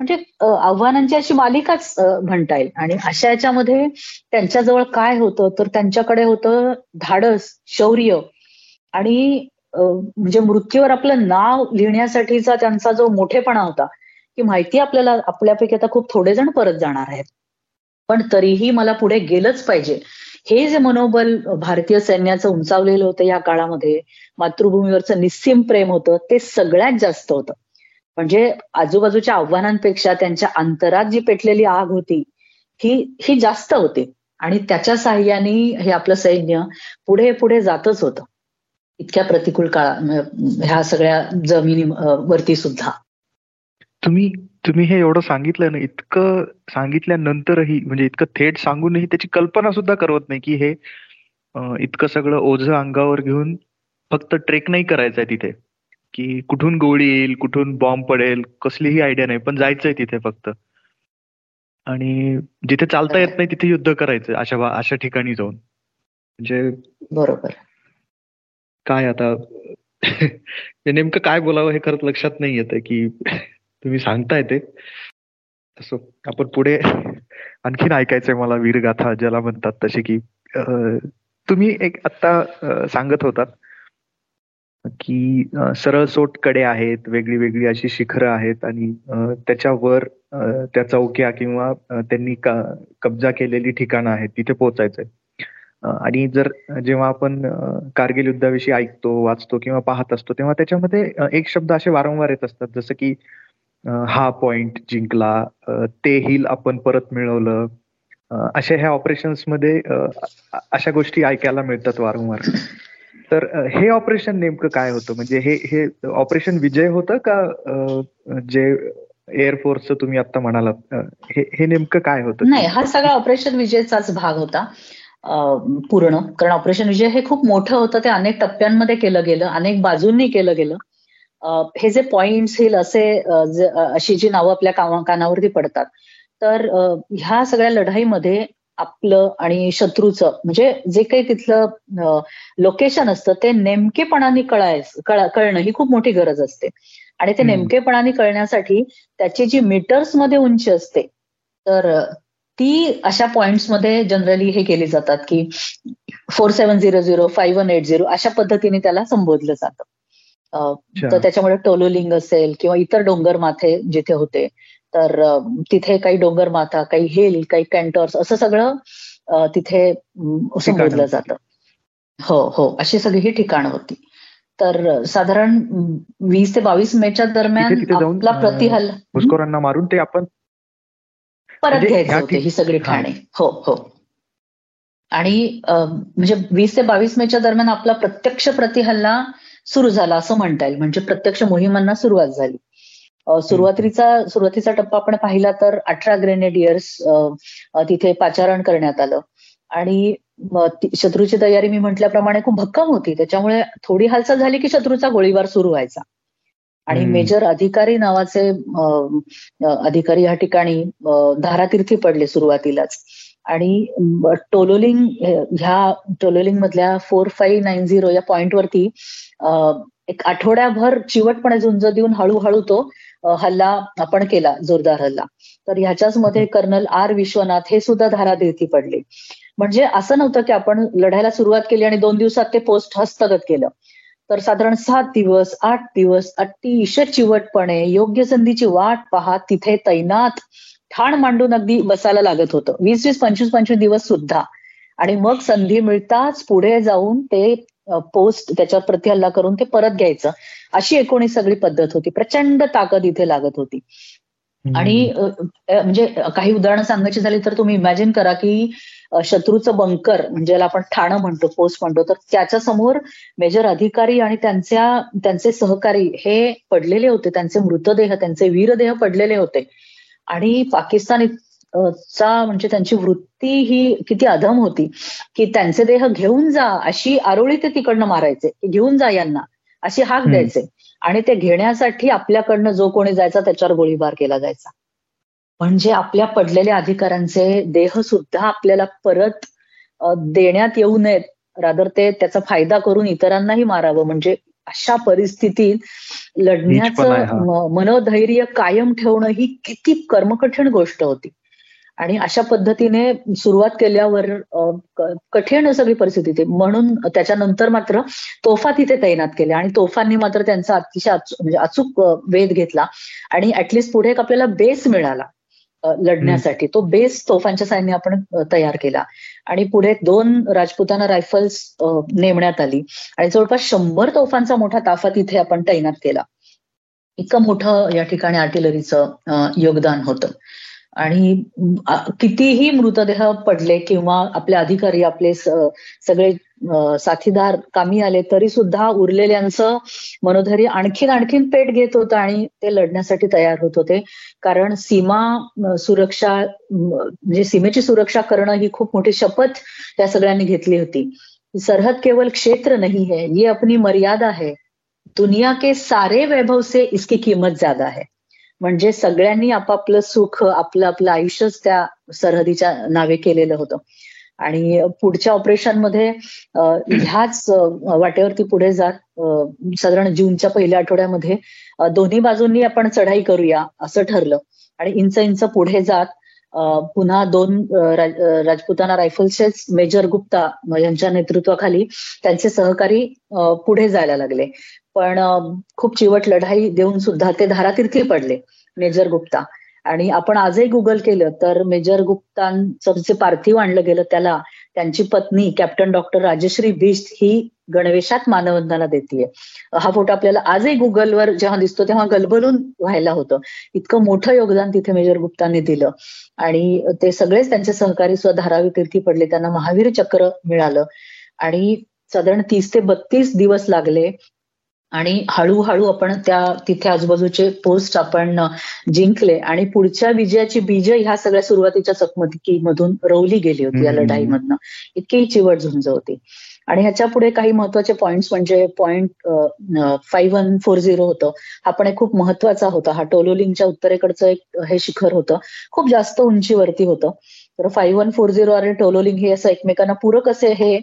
म्हणजे आव्हानांची अशी मालिकाच म्हणता येईल. आणि अशा याच्यामध्ये त्यांच्याजवळ काय होतं? तर त्यांच्याकडे होतं धाडस शौर्य आणि म्हणजे मृत्यूवर आपलं नाव लिहिण्यासाठीचा त्यांचा जो मोठेपणा होता की माहिती आपल्याला आपल्यापैकी आता खूप थोडे जण परत जाणार आहेत. पण तरीही मला पुढे गेलंच पाहिजे. हे जे मनोबल भारतीय सैन्याचं उंचावलेलं होतं या काळामध्ये मातृभूमीवरचं निस्सीम प्रेम होतं ते सगळ्यात जास्त होतं. म्हणजे आजूबाजूच्या आव्हानांपेक्षा त्यांच्या अंतरात जी पेटलेली आग होती ही ही जास्त होती. आणि त्याच्या साह्याने हे आपलं सैन्य पुढे पुढे जातच होतं. इतक्या प्रतिकूल काळा ह्या सगळ्या जमिनी वरती सुद्धा. तुम्ही तुम्ही हे एवढं सांगितलं ना इतकं सांगितल्यानंतरही म्हणजे इतकं थेट सांगूनही त्याची कल्पना सुद्धा करवत नाही की हे इतकं सगळं ओझं अंगावर घेऊन फक्त ट्रेक नाही करायचंय तिथे. की कुठून गोळी येईल कुठून बॉम्ब पडेल कसलीही आयडिया नाही पण जायचंय तिथे फक्त. आणि जिथे चालता येत नाही तिथे युद्ध करायचं अशा अशा ठिकाणी जाऊन. म्हणजे बरोबर. काय आता नेमकं काय बोलावं हे खरंच लक्षात नाही येत की तुम्ही सांगताय ते. असो आपण पुढे आणखीन ऐकायचंय मला वीरगाथा ज्याला म्हणतात तसे की तुम्ही एक आता सांगत होतात की सरळ सोटकडे आहेत वेगळी वेगळी अशी शिखरं आहेत आणि त्याच्यावर त्या चौक्या किंवा त्यांनी कब्जा केलेली ठिकाणं आहेत तिथे पोहोचायचंय. आणि जर जेव्हा आपण कारगिल युद्धाविषयी ऐकतो वाचतो किंवा पाहत असतो तेव्हा त्याच्यामध्ये एक शब्द असे वारंवार येत असतात जसं की हा पॉइंट जिंकला. ते हिल आपण परत मिळवलं. अशा ह्या ऑपरेशन्समध्ये अशा गोष्टी ऐकायला मिळतात वारंवार. तर हे ऑपरेशन नेमकं काय होतं? म्हणजे हे हे ऑपरेशन विजय होतं का जे एअरफोर्सचं तुम्ही आता म्हणालात? हे हे नेमकं काय होतं? नाही हा सगळा ऑपरेशन विजयचाच भाग होता. पूर्ण. कारण ऑपरेशन विजय हे खूप मोठं होतं. ते अनेक टप्प्यांमध्ये केलं गेलं. अनेक बाजूंनी केलं गेलं. हे जे पॉइंट्स हिल असे अशी जी नावं आपल्या कानावरती पडतात. तर ह्या सगळ्या लढाईमध्ये आपलं आणि शत्रूचं म्हणजे जे काही तिथलं लोकेशन असतं ते नेमकेपणाने कळायचं कळणं ही खूप मोठी गरज असते. आणि ते नेमकेपणाने कळण्यासाठी त्याची जी मीटर्समध्ये उंची असते तर ती अशा मध्ये जनरली हे केली जातात की four seven zero zero five one eight zero अशा पद्धतीने त्याला संबोधलं जातं. तर त्याच्यामुळे टोलोलिंग असेल किंवा इतर डोंगर माथे जिथे होते तर तिथे काही डोंगर माथा काही हिल काही कॅन्टर्स असं सगळं तिथे संबोधलं जातं. हो हो अशी सगळी ही ठिकाणं होती. तर साधारण वीस ते बावीस मेच्या दरम्यान आपला प्रतिहल्ला मारून ते आपण परत म्हणजे घ्यायचे होते ही सगळी ठाणे. हो हो. आणि म्हणजे वीस ते बावीस मेच्या दरम्यान आपला प्रत्यक्ष प्रतिहल्ला सुरू झाला असं म्हणता येईल. म्हणजे प्रत्यक्ष मोहिमांना सुरुवात झाली. सुरुवातीचा सुरुवातीचा टप्पा आपण पाहिला तर अठरा ग्रेनेडियर्स तिथे पाचारण करण्यात आलं. आणि शत्रूची तयारी मी म्हटल्याप्रमाणे खूप भक्कम होती. त्याच्यामुळे थोडी हालचाल झाली की शत्रूचा गोळीबार सुरू व्हायचा. आणि मेजर अधिकारी नावाचे अधिकारी या ठिकाणी धारातीर्थी पडले सुरुवातीलाच. आणि टोलोलिंग ह्या टोलोलिंग मधल्या फोर फाईव्ह नाईन झिरो या पॉइंटवरती एक आठवड्याभर चिवटपणे झुंज देऊन हळूहळू तो हल्ला आपण केला जोरदार हल्ला. तर ह्याच्याच मध्ये कर्नल आर विश्वनाथ हे सुद्धा धारातीर्थी पडले. म्हणजे असं नव्हतं की आपण लढायला सुरुवात केली आणि दोन दिवसात ते पोस्ट हस्तगत केलं. तर साधारण सात दिवस आठ दिवस अतिशय चिवटपणे योग्य संधीची वाट पाहत तिथे तैनात ठाण मांडून अगदी बसायला लागत होतं. वीस वीस पंचवीस पंचवीस दिवस सुद्धा. आणि मग संधी मिळताच पुढे जाऊन ते पोस्ट त्याच्यावर प्रतिहल्ला करून ते परत घ्यायचं. अशी एकूण सगळी पद्धत होती. प्रचंड ताकद इथे लागत होती. आणि म्हणजे काही उदाहरणं सांगायची झाली तर तुम्ही इमॅजिन करा की शत्रूचं बंकर म्हणजे आपण ठाणं म्हणतो पोस्ट म्हणतो तर त्याच्यासमोर मेजर अधिकारी आणि त्यांच्या त्यांचे सहकारी हे पडलेले होते. त्यांचे मृतदेह त्यांचे वीरदेह पडलेले होते. आणि पाकिस्तान चा म्हणजे त्यांची वृत्ती ही किती अधम होती की त्यांचे देह घेऊन जा अशी आरोळी ते तिकडनं मारायचे घेऊन जा यांना अशी हाक द्यायचे. आणि ते घेण्यासाठी आपल्याकडनं जो कोणी जायचा त्याच्यावर गोळीबार केला जायचा. म्हणजे आपल्या पडलेल्या अधिकारांचे देह सुद्धा आपल्याला परत देण्यात येऊ नयेत. रादर ते त्याचा फायदा करून इतरांनाही मारावं. म्हणजे अशा परिस्थितीत लढण्याचं मनोधैर्य कायम ठेवणं ही किती कर्मकठीण गोष्ट होती. आणि अशा पद्धतीने सुरुवात केल्यावर कठीण सगळी परिस्थिती म्हणून त्याच्यानंतर मात्र तोफा तिथे तैनात केल्या आणि तोफांनी मात्र त्यांचा अतिशय म्हणजे अचूक वेध घेतला. आणि ऍटलिस्ट पुढे एक आपल्याला बेस मिळाला लढण्यासाठी. तो बेस तोफांच्या साह्याने आपण तयार केला. आणि पुढे दोन राजपुतांना रायफल्स नेमण्यात आली. आणि जवळपास शंभर तोफांचा मोठा ताफा तिथे आपण तैनात केला. इतकं मोठं या ठिकाणी आर्टिलरीचं योगदान होतं. आणि कितीही मृतदेह पडले किंवा आपले अधिकारी आपले सगळे साथीदार कामी आले तरी सुद्धा उरलेल्यांचं मनोधैर्य आणखीन आणखीन पेट घेत होतं आणि ते लढण्यासाठी तयार होत होते. कारण सीमा सुरक्षा म्हणजे सीमेची सुरक्षा करणं ही खूप मोठी शपथ त्या सगळ्यांनी घेतली होती. सरहद केवळ क्षेत्र नाही है ये अपनी मर्यादा है दुनिया के सारे वैभव से इसकी किंमत ज्यादा है. म्हणजे सगळ्यांनी आपापलं सुख आपलं आपलं आयुष्यच त्या सरहदीच्या नावे केलेलं होतं. आणि पुढच्या ऑपरेशनमध्ये ह्याच वाटेवरती पुढे जात साधारण जूनच्या पहिल्या आठवड्यामध्ये दोन्ही बाजूंनी आपण चढाई करूया असं ठरलं. आणि इंच इंच पुढे जात पुन्हा दोन राजपुताना रायफल्सचेच मेजर गुप्ता यांच्या नेतृत्वाखाली त्यांचे सहकारी पुढे जायला लागले. पण खूप चिवट लढाई देऊन सुद्धा ते धारातीर्थी पडले मेजर गुप्ता. आणि आपण आजही गुगल केलं तर मेजर गुप्तांचं जे पार्थिव आणलं गेलं त्याला त्यांची पत्नी कॅप्टन डॉक्टर राजश्री बिस्ट ही गणवेशात मानवंदना देते हा फोटो आपल्याला आजही गुगलवर जेव्हा दिसतो तेव्हा गलबलून व्हायला होतं. इतकं मोठं योगदान तिथे मेजर गुप्तांनी दिलं. आणि ते सगळेच त्यांचे सहकारी सुद्धा धारावी तीर्थी पडले त्यांना महावीर चक्र मिळालं. आणि साधारण तीस ते बत्तीस दिवस लागले आणि हळूहळू आपण त्या तिथे आजूबाजूचे पोस्ट आपण जिंकले. आणि पुढच्या विजयाची बीज ह्या सगळ्या सुरुवातीच्या चकमकीमधून रोवली गेली होती या लढाईमधनं. इतकी चिवट झुंज होती. आणि ह्याच्या पुढे काही महत्त्वाचे पॉइंट्स म्हणजे point five one four zero होतं. हा पण एक खूप महत्त्वाचा होता. हा टोलोलिंगच्या उत्तरेकडचं एक हे शिखर होतं. खूप जास्त उंचीवरती होतं. तर फाईव्ह वन फोर झिरो आणि टोलोलिंग हे असं एकमेकांना पूरक असे हे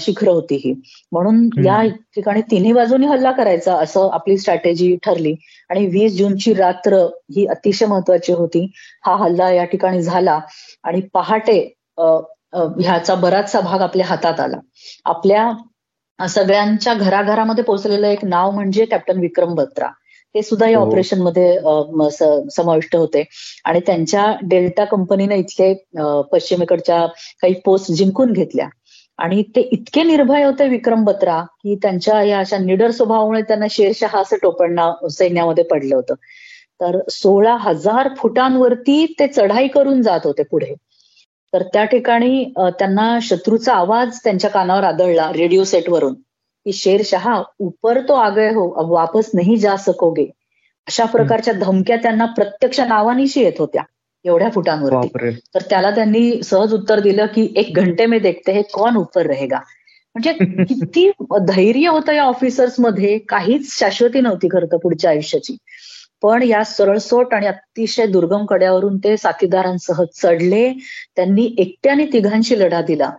शिखर होती ही. म्हणून या ठिकाणी तिन्ही बाजूनी हल्ला करायचा असं आपली स्ट्रॅटेजी ठरली. आणि वीस जूनची रात्र ही अतिशय महत्वाची होती. हा हल्ला या ठिकाणी झाला आणि पहाटे ह्याचा बराचसा भाग आपल्या हातात आला. आपल्या सगळ्यांच्या घराघरामध्ये पोहोचलेलं एक नाव म्हणजे कॅप्टन विक्रम बत्रा. ते सुद्धा या ऑपरेशनमध्ये समाविष्ट होते. आणि त्यांच्या डेल्टा कंपनीने इथले पश्चिमेकडच्या काही पोस्ट जिंकून घेतल्या. आणि ते इतके निर्भय होते विक्रम बत्रा की त्यांच्या या अशा निडर स्वभावामुळे त्यांना शेरशहा असं टोपणना सैन्यामध्ये पडलं होतं. तर सोळा हजार फुटांवरती ते चढाई करून जात होते पुढे. तर त्या ठिकाणी त्यांना शत्रूचा आवाज त्यांच्या कानावर आदळला रेडिओ सेटवरून की शेरशहा उपर तो आगय हो अब वापस नाही जा सकोगे. अशा प्रकारच्या धमक्या त्यांना प्रत्यक्ष नावानिशी येत होत्या. एवढ्या फुटांवरती. तर त्याला त्यांनी सहज उत्तर दिलं की एक घंटे में देखते हे कौन ऊपर रहेगा. म्हणजे किती धैर्य होतं या ऑफिसर्समध्ये. काहीच शाश्वती नव्हती खरं तर पुढच्या आयुष्याची. पण या सरळसोट आणि अतिशय दुर्गम कड्यावरून ते साथीदारांसह चढले. त्यांनी एकट्याने तिघांशी लढा दिला.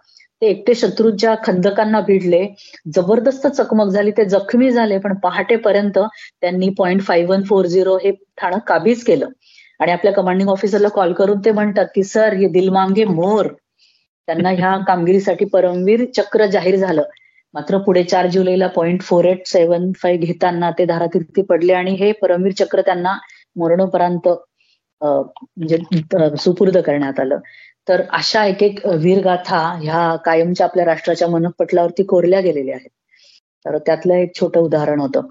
ते एकटे शत्रूच्या खंदकांना भिडले. जबरदस्त चकमक झाली. ते जखमी झाले. पण पहाटेपर्यंत त्यांनी point five one four zero हे ठाणं काबीज केलं. आणि आपल्या कमांडिंग ऑफिसरला कॉल करून ते म्हणतात की सर हे दिलमांगे मोर. त्यांना ह्या कामगिरीसाठी परमवीर चक्र जाहीर झालं. मात्र पुढे चार जुलैला point four eight seven five घेताना ते धारातीर्थी पडले आणि हे परमवीर चक्र त्यांना मरणोपरांत म्हणजे सुपूर्द करण्यात आलं. तर अशा एक एक वीरगाथा ह्या कायमच्या आपल्या राष्ट्राच्या मनपटलावरती कोरल्या गेलेल्या आहेत. तर त्यातलं एक छोटं उदाहरण होतं.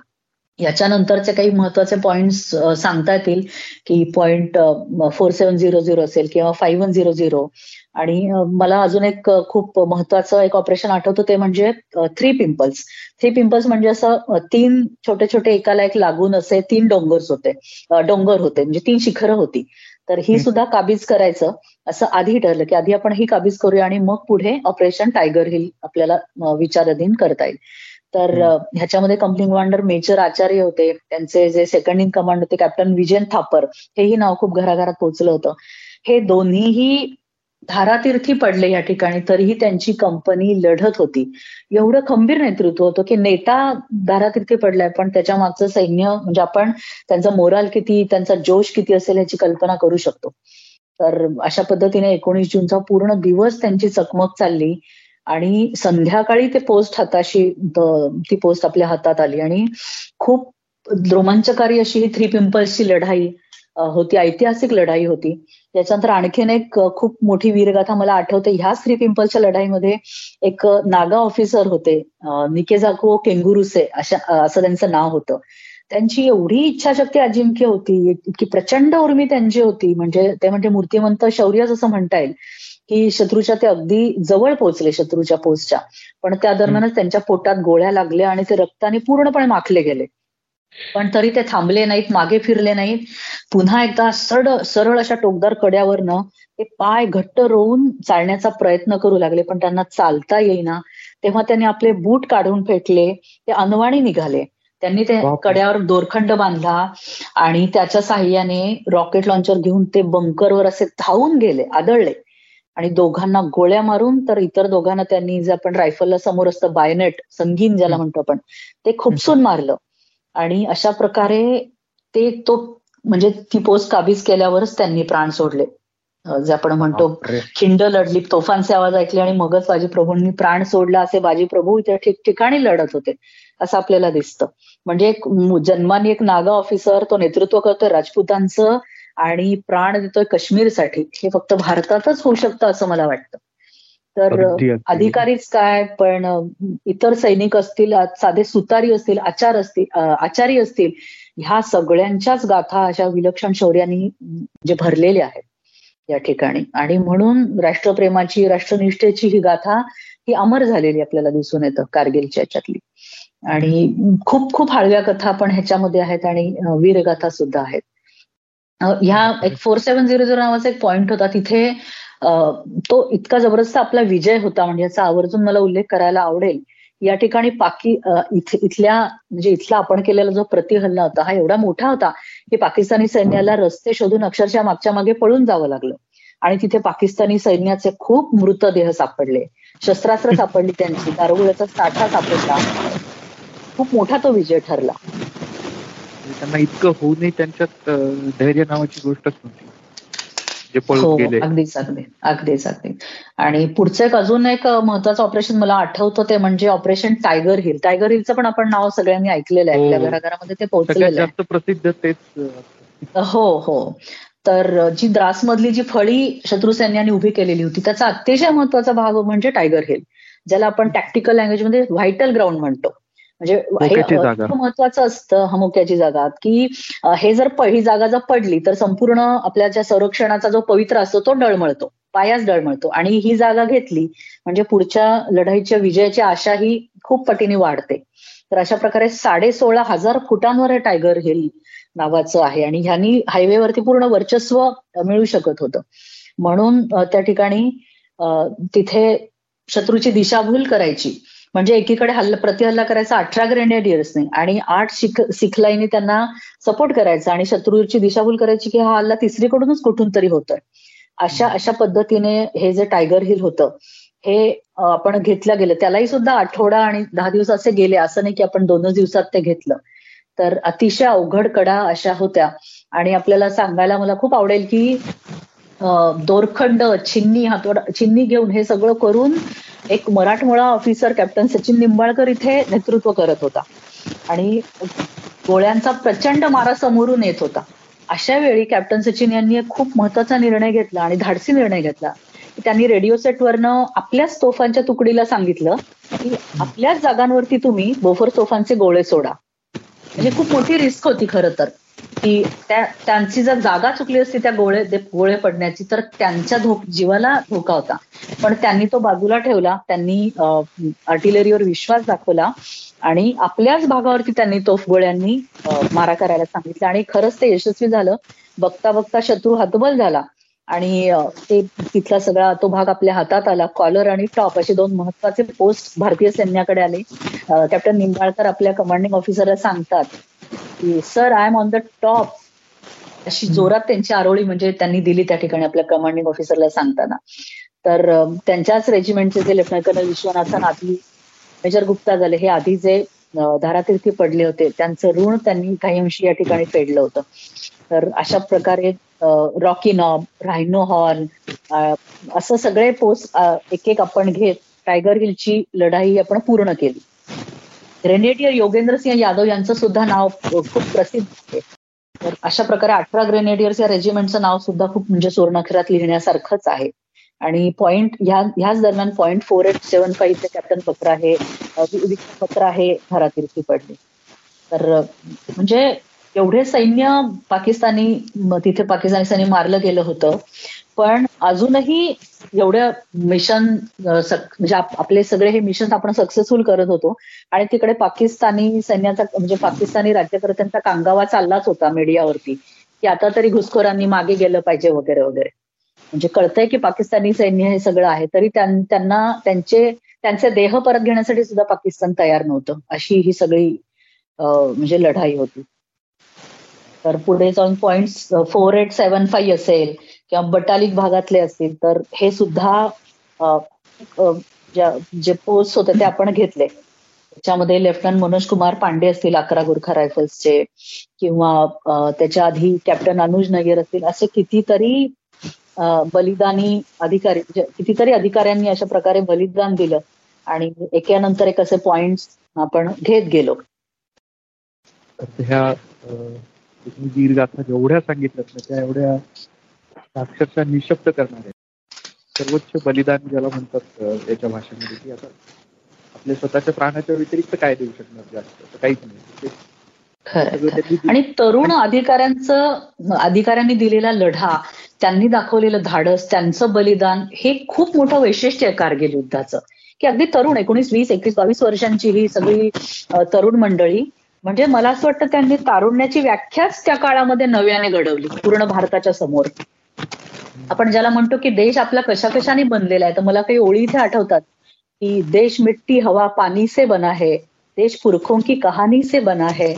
याच्यानंतरचे काही महत्त्वाचे पॉइंट्स सांगता येतील की point four seven zero zero असेल किंवा फाईव्ह वन झिरो झिरो आणि मला अजून एक खूप महत्वाचं एक ऑपरेशन आठवतं ते म्हणजे थ्री पिंपल्स थ्री पिंपल्स म्हणजे असं तीन छोटे छोटे एकाला एक लागून असे तीन डोंगर्स होते. डोंगर होते. म्हणजे तीन शिखरं होती. तर ही सुद्धा काबीज करायचं. असं आधी ठरलं की आधी आपण ही काबीज करूया आणि मग पुढे ऑपरेशन टायगर हिल आपल्याला विचाराधीन करता येईल. तर ह्याच्यामध्ये कंपनी कमांडर मेजर आचार्य होते. त्यांचे जे सेकंड इन कमांड होते कॅप्टन विजयन थापर हेही नाव खूप घराघरात पोहोचलं होतं. हे दोन्हीही धारातीर्थी पडले या ठिकाणी तरीही त्यांची कंपनी लढत होती. एवढं खंबीर नेतृत्व होतं की नेता धारातीर्थी पडलाय पण त्याच्या मागचं सैन्य म्हणजे आपण त्यांचा मोराल किती त्यांचा जोश किती असेल याची कल्पना करू शकतो. तर अशा पद्धतीने एकोणीस जूनचा पूर्ण दिवस त्यांची चकमक चालली. आणि संध्याकाळी ते पोस्ट हाताशी ती पोस्ट आपल्या हातात आली. आणि खूप रोमांचकारी अशी ही थ्री पिंपल्सची लढाई होती ऐतिहासिक लढाई होती. त्याच्यानंतर आणखीन एक खूप मोठी वीरगाथा मला आठवते. ह्याच थ्री पिंपलच्या लढाईमध्ये एक नागा ऑफिसर होते निकेजाको केंगुरुसे अशा असं त्यांचं नाव होतं. त्यांची एवढी इच्छाशक्ती अजिंक्य होती इतकी प्रचंड उर्मी त्यांची होती. म्हणजे ते म्हणजे मूर्तिमंत शौर्य असं म्हणता येईल की शत्रूच्या ते अगदी जवळ पोहोचले शत्रूच्या पोस्टच्या. पण त्या दरम्यानच त्यांच्या पोटात गोळ्या लागल्या आणि ते रक्ताने पूर्णपणे माखले गेले. पण तरी ते थांबले नाहीत मागे फिरले नाहीत. पुन्हा एकदा सड सरळ अशा टोकदार कड्यावरनं ते पाय घट्ट रोवून चालण्याचा प्रयत्न करू लागले पण त्यांना चालता येईना. तेव्हा त्यांनी आपले बूट काढून फेकले ते अनवाणी निघाले. त्यांनी ते कड्यावर दोरखंड बांधला आणि त्याच्या साह्याने रॉकेट लॉन्चर घेऊन ते बंकरवर असे धावून गेले आदळले. आणि दोघांना गोळ्या मारून तर इतर दोघांना त्यांनी जे आपण रायफलला समोर असतं बायनेट संगीन ज्याला म्हणतो आपण ते खुपसून मारलं. आणि अशा प्रकारे ते तो म्हणजे ती पोस्ट काबीज केल्यावरच त्यांनी प्राण सोडले. जे आपण म्हणतो खिंड लढली तोफांचे आवाज ऐकले आणि मगच बाजी प्रभूंनी प्राण सोडला असे बाजी प्रभू इथे ठिकठिकाणी लढत होते असं आपल्याला दिसतं. म्हणजे एक जन्मानी एक नागा ऑफिसर तो नेतृत्व करतोय राजपूतांचं आणि प्राण देतोय काश्मीरसाठी. हे फक्त भारतातच होऊ शकतं असं मला वाटतं. तर अधिकारीच काय पण इतर सैनिक असतील साधे सुतारी असतील आचार असतील आचारी असतील ह्या सगळ्यांच्याच गाथा अशा विलक्षण शौर्यानी जे भरलेल्या आहेत या ठिकाणी. आणि म्हणून राष्ट्रप्रेमाची राष्ट्रनिष्ठेची ही गाथा ही अमर झालेली आपल्याला दिसून येतं कारगिलच्या याच्यातली. आणि खूप खूप हळव्या कथा पण ह्याच्यामध्ये आहेत आणि वीरगाथा सुद्धा आहेत. ह्या एक फोर सेव्हन झिरो झिरो नावाचा एक पॉईंट होता. तिथे तो इतका जबरदस्त आपला विजय होता म्हणजे याचा आवर्जून मला उल्लेख करायला आवडेल. या ठिकाणी पाकी इथल्या म्हणजे इथला आपण केलेला जो प्रतिहल्ला होता हा एवढा मोठा होता की पाकिस्तानी सैन्याला रस्ते शोधून अक्षरशः मागच्या मागे पळून जावं लागलं. आणि तिथे पाकिस्तानी सैन्याचे खूप मृतदेह सापडले. शस्त्रास्त्र सापडली त्यांची. दारुगोळ्याचा साठा सापडला. खूप मोठा तो विजय ठरला. त्यांना इतकं होऊ नये त्यांच्यात धैर्य नावाची गोष्टच नव्हती हो, अगदीच अगदी अगदीच अगदी. आणि पुढचं एक अजून एक महत्वाचं ऑपरेशन मला आठवतं ते म्हणजे ऑपरेशन टायगर हिल टायगर हिलचं पण आपण नाव सगळ्यांनी ऐकलेलं आहे. आपल्या हो. घराघरामध्ये ते पोहोचलेलं आहे. प्रसिद्ध तेच हो हो. तर जी द्रासमधली जी फळी शत्रू सैन्याने उभी केलेली होती त्याचा अतिशय महत्त्वाचा भाग म्हणजे टायगर हिल ज्याला आपण टॅक्टिकल लँग्वेजमध्ये व्हायटल ग्राउंड म्हणतो. म्हणजे हे महत्वाचं असतं हमोक्याची जागा. की हे जर पहिली जागा जर पडली तर संपूर्ण आपल्या ज्या संरक्षणाचा जो पवित्र असतो तो डळमळतो पायाच डळमळतो आणि ही जागा घेतली म्हणजे पुढच्या लढाईच्या विजयाची आशा ही खूप पटीने वाढते. तर अशा प्रकारे साडे सोळा हजार फुटांवर हे टायगर हिल नावाचं आहे. आणि ह्यांनी हायवेवरती पूर्ण वर्चस्व मिळू शकत होतं. म्हणून त्या ठिकाणी तिथे शत्रूची दिशाभूल करायची म्हणजे एकीकडे हल्ला प्रतिहल्ला करायचा अठरा ग्रेनेडियर्सने आणि आठ शिख सिखलाईने त्यांना सपोर्ट करायचा आणि शत्रूची दिशाभूल करायची की हा हल्ला तिसरीकडूनच कुठून तरी होतोय. अशा अशा पद्धतीने हे जे टायगर हिल होतं हे आपण घेतलं गेलं. त्यालाही सुद्धा आठवडा आणि दहा दिवस असे गेले. असं नाही की आपण दोनच दिवसात ते घेतलं. तर अतिशय अवघड कडा अशा होत्या. आणि आपल्याला सांगायला मला खूप आवडेल की दोरखंड छिन्नी हातोडा छिन्नी घेऊन हे सगळं करून एक मराठमोळा ऑफिसर कॅप्टन सचिन निंबाळकर इथे नेतृत्व करत होता. आणि गोळ्यांचा प्रचंड मारा समोरून येत होता. अशा वेळी कॅप्टन सचिन यांनी एक खूप महत्त्वाचा निर्णय घेतला आणि धाडसी निर्णय घेतला. त्यांनी रेडिओ सेटवरनं आपल्याच तोफांच्या तुकडीला सांगितलं की आपल्याच जागांवरती तुम्ही बोफर तोफांचे गोळे सोडा. म्हणजे खूप मोठी रिस्क होती खरं तर. की त्या त्यांची जर जागा चुकली असती त्या गोळे गोळे पडण्याची तर त्यांच्या धोक जीवाला धोका होता. पण त्यांनी तो बाजूला ठेवला त्यांनी आर्टिलरीवर विश्वास दाखवला आणि आपल्याच भागावरती त्यांनी तोफ गोळ्यांनी मारा करायला सांगितलं. आणि खरंच ते यशस्वी झालं. बघता बघता शत्रू हतबल झाला. आणि ते तिथला सगळा तो भाग आपल्या हातात आला. कॉलर आणि टॉप असे दोन महत्त्वाचे पोस्ट भारतीय सैन्याकडे आले. कॅप्टन निंबाळकर आपल्या कमांडिंग ऑफिसरला सांगतात की sir I am on the top अशी जोरात त्यांची आरोळी म्हणजे त्यांनी दिली त्या ठिकाणी आपल्या कमांडिंग ऑफिसरला सांगताना. तर त्यांच्याच रेजिमेंटचे जे लेफ्टनंट कर्नल विश्वनाथन आधी मेजर गुप्ता झाले. हे आधी जे धारातीर्थी पडले होते त्यांचं ऋण त्यांनी काही अंशी या ठिकाणी फेडलं होतं. तर अशा प्रकारे रॉकी नॉब रायनो हॉर्न असं सगळे पोस्ट एक एक आपण घेत. टायगर हिलची लढाई आपण पूर्ण केली. ग्रेनेडियर योगेंद्र सिंह यादव यांचं सुद्धा नाव खूप प्रसिद्ध आहे. तर अशा प्रकारे अठरा ग्रेनेडियर्स या रेजिमेंटचं नाव सुद्धा खूप म्हणजे सुवर्णाक्षरात लिहिण्यासारखंच आहे. आणि पॉईंट ह्या ह्याच दरम्यान point four eight seven five captain पत्र आहे. पत्र आहे घरातील पडले तर म्हणजे एवढे सैन्य पाकिस्तानी तिथे पाकिस्तानी सैन्य मारलं गेलं होतं. पण अजूनही एवढ्या मिशन म्हणजे आपले सगळे हे मिशन आपण सक्सेसफुल करत होतो. आणि तिकडे पाकिस्तानी सैन्याचा म्हणजे पाकिस्तानी राज्यकर्त्यांचा कांगावा चाललाच होता मीडियावरती की आता तरी घुसखोरांनी मागे गेलं पाहिजे वगैरे वगैरे. म्हणजे कळतंय की पाकिस्तानी सैन्य हे सगळं आहे. तरी त्यांना त्यांचे त्यांचे देह परत घेण्यासाठी सुद्धा पाकिस्तान तयार नव्हतं. अशी ही सगळी म्हणजे लढाई होती. तर पुढे जाऊन point four eight seven five असेल किंवा बटालिक भागातले असतील तर हे सुद्धा जे पोस्ट होते ते आपण घेतले. त्याच्यामध्ये लेफ्टनंट मनोज कुमार पांडे असतील अकरा गुरखा रायफल्सचे किंवा त्याच्या आधी कॅप्टन अनुज नय्यर असतील असे कितीतरी बलिदानी अधिकारी म्हणजे कितीतरी अधिकाऱ्यांनी अशा प्रकारे बलिदान दिलं आणि एकानंतर एक असे पॉइंट आपण घेत गेलो. ह्या दीर्घाथा जेवढ्या सांगितल्यात ना त्या एवढ्या अक्षरशः निशब्द करणाऱ्या सर्वोच्च बलिदान ज्याला म्हणतात त्याच्या भाषेमध्ये की आता आपल्या स्वतःच्या प्राणाच्या व्यतिरिक्त काय देऊ शकणार जास्त? काहीच नाही. आणि तरुण अधिकाऱ्यांचं अधिकाऱ्यांनी दिलेला लढा त्यांनी दाखवलेलं धाडस त्यांचं बलिदान हे खूप मोठं वैशिष्ट्य आहे कारगिल युद्धाचं. की अगदी तरुण एकोणीस वीस एकवीस बावीस वर्षांची ही सगळी तरुण मंडळी म्हणजे मला असं वाटतं त्यांनी तारुण्याची व्याख्याच त्या काळामध्ये नव्याने घडवली पूर्ण भारताच्या समोर. आपण ज्याला म्हणतो की देश आपला कशा कशाने बनलेला आहे तर मला काही ओळी इथे आठवतात की देश मिट्टी हवा पाणी से बना है देश पुरखों की कहानी से बना है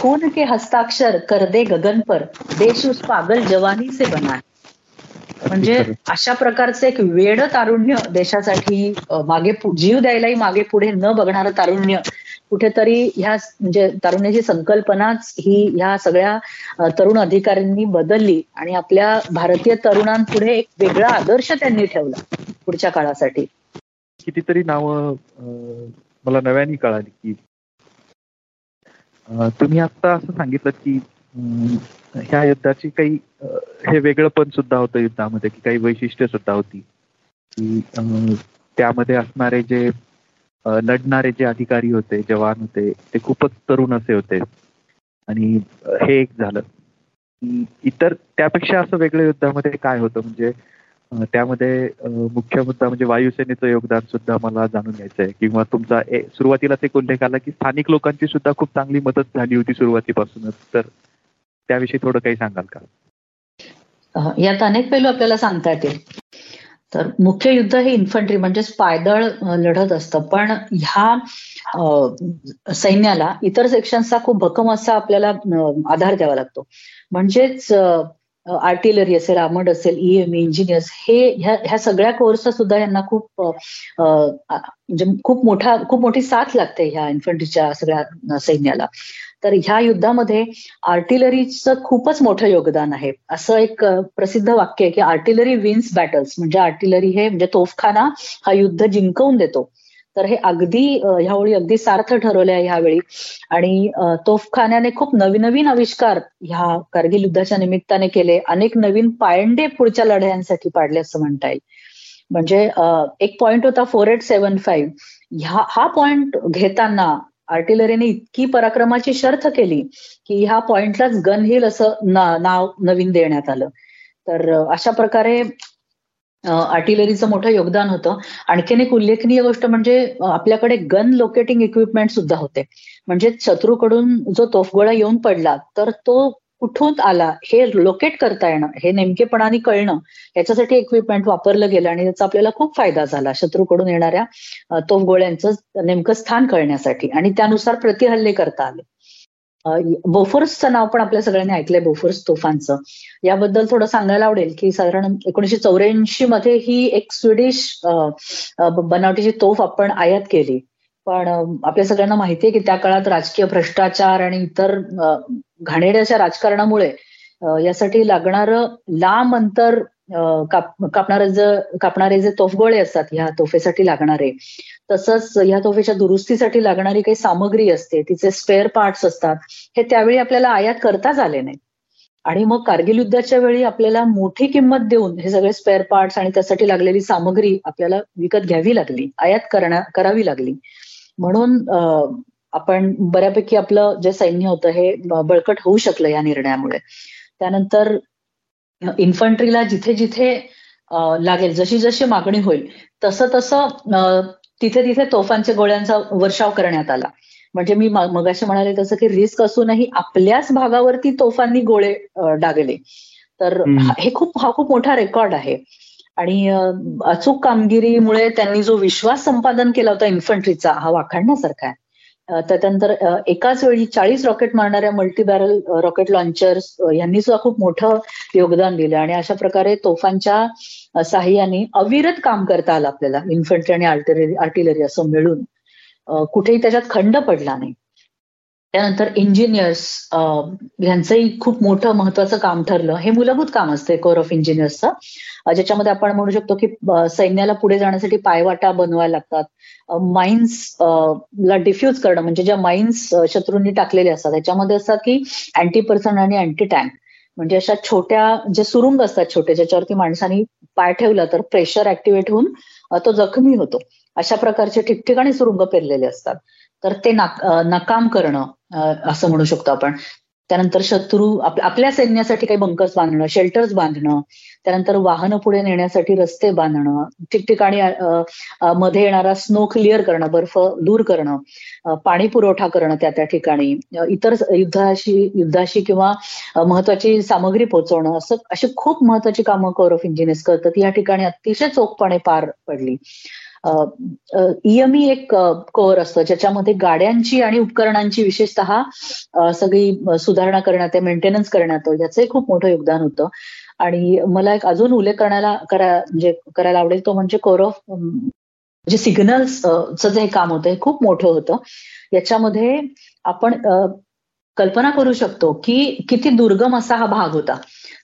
खून के हस्ताक्षर कर दे गगन पर देश उस पागल जवानी से बना है. म्हणजे अशा प्रकारचं एक वेड तारुण्य देशासाठी मागे जीव द्यायलाही मागे पुढे न बघणारं तारुण्य कुठेतरी ह्या म्हणजे तारुण्याची संकल्पनाच ही ह्या सगळ्या तरुण अधिकाऱ्यांनी बदलली आणि आपल्या भारतीय तरुणांपुढे एक वेगळा आदर्श त्यांनी ठेवला पुढच्या काळासाठी. कितीतरी नाव मला नव्याने कळाली की तुम्ही आता असं सांगितलं की ह्या युद्धाची काही हे वेगळं पण सुद्धा होतं युद्धामध्ये की काही वैशिष्ट्य सुद्धा होती. की त्यामध्ये असणारे जे लढणारे जे अधिकारी होते जवान होते ते खूपच तरुण असे होते. आणि हे एक झालं. इतर त्यापेक्षा असं वेगळ्या युद्धामध्ये काय होतं? म्हणजे त्यामध्ये मुख्य मुद्दा म्हणजे वायुसेनेचं योगदान सुद्धा मला जाणून घ्यायचं आहे किंवा तुमचा सुरुवातीलाच एक उल्लेख आला की स्थानिक लोकांची सुद्धा खूप चांगली मदत झाली होती सुरुवातीपासूनच. तर त्याविषयी थोडं काही सांगाल का? यात अनेक पैलू आपल्याला सांगता येतील. तर मुख्य युद्ध हे इन्फंट्री म्हणजेच पायदळ लढत असतं. पण ह्या सैन्याला इतर सेक्शनचा खूप भक्कम असा आपल्याला आधार द्यावा लागतो. म्हणजेच आर्टिलरी असेल आर्मड असेल ईएम इंजिनियर्स हे ह्या सगळ्या कोर्सचा सुद्धा यांना खूप म्हणजे खूप मोठा खूप मोठी साथ लागते ह्या इन्फंट्रीच्या सगळ्या सैन्याला. तर ह्या युद्धामध्ये आर्टिलरीचं खूपच मोठं योगदान आहे. असं एक प्रसिद्ध वाक्य आहे की आर्टिलरी विन्स बॅटल्स म्हणजे आर्टिलरी हे म्हणजे तोफखाना हा युद्ध जिंकवून देतो. तर हे अगदी ह्यावेळी अगदी सार्थ ठरवले आहे ह्यावेळी. आणि तोफखान्याने खूप नवीन नवीन आविष्कार ह्या कारगिल युद्धाच्या निमित्ताने केले. अनेक नवीन पायंडे पुढच्या लढ्यांसाठी पाडले असं म्हणता येईल. म्हणजे एक पॉइंट होता फोर एट सेव्हन फाईव्ह ह्या हा पॉइंट घेताना आर्टिलरीने इतकी पराक्रमाची शर्थ केली की ह्या पॉइंटलाच गन हिल असं नाव नवीन देण्यात आलं. तर अशा प्रकारे आर्टिलरीचं मोठं योगदान होतं. आणखीन एक उल्लेखनीय गोष्ट म्हणजे आपल्याकडे गन लोकेटिंग इक्विपमेंट सुद्धा होते. म्हणजे शत्रूकडून जो तोफगोळा येऊन पडला तर तो कुठून आला हे लोकेट करता येणं हे नेमकेपणाने कळणं याच्यासाठी इक्विपमेंट वापरलं गेलं आणि त्याचा आपल्याला खूप फायदा झाला. शत्रूकडून येणाऱ्या तोफगोळ्यांचं नेमकं स्थान कळण्यासाठी. आणि त्यानुसार प्रतिहल्ले करता आले बोफोर्सचं नाव पण आपल्या सगळ्यांनी ऐकलंय बोफोर्स तोफांचं. याबद्दल थोडं सांगायला आवडेल की साधारण एकोणीशे चौऱ्याऐंशी मध्ये ही एक स्वीडिश बनावटीची तोफ आपण आयात केली. पण आपल्या सगळ्यांना माहितीये की त्या काळात राजकीय भ्रष्टाचार आणि इतर घाणेड्याच्या राजकारणामुळे यासाठी लागणारं लांब अंतर कापणारे जे कापणारे जे तोफगोळे असतात ह्या तोफेसाठी लागणारे. तसंच ह्या तोफेच्या दुरुस्तीसाठी लागणारी काही सामग्री असते तिचे स्पेअर पार्ट्स असतात हे त्यावेळी आपल्याला आयात करताच आले नाही आणि मग कारगिल युद्धाच्या वेळी आपल्याला मोठी किंमत देऊन हे सगळे स्पेअर पार्ट्स आणि त्यासाठी लागलेली सामग्री आपल्याला विकत घ्यावी लागली आयात करण्या करावी लागली. म्हणून आपण बऱ्यापैकी आपलं जे सैन्य होतं हे बळकट होऊ शकलं या निर्णयामुळे. त्यानंतर इन्फंट्रीला जिथे जिथे लागेल जशी जशी मागणी होईल तसं तसं तिथे तिथे तोफांच्या गोळ्यांचा वर्षाव करण्यात आला. म्हणजे मी मगाशी म्हणाले तसं की रिस्क असूनही आपल्याच भागावरती तोफांनी गोळे डागले. तर हे खूप हा खूप मोठा रेकॉर्ड आहे. आणि अचूक कामगिरीमुळे त्यांनी जो विश्वास संपादन केला होता इन्फंट्रीचा हा वाखाणण्यासारखा आहे. त्याच्यानंतर एकाच वेळी चाळीस रॉकेट मारणाऱ्या मल्टीबॅरल रॉकेट लॉन्चर्स यांनी सुद्धा खूप मोठं योगदान दिलं. आणि अशा प्रकारे तोफांच्या साह्याने अविरत काम करता आलं आपल्याला इन्फंट्री आणि आर्टिलरी असं मिळून. कुठेही त्याच्यात खंड पडला नाही. त्यानंतर इंजिनियर्स यांचंही खूप मोठं महत्वाचं काम ठरलं. हे मूलभूत काम असतं कोर ऑफ इंजिनियर्सचं ज्याच्यामध्ये आपण म्हणू शकतो की सैन्याला पुढे जाण्यासाठी पायवाटा बनवायला लागतात. माइन्स ला डिफ्यूज करणं म्हणजे ज्या माइन्स शत्रूंनी टाकलेले असतात. त्याच्यामध्ये असतात की अँटी पर्सन आणि अँटी टँक म्हणजे अशा छोट्या जे सुरुंग असतात छोटे ज्याच्यावरती माणसांनी पाय ठेवला तर प्रेशर ऍक्टिव्हेट होऊन तो जखमी होतो. अशा प्रकारचे ठिकठिकाणी सुरुंग पेरलेले असतात. तर ते नकाम करणं असं म्हणू शकतो आपण. त्यानंतर शत्रू आपल्या सैन्यासाठी काही बंकर्स बांधणं शेल्टर्स बांधणं त्यानंतर वाहनं पुढे नेण्यासाठी रस्ते बांधणं ठिकठिकाणी मध्ये येणारा स्नो क्लिअर करणं बर्फ दूर करणं पाणी पुरवठा करणं त्या त्या ठिकाणी इतर युद्धाशी युद्धाशी किंवा महत्वाची सामग्री पोहोचवणं असं अशी खूप महत्वाची कामं कोर ऑफ इंजिनियर्स करतात. या ठिकाणी अतिशय चोखपणे पार पडली. इयमी एक कोअर असतं ज्याच्यामध्ये गाड्यांची आणि उपकरणांची विशेषतः सगळी सुधारणा करण्यात मेंटेनन्स करण्यात याचंही खूप मोठं योगदान होतं. आणि मला एक अजून उल्लेख करण्याला करा म्हणजे करायला आवडेल तो म्हणजे कोर ऑफ म्हणजे सिग्नल्सचं जे काम होतं हे खूप मोठं होतं. याच्यामध्ये आपण कल्पना करू शकतो की किती दुर्गम असा हा भाग होता.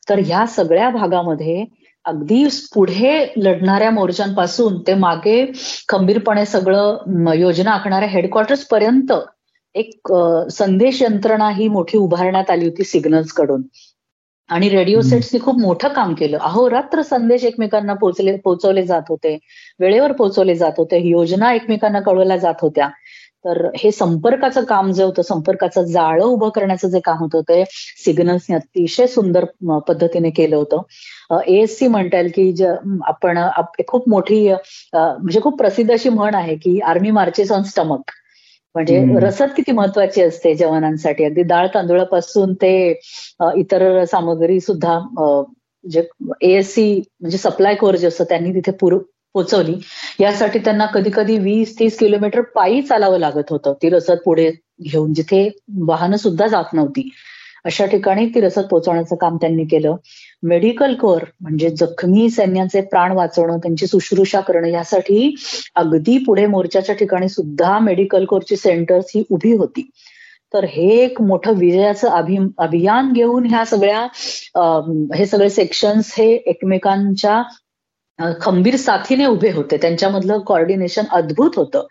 तर ह्या सगळ्या भागामध्ये अगदी पुढे लढणाऱ्या मोर्चांपासून ते मागे खंबीरपणे सगळं योजना आखणाऱ्या हेडक्वार्टर्स पर्यंत एक संदेश यंत्रणा ही मोठी उभारण्यात आली होती सिग्नल्सकडून. आणि रेडिओ सेट्सनी खूप मोठं काम केलं. अहोरात्र संदेश एकमेकांना पोहोचले पोहोचवले जात होते. वेळेवर पोहोचवले जात होते. योजना एकमेकांना कळवल्या जात होत्या. तर हे संपर्काचं काम जे होतं संपर्काचं जाळं उभं करण्याचं जे काम होतं ते सिग्नल्सने अतिशय सुंदर पद्धतीने केलं होतं. एएससी म्हणता येईल की आपण खूप मोठी म्हणजे खूप प्रसिद्ध अशी म्हण आहे की आर्मी मार्चेस ऑन स्टमक म्हणजे रसद किती महत्वाची असते जवानांसाठी. अगदी डाळ तांदूळापासून ते इतर सामग्री सुद्धा जे एएससी म्हणजे सप्लाय कोर जे असतं त्यांनी तिथे पोचवली. यासाठी त्यांना कधी कधी वीस तीस किलोमीटर पायी चालावं लागत होतं. ती रसद पुढे घेऊन जिथे वाहनं सुद्धा जात नव्हती. अशा ठिकाणी ती रसद पोहोचवण्याचं काम त्यांनी केलं. मेडिकल कोअर म्हणजे जखमी सैन्याचे प्राण वाचवणं त्यांची शुश्रूषा करणं यासाठी अगदी पुढे मोर्चाच्या ठिकाणी सुद्धा मेडिकल कोरची सेंटर्स ही उभी होती. तर हे एक मोठं विजयाचं अभि अभियान घेऊन ह्या सगळ्या हे सगळे सेक्शन्स हे एकमेकांच्या खंबीर साथीने उभे होते. त्यांच्यामधलं कॉर्डिनेशन अद्भुत होतं.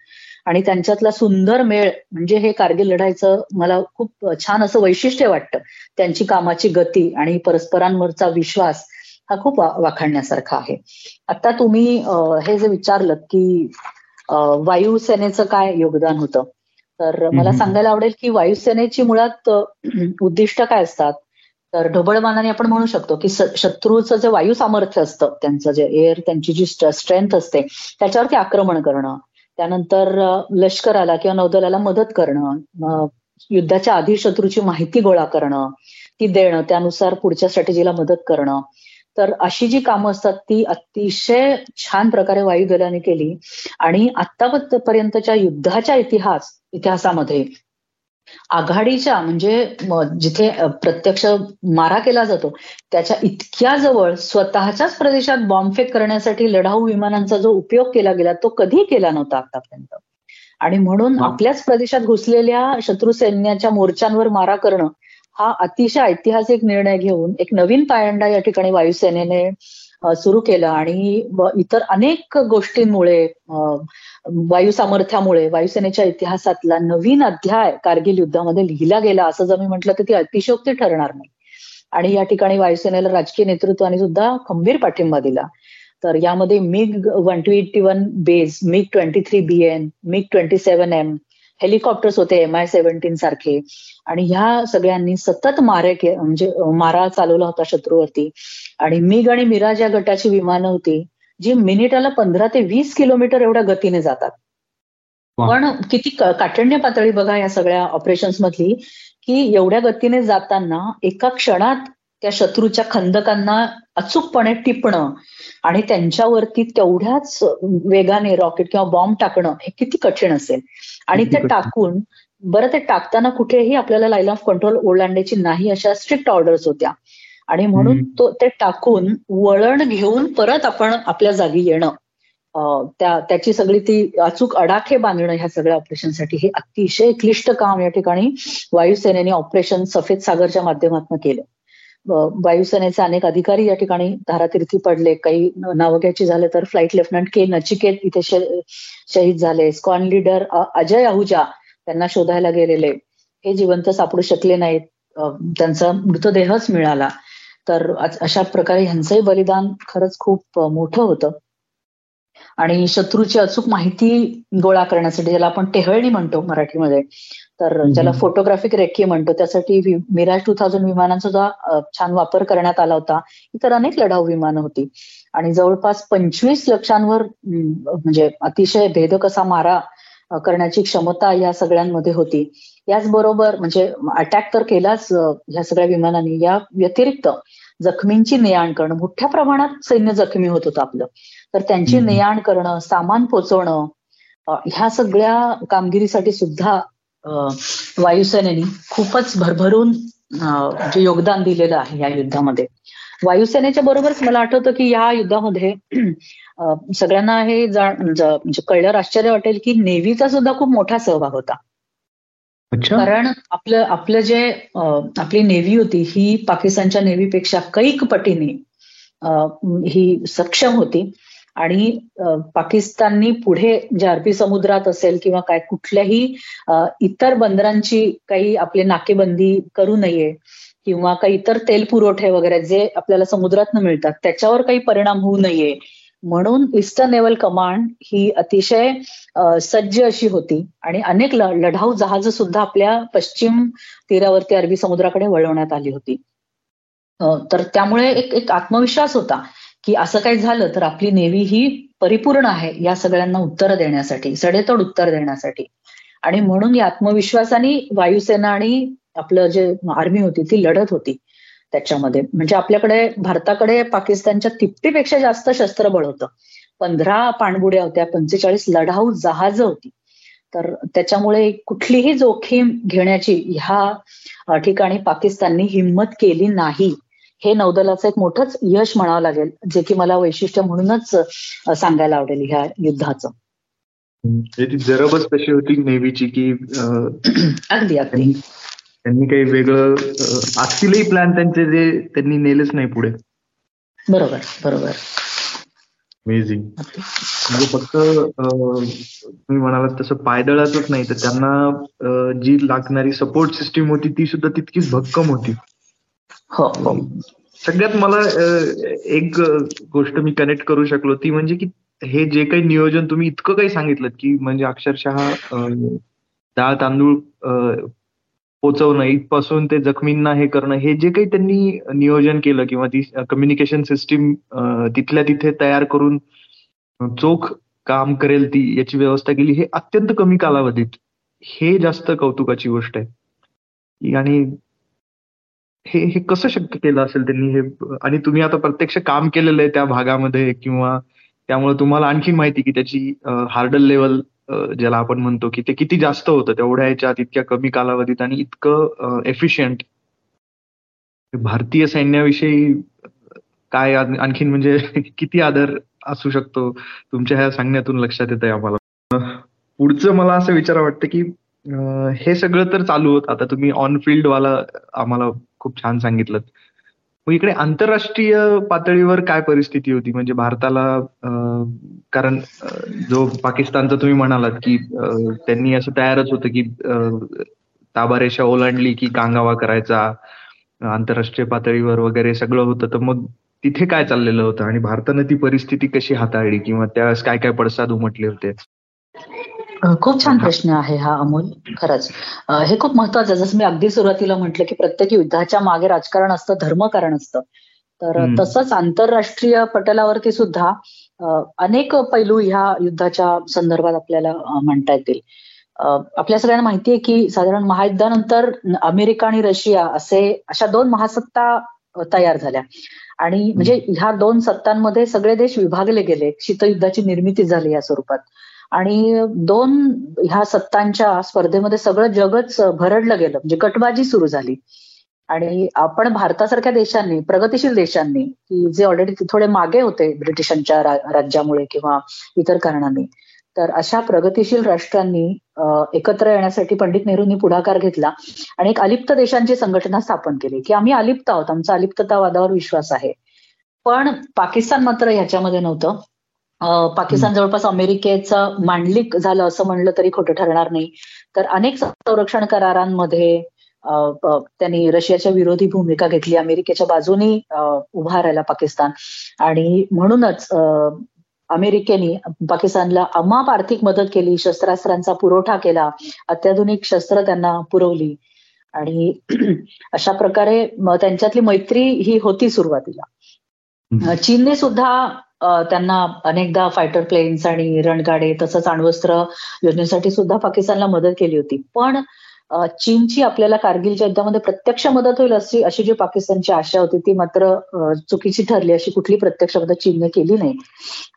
आणि त्यांच्यातला सुंदर मेळ म्हणजे हे कारगिल लढायचं मला खूप छान असं वैशिष्ट्य वाटतं. त्यांची कामाची गती आणि परस्परांवरचा विश्वास हा खूप वाखाणण्यासारखा आहे. आता तुम्ही हे जे विचारलं की वायुसेनेचं काय योगदान होतं? तर मला सांगायला आवडेल की वायुसेनेची मुळात उद्दिष्ट काय असतात? तर ढोबळमानाने आपण म्हणू शकतो की शत्रूचं जे वायू सामर्थ्य असतं त्यांचं जे एअर त्यांची जी स्ट्रेंथ असते त्याच्यावरती आक्रमण करणं त्यानंतर लष्कराला किंवा नौदलाला मदत करणं युद्धाच्या आधी शत्रूची माहिती गोळा करणं ती देणं त्यानुसार पुढच्या स्ट्रॅटेजीला मदत करणं. तर अशी जी कामं असतात ती अतिशय छान प्रकारे वायुदलाने केली आणि आतापर्यंतच्या युद्धाच्या इतिहास इतिहासामध्ये आघाडीच्या म्हणजे जिथे प्रत्यक्ष मारा केला जातो त्याच्या इतक्या जवळ स्वतःच्याच प्रदेशात बॉम्बफेक करण्यासाठी लढाऊ विमानांचा जो उपयोग केला गेला तो कधी केला नव्हता आतापर्यंत. आणि म्हणून आपल्याच प्रदेशात घुसलेल्या शत्रू सैन्याच्या मोर्चांवर मारा करणं हा अतिशय ऐतिहासिक निर्णय घेऊन एक नवीन पायंडा या ठिकाणी वायुसेनेने सुरू केलं आणि इतर अनेक गोष्टींमुळे वायू सामर्थ्यामुळे वायुसेनेच्या इतिहासातला नवीन अध्याय कारगिल युद्धामध्ये लिहिला गेला असं जर मी म्हटलं तर ती अतिशोक्ती ठरणार नाही. आणि या ठिकाणी वायुसेनेला राजकीय नेतृत्वाने सुद्धा खंबीर पाठिंबा दिला. तर यामध्ये MiG one two one base MiG twenty three B N MiG twenty seven M helicopters होते एम आय सेव्हन्टीन सारखे. आणि ह्या सगळ्यांनी सतत मारे म्हणजे मारा चालवला होता शत्रूवरती. आणि मिग आणि मिराज या गटाची विमानं होती जी मिनिटाला पंधरा ते वीस किलोमीटर एवढ्या गतीने जातात. पण किती काठिण्य पातळी बघा या सगळ्या ऑपरेशन्स मधली की एवढ्या गतीने जाताना एका क्षणात त्या शत्रूच्या खंदकांना अचूकपणे टिपणं आणि त्यांच्यावरती तेवढ्याच वेगाने रॉकेट किंवा बॉम्ब टाकणं हे किती कठीण असेल. आणि ते टाकून बरं ते टाकताना कुठेही आपल्याला लाईन ऑफ कंट्रोल ओलांडायची नाही अशा स्ट्रिक्ट ऑर्डर्स होत्या. आणि म्हणून तो ते टाकून वळण घेऊन परत आपण आपल्या जागी येणं. त्या त्याची सगळी ती अचूक अडाखे बांधणं ह्या सगळ्या ऑपरेशनसाठी हे अतिशय क्लिष्ट काम या ठिकाणी वायुसेनेने ऑपरेशन सफेद सागरच्या माध्यमातून केलं. वायुसेनेचे अनेक अधिकारी या ठिकाणी धारातीर्थी पडले. काही नावं घ्यायची झाले तर फ्लाईट लेफ्टनंट के नचिकेत इथे शहीद झाले. स्कॉन लीडर अजय आहुजा त्यांना शोधायला गेलेले. हे जिवंत सापडू शकले नाहीत. त्यांचा मृतदेहच मिळाला. तर अशा प्रकारे ह्यांचंही बलिदान खरंच खूप मोठं होतं. आणि शत्रूची अचूक माहिती गोळा करण्यासाठी ज्याला आपण टेहळणी म्हणतो मराठीमध्ये तर ज्याला फोटोग्राफिक रेखी म्हणतो त्यासाठी मिराज टू थाउजंड विमानांचा सुद्धा छान वापर करण्यात आला होता इतर अनेक लढाऊ विमानं होती. आणि जवळपास पंचवीस लक्षांवर म्हणजे अतिशय भेदक असा मारा करण्याची क्षमता या सगळ्यांमध्ये होती. याचबरोबर म्हणजे अटॅक तर केलाच ह्या सगळ्या विमानांनी. या व्यतिरिक्त जखमींची ने आण करणं मोठ्या प्रमाणात सैन्य जखमी होत होतं आपलं. तर त्यांची ने आण करणं सामान पोचवणं ह्या सगळ्या कामगिरीसाठी सुद्धा वायुसेनेनी खूपच भरभरून जे योगदान दिलेलं आहे या युद्धामध्ये. वायुसेनेच्या बरोबरच मला आठवतं की या युद्धामध्ये सगळ्यांना हे म्हणजे कळल्यावर आश्चर्य वाटेल की नेव्हीचा सुद्धा खूप मोठा सहभाग होता. कारण आपलं आपलं जे आपली नेव्ही होती ही पाकिस्तानच्या नेव्हीपेक्षा कैक पटीने ही सक्षम होती. आणि पाकिस्ताननी पुढे जे अरबी समुद्रात असेल किंवा काय कुठल्याही इतर बंदरांची काही आपली नाकेबंदी करू नये किंवा काही इतर तेल पुरवठे वगैरे जे आपल्याला समुद्रातनं मिळतात त्याच्यावर काही परिणाम होऊ नये म्हणून ईस्टर्न नेव्हल कमांड ही अतिशय सज्ज अशी होती. आणि अनेक लढाऊ जहाज सुद्धा आपल्या पश्चिम तीरावरती अरबी समुद्राकडे वळवण्यात आली होती. तर त्यामुळे एक एक आत्मविश्वास होता की असं काही झालं तर आपली नेव्ही ही परिपूर्ण आहे या सगळ्यांना उत्तर देण्यासाठी सडेतोड उत्तर देण्यासाठी. आणि म्हणून या आत्मविश्वासाने वायुसेना आणि आपलं जे आर्मी होती ती लढत होती. त्याच्यामध्ये. म्हणजे आपल्याकडे भारताकडे पाकिस्तानच्या तिप्पटीपेक्षा जास्त शस्त्रबळ होतं. पंधरा पाणबुड्या होत्या पंचेचाळीस लढाऊ जहाज होती. तर त्याच्यामुळे कुठलीही जोखीम घेण्याची ह्या ठिकाणी पाकिस्ताननी हिंमत केली नाही. हे नौदलाचं एक मोठंच यश म्हणावं लागेल जे की मला वैशिष्ट्य म्हणूनच सांगायला आवडेल ह्या युद्धाचं. जरबच तशी होती नेव्हीची की अगदी अगदी. त्यांनी काही वेगळं असतीलही प्लॅन त्यांचे जे त्यांनी नेलेच नाही पुढे. बरोबर बरोबर. अमेझिंग म्हणजे फक्त तुम्ही म्हणालात तसं पायदळातच नाही तर त्यांना जी लागणारी सपोर्ट सिस्टीम होती ती सुद्धा तितकीच भक्कम होती. हो. सगळ्यात मला एक गोष्ट मी कनेक्ट करू शकलो ती म्हणजे की हे जे काही नियोजन तुम्ही इतकं काही सांगितलं की म्हणजे अक्षरशः डाळ तांदूळ पोचवणं इथपासून ते जखमींना हे करणं हे जे काही त्यांनी नियोजन केलं किंवा ती कम्युनिकेशन सिस्टीम तिथल्या तिथे तयार करून चोख काम करेल ती याची व्यवस्था केली हे अत्यंत कमी कालावधीत हे जास्त कौतुकाची गोष्ट आहे. आणि हे हे कसं शक्य केलं असेल त्यांनी हे आणि तुम्ही आता प्रत्यक्ष काम केलेलं आहे त्या भागामध्ये किंवा त्यामुळे तुम्हाला आणखी माहिती की त्याची हार्डल लेवल ज्याला आपण म्हणतो की ते किती जास्त होतं तेवढ्या याच्यात इतक्या कमी कालावधीत आणि इतकं एफिशियंट भारतीय सैन्याविषयी काय आणखीन म्हणजे किती आदर असू शकतो तुमच्या ह्या सांगण्यातून लक्षात येत आहे आम्हाला पुढचं मला असं विचार वाटतं की हे सगळं तर चालू होत. आता तुम्ही ऑन फील्ड वाला आम्हाला खूप छान सांगितलं मग इकडे आंतरराष्ट्रीय पातळीवर काय परिस्थिती होती? म्हणजे भारताला कारण जो पाकिस्तानचा तुम्ही म्हणालात की त्यांनी असं तयारच होतं की ताबारेषा ओलांडली की कांगावा करायचा आंतरराष्ट्रीय पातळीवर वगैरे सगळं होतं. तर मग तिथे काय चाललेलं होतं? आणि भारतानं ती परिस्थिती कशी हाताळली? किंवा त्यावेळेस काय काय पडसाद उमटले होते? खूप छान प्रश्न आहे हा अमोल खरंच. हे खूप महत्वाचं जसं मी अगदी सुरुवातीला म्हटलं की प्रत्येक युद्धाच्या मागे राजकारण असतं धर्मकारण असतं. तर तसंच आंतरराष्ट्रीय पटलावरती सुद्धा अनेक पैलू ह्या युद्धाच्या संदर्भात आपल्याला म्हणता येतील. आपल्या सगळ्यांना माहितीये की साधारण महायुद्धानंतर अमेरिका आणि रशिया असे अशा दोन महासत्ता तयार झाल्या. आणि म्हणजे ह्या दोन सत्तांमध्ये सगळे देश विभागले गेले. शीतयुद्धाची निर्मिती झाली या स्वरूपात. आणि दोन ह्या सत्तांच्या स्पर्धेमध्ये सगळं जगच भरडलं गेलं. म्हणजे कटबाजी सुरू झाली. आणि आपण भारतासारख्या देशांनी प्रगतीशील देशांनी की जे ऑलरेडी थोडे मागे होते ब्रिटिशांच्या राज्यामुळे किंवा इतर कारणांनी तर अशा प्रगतीशील राष्ट्रांनी एकत्र येण्यासाठी पंडित नेहरूंनी पुढाकार घेतला आणि एक अलिप्त देशांची संघटना स्थापन केली की आम्ही अलिप्त आहोत. आमचा अलिप्ततावादावर विश्वास आहे. पण पाकिस्तान मात्र ह्याच्यामध्ये नव्हतं. पाकिस्तान जवळपास अमेरिकेचं मांडलिक झालं असं म्हणलं तरी खोटं ठरणार नाही. तर अनेक संरक्षण करारांमध्ये त्यांनी रशियाच्या विरोधी भूमिका घेतली अमेरिकेच्या बाजूनी उभा राहिला पाकिस्तान. आणि म्हणूनच अमेरिकेने पाकिस्तानला अमाप आर्थिक मदत केली शस्त्रास्त्रांचा पुरवठा केला अत्याधुनिक शस्त्र त्यांना पुरवली. आणि अशा प्रकारे त्यांच्यातली मैत्री ही होती सुरुवातीला. चीनने सुद्धा त्यांना अनेकदा फायटर प्लेन्स आणि रणगाडे तसंच अण्वस्त्र योजनेसाठी सुद्धा पाकिस्तानला मदत केली होती. पण चीनची आपल्याला कारगिलच्या युद्धामध्ये प्रत्यक्ष मदत होईल अशी अशी जी पाकिस्तानची आशा होती ती मात्र चुकीची ठरली अशी कुठली प्रत्यक्ष मदत चीनने केली नाही.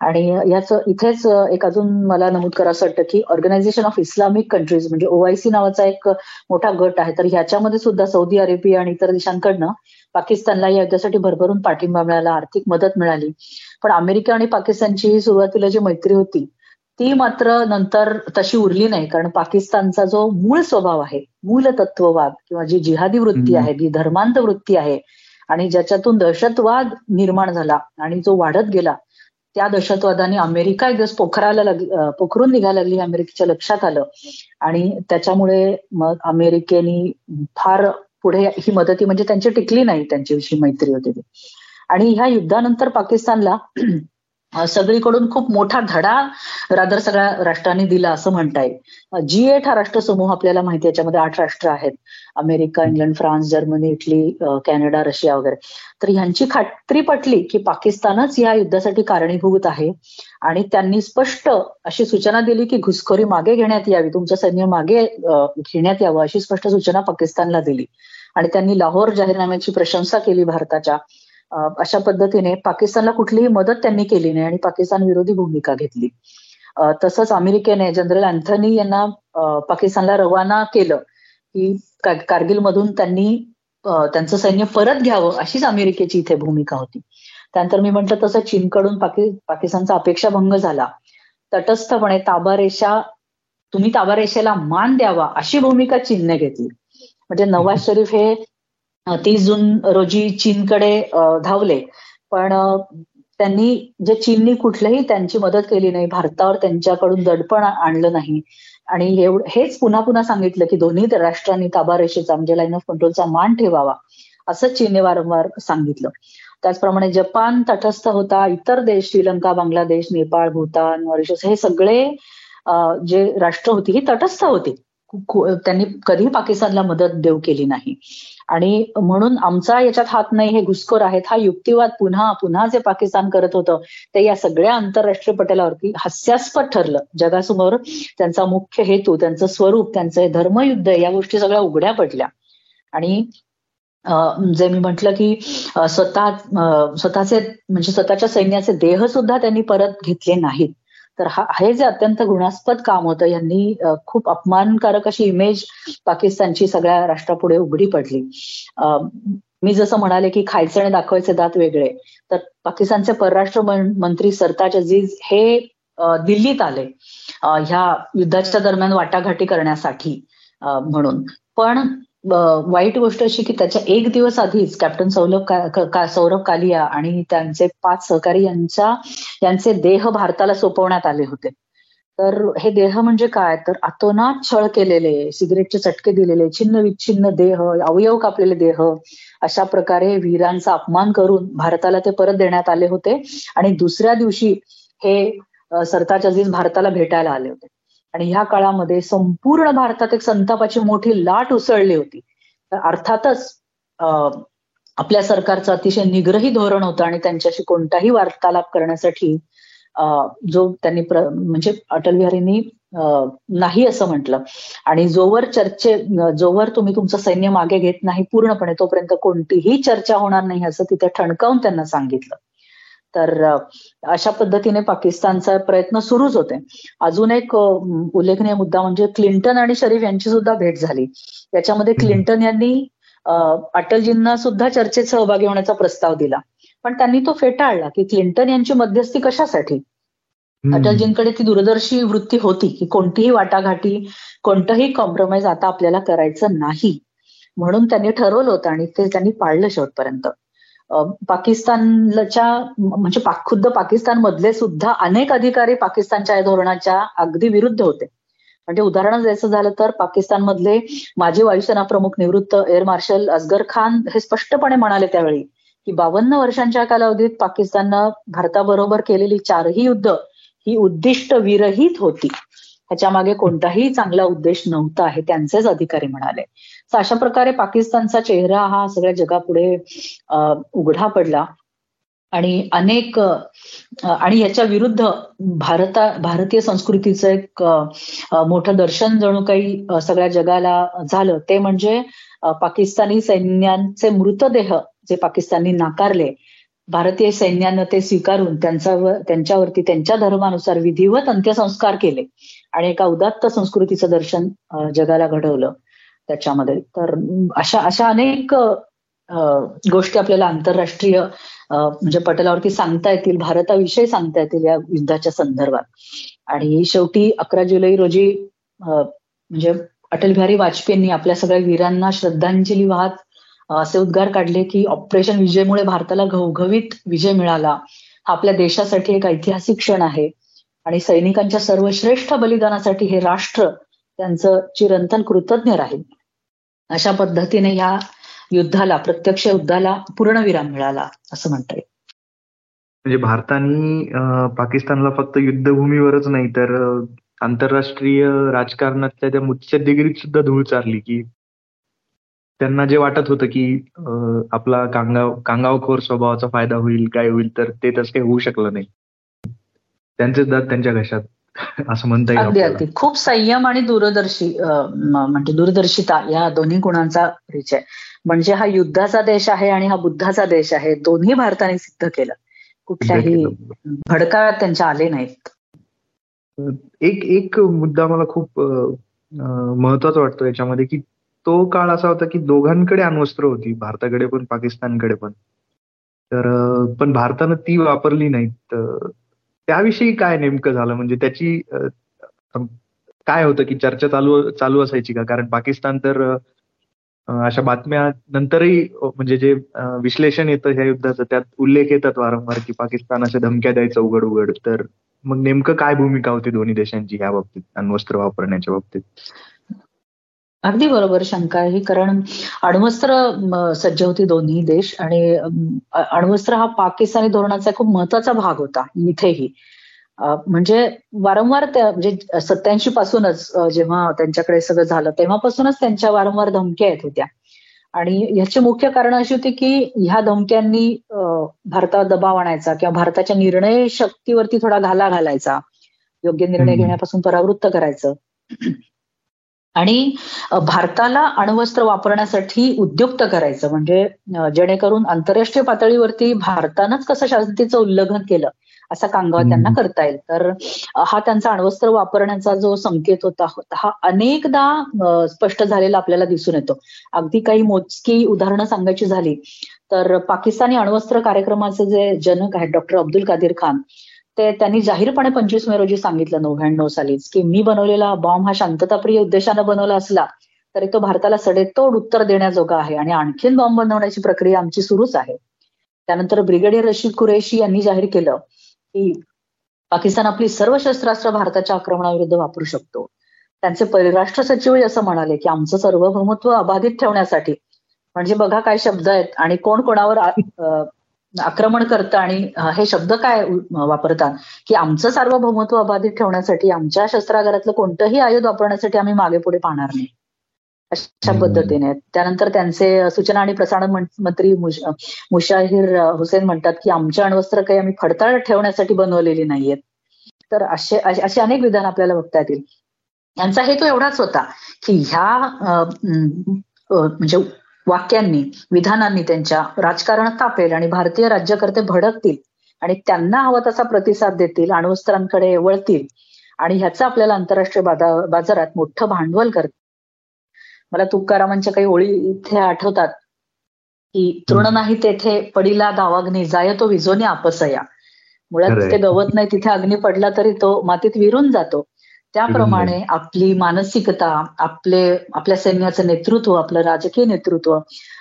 आणि याच इथेच एक अजून मला नमूद करावं वाटतं की ऑर्गनायझेशन ऑफ इस्लामिक कंट्रीज म्हणजे ओआयसी नावाचा एक मोठा गट आहे. तर ह्याच्यामध्ये सुद्धा सौदी अरेबिया आणि इतर देशांकडनं पाकिस्तानला या युद्धासाठी भरभरून पाठिंबा मिळाला आर्थिक मदत मिळाली. पण अमेरिका आणि पाकिस्तानची सुरुवातीला जी मैत्री होती ती मात्र नंतर तशी उरली नाही कारण पाकिस्तानचा जो मूळ स्वभाव आहे मूल तत्ववाद किंवा जी जिहादी वृत्ती आहे जी धर्मांत वृत्ती आहे आणि ज्याच्यातून दहशतवाद निर्माण झाला आणि जो वाढत गेला त्या दहशतवादाने अमेरिका एक दिवस पोखराला लाग पोखरून निघायला लागली अमेरिकेच्या लक्षात आलं आणि त्याच्यामुळे मग अमेरिकेने फार पुढे ही मदती म्हणजे त्यांची टिकली नाही त्यांच्याविषयी मैत्री होती ती. आणि ह्या युद्धानंतर पाकिस्तानला सगळीकडून खूप मोठा धडा रादर सगळ्या राष्ट्रांनी दिला असं म्हणता येईल. जी एट हा राष्ट्रसमूह आपल्याला माहिती याच्यामध्ये आठ राष्ट्र आहेत. America England France Germany Italy Canada Russia वगैरे. तर ह्यांची खात्री पटली की पाकिस्तानच या युद्धासाठी कारणीभूत आहे आणि त्यांनी स्पष्ट अशी सूचना दिली की घुसखोरी मागे घेण्यात यावी तुमचं सैन्य मागे घेण्यात यावं अशी स्पष्ट सूचना पाकिस्तानला दिली. आणि त्यांनी लाहोर जाहीरनाम्याची प्रशंसा केली भारताच्या. अशा पद्धतीने पाकिस्तानला कुठलीही मदत त्यांनी केली नाही आणि पाकिस्तान विरोधी भूमिका घेतली. तसंच अमेरिकेने जनरल अँथनी यांना पाकिस्तानला रवाना केलं की कारगिल मधून त्यांनी त्यांचं सैन्य परत घ्यावं अशीच अमेरिकेची इथे भूमिका होती. त्यानंतर मी म्हटलं तसं चीनकडून पाकि पाकिस्तानचा अपेक्षाभंग झाला. तटस्थपणे ताबारेषा तुम्ही ताबारेषेला मान द्यावा अशी भूमिका चीनने घेतली. म्हणजे नवाज शरीफ हे तीस जून रोजी चीनकडे धावले. पण त्यांनी जे चीननी कुठलंही त्यांची मदत केली नाही भारतावर त्यांच्याकडून दडपण आणलं नाही. आणि हेच पुन्हा पुन्हा सांगितलं की दोन्ही राष्ट्रांनी ताबा रेषेचा म्हणजे लाईन ऑफ कंट्रोलचा मान ठेवावा असं चीनने वारंवार सांगितलं. त्याचप्रमाणे जपान तटस्थ होता इतर देश श्रीलंका बांगलादेश नेपाळ भूतान मॉरिशस हे सगळे जे राष्ट्र होती ही तटस्थ होती. त्यांनी कधीही पाकिस्तानला मदत देऊ केली नाही. आणि म्हणून आमचा याच्यात हात नाही हे घुसखोर आहेत. हा युक्तिवाद पुन्हा पुन्हा जे पाकिस्तान करत होतं ते या सगळ्या आंतरराष्ट्रीय पटलावरती हास्यास्पद ठरलं. जगासमोर त्यांचा मुख्य हेतू त्यांचं स्वरूप त्यांचं धर्मयुद्ध या गोष्टी सगळ्या उघड्या पडल्या. आणि जे मी म्हटलं की स्वतः स्वतःचे म्हणजे स्वतःच्या सैन्याचे देह सुद्धा त्यांनी परत घेतले नाहीत. तर हा हे जे अत्यंत घृणास्पद काम होतं यांनी खूप अपमानकारक अशी इमेज पाकिस्तानची सगळ्या राष्ट्रापुढे उघडी पडली. मी जसं म्हणाले की खायचे आणि दाखवायचे दात वेगळे तर पाकिस्तानचे परराष्ट्र मंत्री सरताज अजीज हे दिल्लीत आले ह्या युद्धाच्या दरम्यान वाटाघाटी करण्यासाठी म्हणून. पण वाईट गोष्ट अशी की त्याच्या एक दिवस आधीच कॅप्टन सौरभ का, सौरभ कालिया आणि त्यांचे पाच सहकारी यांच्या यांचे देह भारताला सोपवण्यात आले होते. तर हे देह म्हणजे काय? तर अतोनात छळ केलेले सिगरेटचे चटके दिलेले छिन्न विच्छिन्न देह अवयव कापलेले देह अशा प्रकारे वीरांचा अपमान करून भारताला ते परत देण्यात आले होते. आणि दुसऱ्या दिवशी हे सरताज अजीज भारताला भेटायला आले होते. आणि ह्या काळामध्ये संपूर्ण भारतात एक संतापाची मोठी लाट उसळली होती. तर अर्थातच आपल्या सरकारचं अतिशय निग्रही धोरण होतं आणि त्यांच्याशी कोणताही वार्तालाप करण्यासाठी जो त्यांनी म्हणजे अटल बिहारींनी नाही असं म्हटलं. आणि जोवर चर्चे जोवर तुम्ही तुमचं सैन्य मागे घेत नाही पूर्णपणे तोपर्यंत कोणतीही चर्चा होणार नाही असं तिथे ठणकावून त्यांना सांगितलं. तर अशा पद्धतीने पाकिस्तानचा प्रयत्न सुरूच होते. अजून एक उल्लेखनीय मुद्दा म्हणजे क्लिंटन आणि शरीफ यांची सुद्धा भेट झाली. त्याच्यामध्ये क्लिंटन यांनी अटलजींना सुद्धा चर्चेत सहभागी होण्याचा प्रस्ताव दिला. पण त्यांनी तो फेटाळला की क्लिंटन यांची मध्यस्थी कशासाठी? अटलजींकडे ती दूरदर्शी वृत्ती होती की कोणतीही वाटाघाटी कोणतंही कॉम्प्रोमाइज आता आपल्याला करायचं नाही. म्हणून त्यांनी ठरवलं होतं आणि ते त्यांनी पाळलं शेवटपर्यंत. पाकिस्तानच्या म्हणजे खुद्द पाकिस्तान मधले सुद्धा अनेक अधिकारी पाकिस्तानच्या या धोरणाच्या अगदी विरुद्ध होते. म्हणजे उदाहरण द्यायचं झालं तर पाकिस्तानमधले माजी वायुसेना प्रमुख निवृत्त एअर मार्शल असगर खान हे स्पष्टपणे म्हणाले त्यावेळी की बावन्न वर्षांच्या कालावधीत पाकिस्ताननं भारताबरोबर केलेली चारही युद्ध ही उद्दिष्ट विरहित होती. ह्याच्या मागे कोणताही चांगला उद्देश नव्हता हे त्यांचेच अधिकारी म्हणाले. अशा प्रकारे पाकिस्तानचा चेहरा हा सगळ्या जगापुढे उघडा पडला. आणि अनेक आणि याच्या विरुद्ध भारता भारतीय संस्कृतीचं एक मोठं दर्शन जणू काही सगळ्या जगाला झालं. ते म्हणजे पाकिस्तानी सैन्यांचे मृतदेह जे पाकिस्तानी नाकारले भारतीय सैन्यानं ते स्वीकारून त्यांच्यावर त्यांच्यावरती त्यांच्या धर्मानुसार विधिवत अंत्यसंस्कार केले. आणि एका उदात्त संस्कृतीचं दर्शन जगाला घडवलं. त्याच्यामध्ये. तर अशा अशा अनेक गोष्टी आपल्याला आंतरराष्ट्रीय म्हणजे पटलावरती सांगता येतील भारताविषयी सांगता येतील या युद्धाच्या संदर्भात. आणि शेवटी अकरा जुलै रोजी म्हणजे अटल बिहारी वाजपेयींनी आपल्या सगळ्या वीरांना श्रद्धांजली वाहत असे उद्गार काढले की ऑपरेशन विजयमुळे भारताला घवघवीत विजय मिळाला. हा आपल्या देशासाठी एक ऐतिहासिक क्षण आहे. आणि सैनिकांच्या सर्वश्रेष्ठ बलिदानासाठी हे राष्ट्र त्यांचं चिरंतन कृतज्ञ राहील. अशा पद्धतीने या युद्धाला प्रत्यक्ष युद्धाला पूर्णविराम मिळाला असं म्हणता येईल. म्हणजे भारताने पाकिस्तानला फक्त युद्धभूमीवरच नाही तर आंतरराष्ट्रीय राजकारणातल्या त्या मुत्सद्देगिरीत सुद्धा धूळ चारली की त्यांना जे वाटत होतं की आपला कांगाव कांगावखोर स्वभावाचा फायदा होईल काय होईल तर ते तसं काही होऊ शकलं नाही. त्यांचेच दात त्यांच्या घशात. असं म्हणता येईल अगदी अगदी. खूप संयम आणि दूरदर्शी म्हणजे दूरदर्शिता या दोन्ही गुणांचा परिचय. म्हणजे हा युद्धाचा देश आहे आणि हा बुद्धाचा देश आहे दोन्ही भारताने सिद्ध केलं. कुठल्याही भडका त्यांच्या आले नाहीत. एक एक मुद्दा मला खूप महत्त्वाचा वाटतो याच्यामध्ये की तो काळ असा होता की दोघांकडे अण्वस्त्र होती. भारताकडे पण पाकिस्तानकडे पण. तर पण भारतानं ती वापरली नाहीत त्याविषयी काय नेमकं झालं? म्हणजे त्याची काय होतं की चर्चा चालू चालू असायची का? कारण पाकिस्तान तर अशा बातम्या नंतरही म्हणजे जे विश्लेषण येतं ह्या युद्धाचं त्यात उल्लेख येतात वारंवार की पाकिस्तान अशा धमक्या द्यायचं उघड उघड तर मग नेमकं काय भूमिका होती दोन्ही देशांची ह्या बाबतीत? अण्वस्त्र वापरण्याच्या बाबतीत? अगदी बरोबर शंका आहे. कारण अण्वस्त्र सज्ज होती दोन्ही देश आणि अण्वस्त्र हा पाकिस्तानी धोरणाचा खूप महत्त्वाचा भाग होता इथेही. म्हणजे वारंवार त्या म्हणजे सत्याऐंशी पासूनच जेव्हा त्यांच्याकडे सगळं झालं तेव्हापासूनच त्यांच्या वारंवार धमक्या येत होत्या. आणि ह्याची मुख्य कारण अशी होती की ह्या धमक्यांनी भारतावर दबाव आणायचा किंवा भारताच्या निर्णय शक्तीवरती थोडा घाला घालायचा. योग्य निर्णय घेण्यापासून परावृत्त करायचं. आणि भारताला अण्वस्त्र वापरण्यासाठी उद्युक्त करायचं. म्हणजे जेणेकरून आंतरराष्ट्रीय पातळीवरती भारतानंच कसं शांतीचं उल्लंघन केलं असा कांगावा त्यांना करता येईल. तर हा त्यांचा अण्वस्त्र वापरण्याचा जो संकेत होता हा अनेकदा स्पष्ट झालेला आपल्याला दिसून येतो. अगदी काही मोजकी उदाहरणं सांगायची झाली तर पाकिस्तानी अण्वस्त्र कार्यक्रमाचे जे जनक आहेत डॉक्टर अब्दुल कादिर खान ते त्यांनी जाहीरपणे पंचवीस मे रोजी सांगितलं नव्याण्णव सालीच की मी बनवलेला बॉम्ब हा शांतताप्रिय उद्देशानं बनवला असला तरी तो भारताला सडेतोड उत्तर देण्याजोगा आहे आणि आणखीन बॉम्ब बनवण्याची प्रक्रिया आमची सुरूच आहे. त्यानंतर ब्रिगेडियर रशीद कुरेशी यांनी जाहीर केलं की पाकिस्तान आपली सर्व शस्त्रास्त्र भारताच्या आक्रमणाविरुद्ध वापरू शकतो. त्यांचे परराष्ट्र सचिवही असं म्हणाले की आमचं सार्वभौमत्व अबाधित ठेवण्यासाठी म्हणजे बघा काय शब्द आहेत आणि कोण कोणावर आक्रमण करतं आणि हे शब्द काय वापरतात? की आमचं सार्वभौमत्व अबाधित ठेवण्यासाठी आमच्या शस्त्रागारातलं कोणतंही आयुध वापरण्यासाठी आम्ही मागे पुढे पाहणार नाही. अशा पद्धतीने. त्यानंतर त्यांचे सूचना आणि प्रसारण मंत्री मुशाहिर हुसेन म्हणतात की आमच्या अण्वस्त्र काही आम्ही फडताळ ठेवण्यासाठी बनवलेली नाहीयेत. तर असे असे अनेक विधान आपल्याला बघता येतील. यांचा हेतू एवढाच होता की ह्या म्हणजे वाक्यांनी विधानांनी त्यांच्या राजकारण तापेल आणि भारतीय राज्यकर्ते भडकतील आणि त्यांना हवा तसा प्रतिसाद देतील अण्वस्त्रांकडे वळतील आणि ह्याचं आपल्याला आंतरराष्ट्रीय बाजारात मोठं भांडवल करत मला तुकारामांच्या काही ओळी इथे आठवतात की तृण नाही तेथे पडीला दावाग्नी जाय तो विजोने आपसया. मुळात तिथे गवत नाही तिथे अग्नी पडला तरी तो मातीत विरून जातो. त्याप्रमाणे आपली मानसिकता आपले आपल्या सैन्याचं नेतृत्व आपलं राजकीय नेतृत्व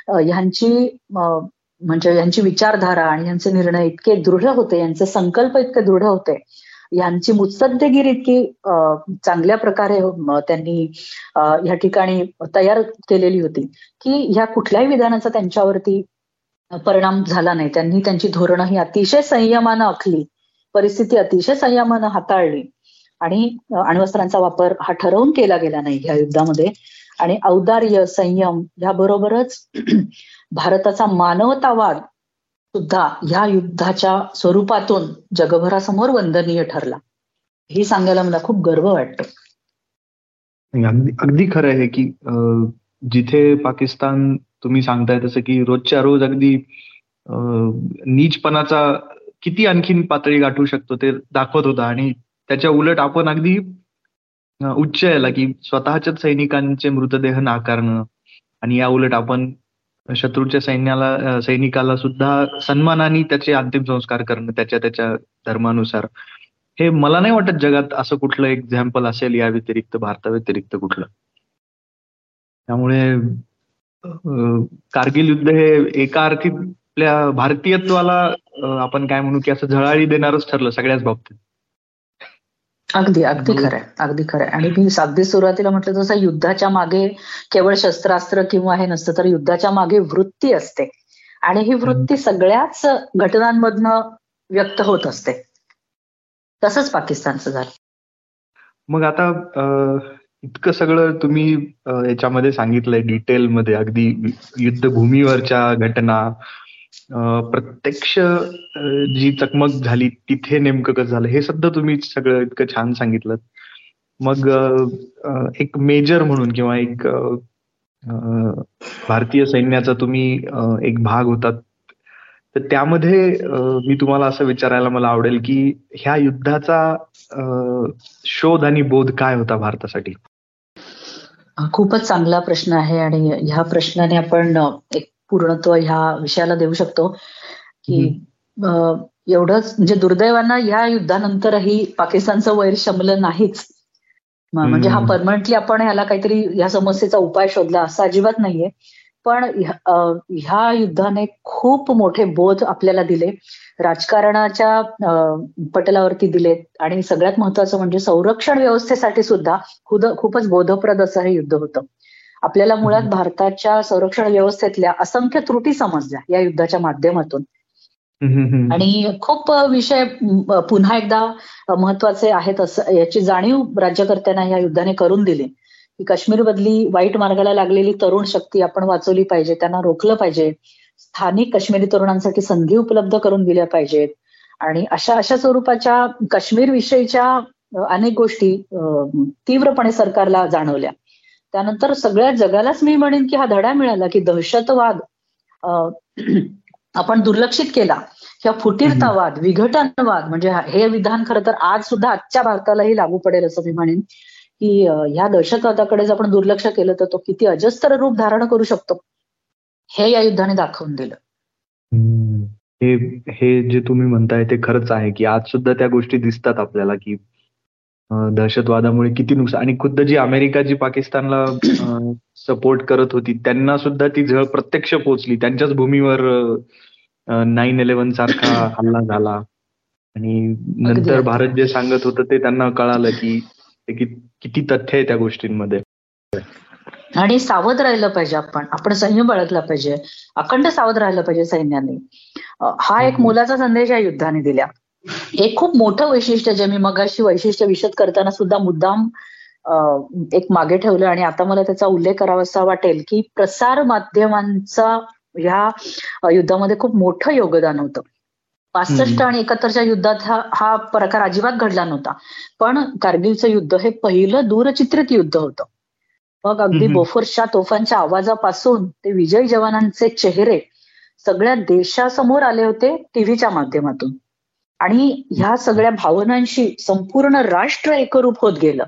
ह्यांची म्हणजे यांची विचारधारा आणि यांचे निर्णय इतके दृढ होते यांचे संकल्प इतके दृढ होते यांची मुत्सद्देगिरी इतकी चांगल्या प्रकारे त्यांनी या ठिकाणी तयार केलेली होती की ह्या कुठल्याही विधानाचा त्यांच्यावरती परिणाम झाला नाही. त्यांनी त्यांची धोरणं ही अतिशय संयमानं आखली. परिस्थिती अतिशय संयमानं हाताळली. आणि अण्वस्त्रांचा वापर हा ठरवून केला गेला नाही ह्या युद्धामध्ये. आणि औदार्य संयम याबरोबरच भारताचा मानवतावाद सुद्धा ह्या युद्धाच्या स्वरूपातून जगभरासमोर वंदनीय ठरला. हे सांगायला मला खूप गर्व वाटतो. अगदी अगदी खरं आहे की जिथे पाकिस्तान तुम्ही सांगताय तसं की रोजच्या रोज अगदी नीचपणाचा किती आणखीन पातळी गाठू शकतो ते दाखवत होता. आणि त्याच्या उलट आपण अगदी उच्च याला की स्वतःच्याच सैनिकांचे मृतदेह नाकारणं आणि या उलट आपण शत्रूच्या सैन्याला सैनिकाला सुद्धा सन्मानाने त्याचे अंतिम संस्कार करणं त्याच्या त्याच्या धर्मानुसार. हे मला नाही वाटत जगात असं कुठलं एक्झाम्पल असेल या व्यतिरिक्त भारता व्यतिरिक्त कुठलं. त्यामुळे कारगिल युद्ध हे एका अर्थी आपल्या भारतीयत्वाला आपण काय म्हणू की असं झळाळी देणारच ठरलं सगळ्याच बाबतीत. अगदी अगदी खरंय अगदी खरंय. आणि मी अगदी सुरुवातीला म्हटलं तसं युद्धाच्या मागे केवळ शस्त्रास्त्र किंवा हे नसतं तर युद्धाच्या मागे वृत्ती असते. आणि ही वृत्ती सगळ्याच घटनांमधनं व्यक्त होत असते. तसंच पाकिस्तानचं झालं. मग आता इतकं सगळं तुम्ही याच्यामध्ये सांगितलंय डिटेलमध्ये. अगदी युद्धभूमीवरच्या घटना प्रत्यक्ष जी चकमक झाली तिथे नेमकं कसं झालं? हे सुद्धा तुम्ही सगळं इतकं छान सांगितलं मग एक मेजर म्हणून किंवा एक भारतीय सैन्याचा तुम्ही एक भाग होतात. तर त्यामध्ये मी तुम्हाला असं विचारायला मला आवडेल की ह्या युद्धाचा शोध आणि बोध काय होता भारतासाठी? खूपच चांगला प्रश्न आहे आणि ह्या प्रश्नाने आपण एक पूर्णत्व ह्या विषयाला देऊ शकतो. की एवढंच म्हणजे दुर्दैवानं या युद्धानंतरही पाकिस्तानचं वैर शमलं नाहीच. म्हणजे हा परमनंटली आपण ह्याला काहीतरी या समस्येचा उपाय शोधला असं अजिबात नाहीये. पण ह्या युद्धाने खूप मोठे बोध आपल्याला दिले. राजकारणाच्या पटलावरती दिलेत आणि सगळ्यात महत्वाचं म्हणजे संरक्षण व्यवस्थेसाठी सुद्धा खुद खूपच बोधप्रद असं हे युद्ध होतं. आपल्याला मुळात भारताच्या संरक्षण व्यवस्थेतल्या असंख्य त्रुटी समजल्या या युद्धाच्या माध्यमातून. आणि खूप विषय पुन्हा एकदा महत्त्वाचे आहेत असं याची जाणीव राज्यकर्त्यांना या युद्धाने करून दिली. की काश्मीर बदली वाईट मार्गाला लागलेली तरुण शक्ती आपण वाचवली पाहिजे त्यांना रोखलं पाहिजे. स्थानिक काश्मीरी तरुणांसाठी संधी उपलब्ध करून दिल्या पाहिजेत. आणि अशा अशा स्वरूपाच्या काश्मीर विषयीच्या अनेक गोष्टी तीव्रपणे सरकारला जाणवल्या. त्यानंतर सगळ्या जगालाच मी म्हणेन की हा धडा मिळाला की दहशतवाद आपण दुर्लक्षित केला. किंवा फुटीरतावाद विघटनवाद म्हणजे हे विधान खरं तर आज सुद्धा आजच्या भारतालाही लागू पडेल असं मी म्हणेन. की ह्या दहशतवादाकडे जर आपण दुर्लक्ष केलं तर तो किती अजस्तर रूप धारण करू शकतो हे या युद्धाने दाखवून दिलं. हे हे जे तुम्ही म्हणताय ते खरंच आहे की आज सुद्धा त्या गोष्टी दिसतात आपल्याला की दहशतवादामुळे किती नुकसान आणि खुद्द जी अमेरिका जी पाकिस्तानला सपोर्ट करत होती त्यांना सुद्धा ती झळ प्रत्यक्ष पोहोचली. त्यांच्याच भूमीवर नाईन इलेव्हन सारखा हल्ला झाला. आणि नंतर भारत जे सांगत होतं ते त्यांना कळालं की किती तथ्य आहे त्या गोष्टींमध्ये. आणि सावध राहिलं पाहिजे आपण. आपण संयम बाळगला पाहिजे. अखंड सावध राहिलं पाहिजे सैन्याने. हा एक मोलाचा संदेश या युद्धाने दिल्या हे खूप मोठं वैशिष्ट्य जे मी मगाशी वैशिष्ट्य विशद करताना सुद्धा मुद्दाम एक मागे ठेवलं आणि आता मला त्याचा उल्लेख करावासा वाटेल की प्रसार माध्यमांचा ह्या युद्धामध्ये खूप मोठं योगदान होतं. पासष्ट आणि एकाहत्तरच्या युद्धात हा हा प्रकार अजिबात घडला नव्हता. पण कारगिलचं युद्ध हे पहिलं दूरचित्रित युद्ध होतं. मग अगदी बोफोर्सच्या तोफांच्या आवाजापासून ते विजयी जवानांचे चेहरे सगळ्या देशासमोर आले होते टीव्हीच्या माध्यमातून. आणि ह्या सगळ्या भावनांशी संपूर्ण राष्ट्र एकरूप होत गेलं.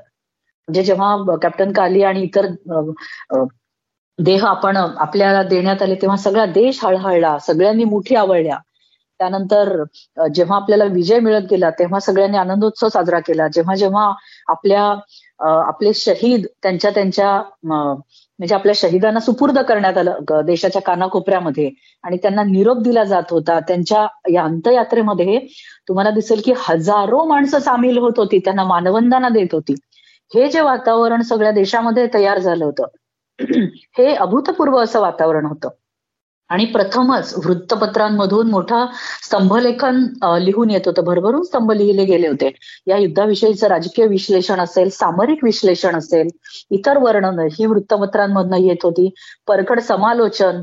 म्हणजे जेव्हा कॅप्टन काली आणि इतर देह आपण आपल्याला देण्यात आले तेव्हा सगळा देश हळहळला सगळ्यांनी मुठी आवडल्या त्यानंतर जेव्हा आपल्याला विजय मिळत गेला तेव्हा सगळ्यांनी आनंदोत्सव साजरा केला. जेव्हा जेव्हा आपल्या आपले शहीद त्यांच्या त्यांच्या म्हणजे आपल्या शहीदांना सुपूर्द करण्यात आलं देशाच्या कानाकोपऱ्यामध्ये. आणि त्यांना निरोप दिला जात होता. त्यांच्या या अंतयात्रेमध्ये तुम्हाला दिसेल की हजारो माणसं सामील होत होती. त्यांना मानवंदना देत होती. हे जे वातावरण सगळ्या देशामध्ये तयार झालं होतं हे अभूतपूर्व असं वातावरण होतं. आणि प्रथमच वृत्तपत्रांमधून मोठा स्तंभलेखन लिहून येत होतं. भरभरून स्तंभ लिहिले गेले होते. या युद्धाविषयीचं राजकीय विश्लेषण असेल सामरिक विश्लेषण असेल इतर वर्णन ही वृत्तपत्रांमधनं येत होती. परखड समालोचन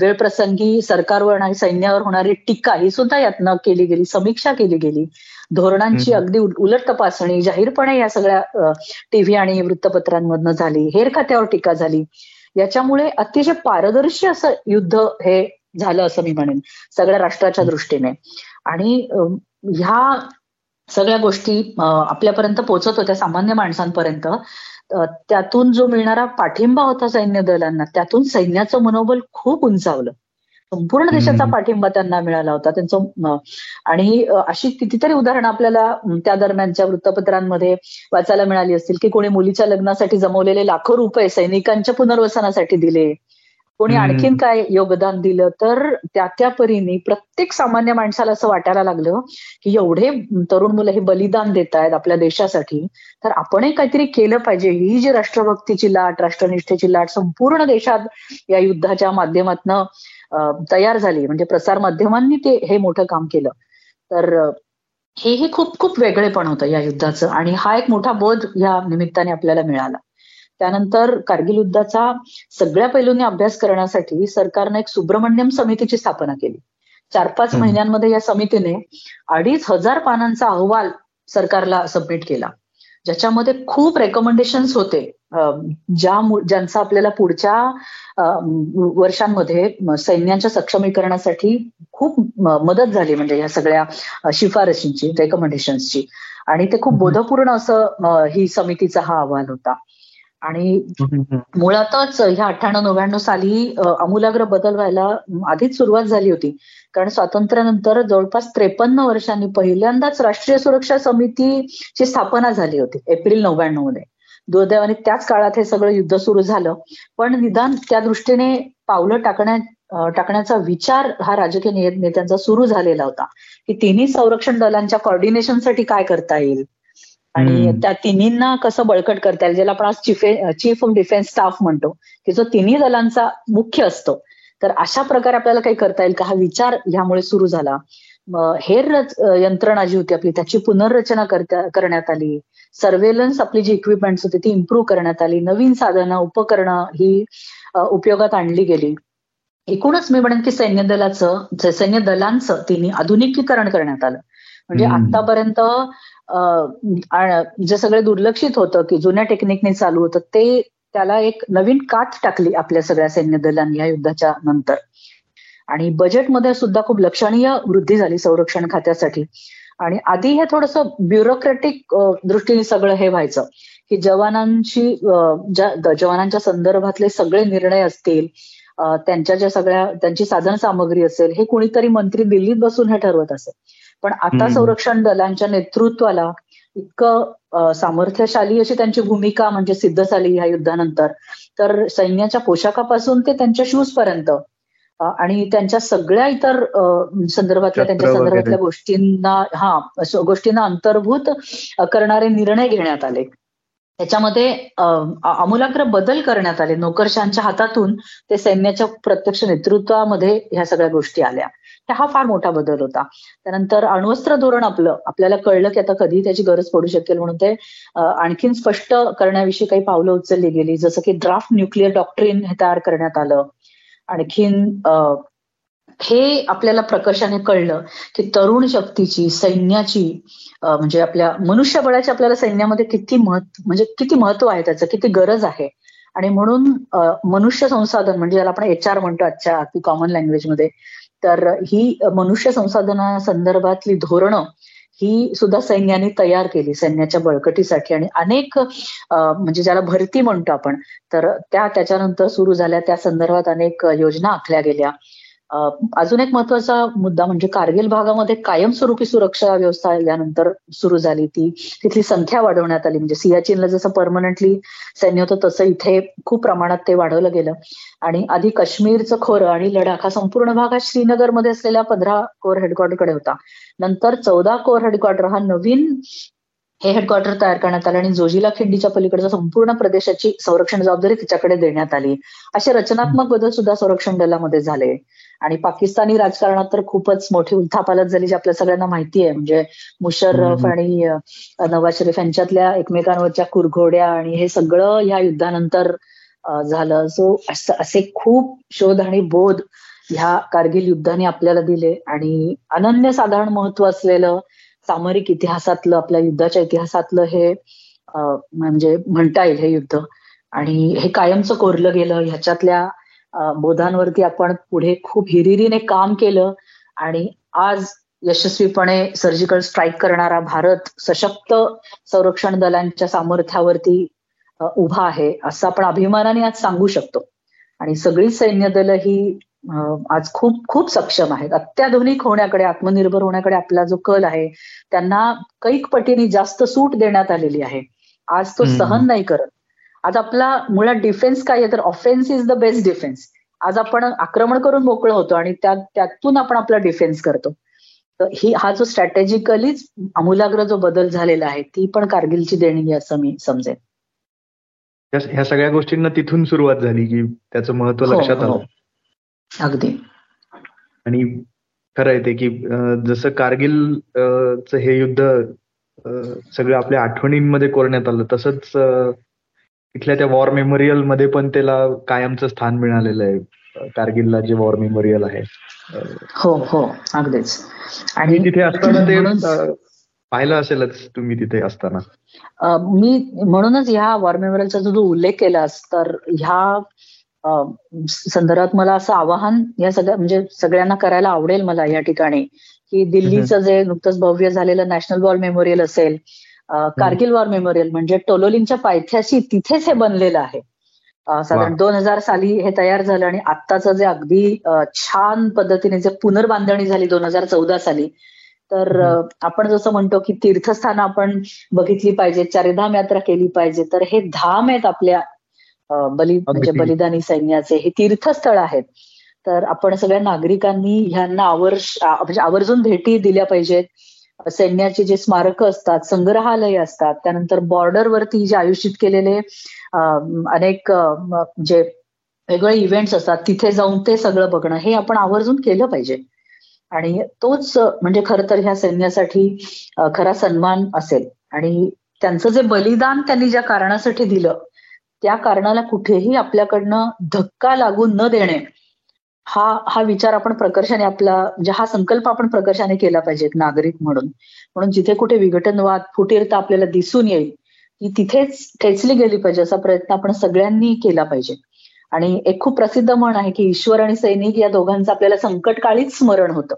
वेळप्रसंगी सरकारवर आणि सैन्यावर होणारी टीका ही सुद्धा यातनं केली गेली समीक्षा केली गेली. धोरणांची अगदी उलट तपासणी जाहीरपणे या सगळ्या टीव्ही आणि वृत्तपत्रांमधनं झाली. हेर खात्यावर टीका झाली. याच्यामुळे अतिशय पारदर्शी असं युद्ध हे झालं असं मी म्हणेन सगळ्या राष्ट्राच्या दृष्टीने. आणि ह्या सगळ्या गोष्टी आपल्यापर्यंत पोहोचत होत्या सामान्य माणसांपर्यंत त्यातून जो मिळणारा पाठिंबा होता सैन्य दलांना त्यातून सैन्याचं मनोबल खूप उंचावलं. संपूर्ण देशाचा पाठिंबा त्यांना मिळाला होता. त्यांचं आणि अशी कितीतरी उदाहरणं आपल्याला त्या दरम्यानच्या वृत्तपत्रांमध्ये वाचायला मिळाली असतील की कोणी मुलीच्या लग्नासाठी जमवलेले लाखो रुपये सैनिकांच्या पुनर्वसनासाठी दिले. कोणी आणखीन काय योगदान दिलं? तर त्या त्या परीने प्रत्येक सामान्य माणसाला असं वाटायला लागलं की एवढे तरुण मुलं हे बलिदान देत आहेत आपल्या देशासाठी. तर आपणही काहीतरी केलं पाहिजे. ही जी राष्ट्रभक्तीची लाट राष्ट्रनिष्ठेची लाट संपूर्ण देशात या युद्धाच्या माध्यमातनं तयार झाली. म्हणजे प्रसार माध्यमांनी ते हे मोठं काम केलं. तर हेही खूप खूप वेगळेपण होतं या युद्धाचं. आणि हा एक मोठा बोध या निमित्ताने आपल्याला मिळाला. त्यानंतर कारगिल युद्धाचा सगळ्या पैलूंनी अभ्यास करण्यासाठी सरकारनं एक सुब्रमण्यम समितीची स्थापना केली. चार पाच महिन्यांमध्ये या समितीने अडीच हजार पानांचा अहवाल सरकारला सबमिट केला. ज्याच्यामध्ये खूप रेकमेंडेशन्स होते. ज्या ज्यांचा आपल्याला पुढच्या वर्षांमध्ये सैन्यांच्या सक्षमीकरणासाठी खूप मदत झाली म्हणजे या सगळ्या शिफारशींची रेकमेंडेशन्सची आणि ते खूप बोधपूर्ण असं ही समितीचा हा अहवाल होता. आणि मुळातच ह्या अठ्ठ्याण्णव नव्याण्णव साली अमूलाग्र बदल व्हायला आधीच सुरुवात झाली होती. कारण स्वातंत्र्यानंतर जवळपास त्रेपन्न वर्षांनी पहिल्यांदाच राष्ट्रीय सुरक्षा समितीची स्थापना झाली होती एप्रिल नव्याण्णवमध्ये. दुर्दैवाने त्याच काळात हे सगळं युद्ध सुरू झालं. पण निदान त्या दृष्टीने पावलं टाकण्या टाकण्याचा विचार हा राजकीय नेत्यांचा सुरू झालेला होता. की तिन्ही संरक्षण दलांच्या कॉर्डिनेशनसाठी काय करता येईल? आणि त्या तिन्हींना कसं बळकट करता येईल ज्याला आपण आज chief chief of defence staff म्हणतो की जो तिन्ही दलांचा मुख्य असतो. तर अशा प्रकारे आपल्याला काही करता येईल का? हा विचार ह्यामुळे सुरू झाला. हेर यंत्रणा जी होती आपली त्याची पुनर्रचना करण्यात आली. सर्वेलन्स आपली जी इक्विपमेंट्स होती ती इम्प्रूव्ह करण्यात आली. नवीन साधनं उपकरणं ही उपयोगात आणली गेली. एकूणच मी म्हणेन की सैन्य दलाचं सैन्य दलांचं तिने आधुनिकीकरण करण्यात आलं. म्हणजे आतापर्यंत जे सगळं दुर्लक्षित होतं की जुन्या टेक्निकने चालू होतं ते त्याला एक नवीन काठ टाकली आपल्या सगळ्या सैन्य दलांनी या युद्धाच्या नंतर. आणि बजेटमध्ये सुद्धा खूप लक्षणीय वृद्धी झाली संरक्षण खात्यासाठी. आणि आधी हे थोडस ब्युरोक्रॅटिक दृष्टीने सगळं हे व्हायचं. की जवानांची ज्या जवानांच्या संदर्भातले सगळे निर्णय असतील त्यांच्या ज्या सगळ्या त्यांची साधन सामग्री असेल हे कुणीतरी मंत्री दिल्लीत बसून हे ठरवत असेल. पण आता संरक्षण दलांच्या नेतृत्वाला इतकं सामर्थ्यशाली अशी त्यांची भूमिका म्हणजे सिद्ध झाली ह्या युद्धानंतर. तर सैन्याच्या पोशाखापासून ते त्यांच्या शूज पर्यंत आणि त्यांच्या सगळ्या इतर संदर्भातल्या त्यांच्या संदर्भातल्या गोष्टींना हा गोष्टींना अंतर्भूत करणारे निर्णय घेण्यात आले. त्याच्यामध्ये आमूलाग्र बदल करण्यात आले. नोकरशांच्या हातातून ते सैन्याच्या प्रत्यक्ष नेतृत्वामध्ये ह्या सगळ्या गोष्टी आल्या. हा फार मोठा बदल होता. त्यानंतर अण्वस्त्र धोरण आपलं आपल्याला कळलं की आता कधी त्याची गरज पडू शकेल म्हणून ते आणखीन स्पष्ट करण्याविषयी काही पावलं उचलली गेली. जसं की ड्राफ्ट न्यूक्लिअर डॉक्ट्रिन हे तयार करण्यात आलं. आणखीन हे आपल्याला प्रकर्षाने कळलं की तरुण शक्तीची सैन्याची म्हणजे आपल्या मनुष्यबळाची आपल्याला सैन्यामध्ये किती महत्त्व म्हणजे किती महत्त्व आहे त्याचं किती गरज आहे. आणि म्हणून मनुष्य संसाधन म्हणजे ज्याला आपण एच आर म्हणतो आजच्या अगदी कॉमन लँग्वेजमध्ये तर ही मनुष्य संसाधना संदर्भातली धोरणं ही सुद्धा सैन्याने तयार केली सैन्याच्या बळकटीसाठी. आणि अनेक म्हणजे ज्याला भरती म्हणतो आपण तर त्या त्याच्यानंतर सुरू झाल्या. त्या संदर्भात अनेक योजना आखल्या गेल्या. अजून एक महत्त्वाचा मुद्दा म्हणजे कारगिल भागामध्ये कायमस्वरूपी सुरक्षा व्यवस्था यानंतर सुरू झाली ती. तिथली संख्या वाढवण्यात आली. म्हणजे सियाचीनला जसं परमनंटली सैन्य होतं तसं इथे खूप प्रमाणात ते वाढवलं गेलं. आणि आधी काश्मीरचं खोरं आणि लडाख हा संपूर्ण भाग हा श्रीनगरमध्ये असलेल्या पंधरा कोर हेडक्वार्टरकडे होता. नंतर चौदा कोर हेडक्वार्टर हा नवीन हे हेडक्वार्टर तयार करण्यात आलं आणि जोजिला खिंडीच्या पलीकडच्या संपूर्ण प्रदेशाची संरक्षण जबाबदारी तिच्याकडे देण्यात आली. असे रचनात्मक बदल सुद्धा संरक्षण दलामध्ये झाले. आणि पाकिस्तानी राजकारणात तर खूपच मोठी उलथापालत झाली जी आपल्या सगळ्यांना माहिती आहे म्हणजे मुशर्रफ आणि नवाज शरीफ यांच्यातल्या एकमेकांवरच्या कुरघोड्या आणि हे सगळं ह्या युद्धानंतर झालं. सो असे खूप शोध आणि बोध ह्या कारगिल युद्धाने आपल्याला दिले. आणि अनन्य साधारण महत्त्व असलेलं सामरिक इतिहासातलं आपल्या युद्धाच्या इतिहासातलं हे म्हणजे म्हणता येईल हे युद्ध. आणि हे कायमचं कोरलं गेलं. ह्याच्यातल्या बोधांवरती आपण पुढे खूप हिरिरीने काम केलं आणि आज यशस्वीपणे सर्जिकल स्ट्राईक करणारा भारत सशक्त संरक्षण दलांच्या सामर्थ्यावरती उभा आहे असं आपण अभिमानाने आज सांगू शकतो. आणि सगळी सैन्य दल ही आज खूप खूप सक्षम आहेत. अत्याधुनिक होण्याकडे आत्मनिर्भर होण्याकडे आपला जो कल आहे त्यांना कैक पटीने जास्त सूट देण्यात आलेली आहे. आज तो सहन नाही करत. आज आपला मुळात डिफेन्स काय आहे तर offence is the best defence आज आपण आक्रमण करून मोकळं होतो आणि त्यातून आपण आपला डिफेन्स करतो. तर ही हा जो स्ट्रॅटेजिकलीच आमूलाग्र जो बदल झालेला आहे ती पण कारगिलची देणगी असं मी समजेन. ह्या सगळ्या गोष्टींना तिथून सुरुवात झाली की त्याचं महत्त्व हो, लक्षात आलं. हो. अगदी. आणि खरं आहे ते की जसं कारगिल हे युद्ध सगळं आपल्या आठवणींमध्ये कोरण्यात आलं तसंच तिथल्या त्या वॉर मेमोरियलमध्ये पण त्याला कायमचं स्थान मिळालेलं आहे. कारगिलला जे वॉर मेमोरियल आहे. हो हो अगदीच. आणि तिथे असताना ते पाहिलं असेलच तुम्ही तिथे असताना. मी म्हणूनच ह्या वॉर मेमोरियलचा जो उल्लेख केलास तर ह्या संदर्भात मला असं आवाहन या सगळ्या म्हणजे सगळ्यांना करायला आवडेल मला या ठिकाणी की दिल्लीचं जे नुकतंच भव्य झालेलं नॅशनल वॉर मेमोरियल असेल कारगिल वॉर मेमोरियल म्हणजे टोलोलिंगच्या पायथ्याशी तिथेच हे बनलेलं आहे. साधारण दोन हजार साली हे तयार झालं आणि आत्ताचं जे अगदी छान पद्धतीने जे पुनर्बांधणी झाली दोन हजार चौदा साली तर आपण जसं म्हणतो की तीर्थस्थानं आपण बघितली पाहिजे चारिधाम यात्रा केली पाहिजे तर हे धाम आहेत आपल्या बली म्हणजे बलिदानी सैन्याचे. हे तीर्थस्थळ आहेत. तर आपण सगळ्या नागरिकांनी ह्यांना आवर्ष म्हणजे आवर्जून भेटी दिल्या पाहिजेत. सैन्याचे जे स्मारक असतात संग्रहालय असतात त्यानंतर बॉर्डरवरती जे आयोजित केलेले अनेक जे वेगळे इव्हेंट्स असतात तिथे जाऊन ते सगळं बघणं हे आपण आवर्जून केलं पाहिजे. आणि तोच म्हणजे खरं तर ह्या सैन्यासाठी खरा सन्मान असेल. आणि त्यांचं जे बलिदान त्यांनी ज्या कारणासाठी दिलं त्या कारणाला कुठेही आपल्याकडनं धक्का लागू न देणे हा हा विचार आपण प्रकर्षाने आपला म्हणजे हा संकल्प आपण प्रकर्षाने केला पाहिजे नागरिक म्हणून. म्हणून जिथे कुठे विघटनवाद फुटीरता आपल्याला दिसून येईल ही तिथेच ठेचली गेली पाहिजे असा प्रयत्न आपण सगळ्यांनी केला पाहिजे. आणि एक खूप प्रसिद्ध म्हण आहे की ईश्वर आणि सैनिक या दोघांचं आपल्याला संकटकाळीच स्मरण होतं.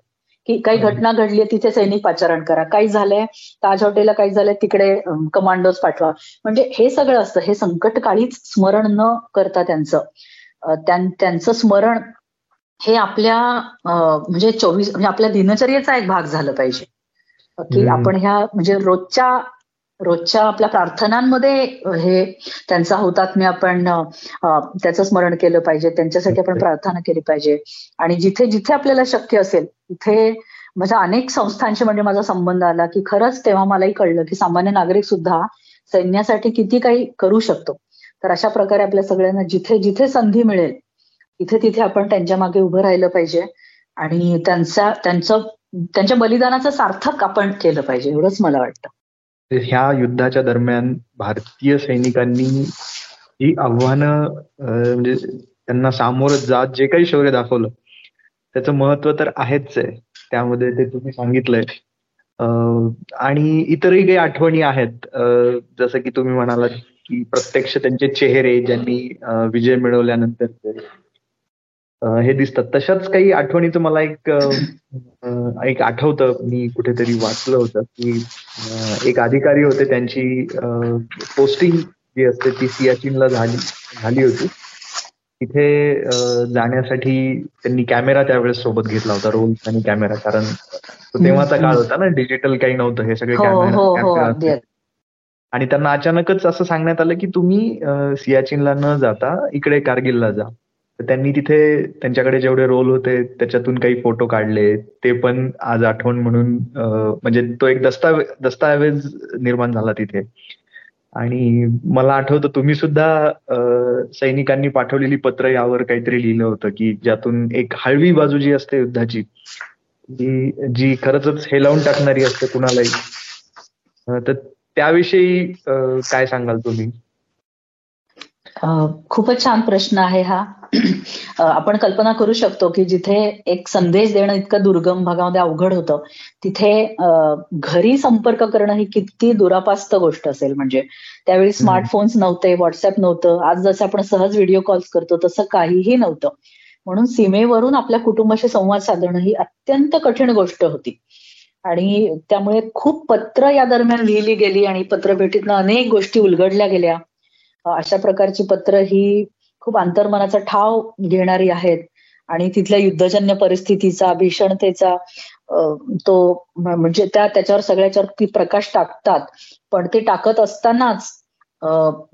की काही घटना घडली तिथे सैनिक पाचारण करा. काही झालंय ताज हॉटेलला काही झालंय तिकडे कमांडोज पाठवा. म्हणजे हे सगळं असतं हे संकटकाळीच स्मरण न करता त्यांचं त्यांचं स्मरण हे आपल्या म्हणजे चोवीस म्हणजे आपल्या दिनचर्येचा एक भाग झालं पाहिजे. की आपण ह्या म्हणजे रोजच्या रोजच्या आपल्या प्रार्थनांमध्ये हे त्यांचा हुतात्म्य आपण त्याचं स्मरण केलं पाहिजे. त्यांच्यासाठी आपण प्रार्थना केली पाहिजे. आणि जिथे जिथे आपल्याला शक्य असेल तिथे माझ्या अनेक संस्थांशी म्हणजे माझा संबंध आला की खरंच तेव्हा मलाही कळलं की सामान्य नागरिक सुद्धा सैन्यासाठी किती काही करू शकतो. तर अशा प्रकारे आपल्या सगळ्यांना जिथे जिथे संधी मिळेल तिथे तिथे आपण त्यांच्या मागे उभं राहिलं पाहिजे. आणि त्यांचा त्यांचं त्यांच्या बलिदानाचं सार्थक आपण केलं पाहिजे एवढंच मला वाटतं. ह्या युद्धाच्या दरम्यान भारतीय सैनिकांनी ही आव्हानं म्हणजे त्यांना सामोरं जात जे काही शौर्य दाखवलं त्याचं महत्त्व तर आहेच आहे. त्यामध्ये ते तुम्ही सांगितलंय. आणि इतरही काही आठवणी आहेत. जसं की तुम्ही म्हणालात की प्रत्यक्ष त्यांचे चेहरे ज्यांनी विजय मिळवल्यानंतर हे दिसतात. तशाच काही आठवणीचं मला एक एक आठवतं. मी कुठेतरी वाचलं होतं की एक अधिकारी होते त्यांची पोस्टिंग जी असते ती सियाचिनला झाली झाली होती. तिथे जाण्यासाठी त्यांनी कॅमेरा त्यावेळेस सोबत घेतला होता रोल आणि कॅमेरा. कारण तेव्हाचा काळ होता ना डिजिटल काही नव्हतं हे सगळे कॅमेरा हो, हो, आणि त्यांना अचानकच असं सांगण्यात आलं की तुम्ही सियाचिनला न जाता इकडे कारगिलला जा. त्यांनी तिथे त्यांच्याकडे जेवढे रोल होते त्याच्यातून काही फोटो काढले. ते पण आज आठवण म्हणून म्हणजे तो एक दस्तावे दस्तावेज निर्माण झाला तिथे. आणि मला आठवतं तुम्ही सुद्धा सैनिकांनी पाठवलेली पत्र यावर काहीतरी लिहिलं होतं की ज्यातून एक हळवी बाजू जी असते युद्धाची जी जी खरंच हेलावून टाकणारी असते कुणालाही. तर त्याविषयी काय सांगाल तुम्ही? खूपच छान प्रश्न आहे हा. आपण कल्पना करू शकतो की जिथे एक संदेश देणं इतकं दुर्गम भागामध्ये अवघड होतं तिथे घरी संपर्क करणं ही किती दुरापास्त गोष्ट असेल. म्हणजे त्यावेळी स्मार्टफोन्स नव्हते व्हॉट्सअप नव्हतं आज जसं आपण सहज व्हिडिओ कॉल्स करतो तसं काहीही नव्हतं. म्हणून सीमेवरून आपल्या कुटुंबाशी संवाद साधणं ही अत्यंत कठीण गोष्ट होती. आणि त्यामुळे खूप पत्र या दरम्यान लिहिली गेली आणि पत्रभेटीतनं अनेक गोष्टी उलगडल्या गेल्या. अशा प्रकारची पत्र ही खूप अंतर्मनाचा ठाव घेणारी आहेत. आणि तिथल्या युद्धजन्य परिस्थितीचा भीषणतेचा तो म्हणजे त्या त्याच्यावर सगळ्याच्यावर प्रकाश टाकतात. पण ते टाकत असतानाच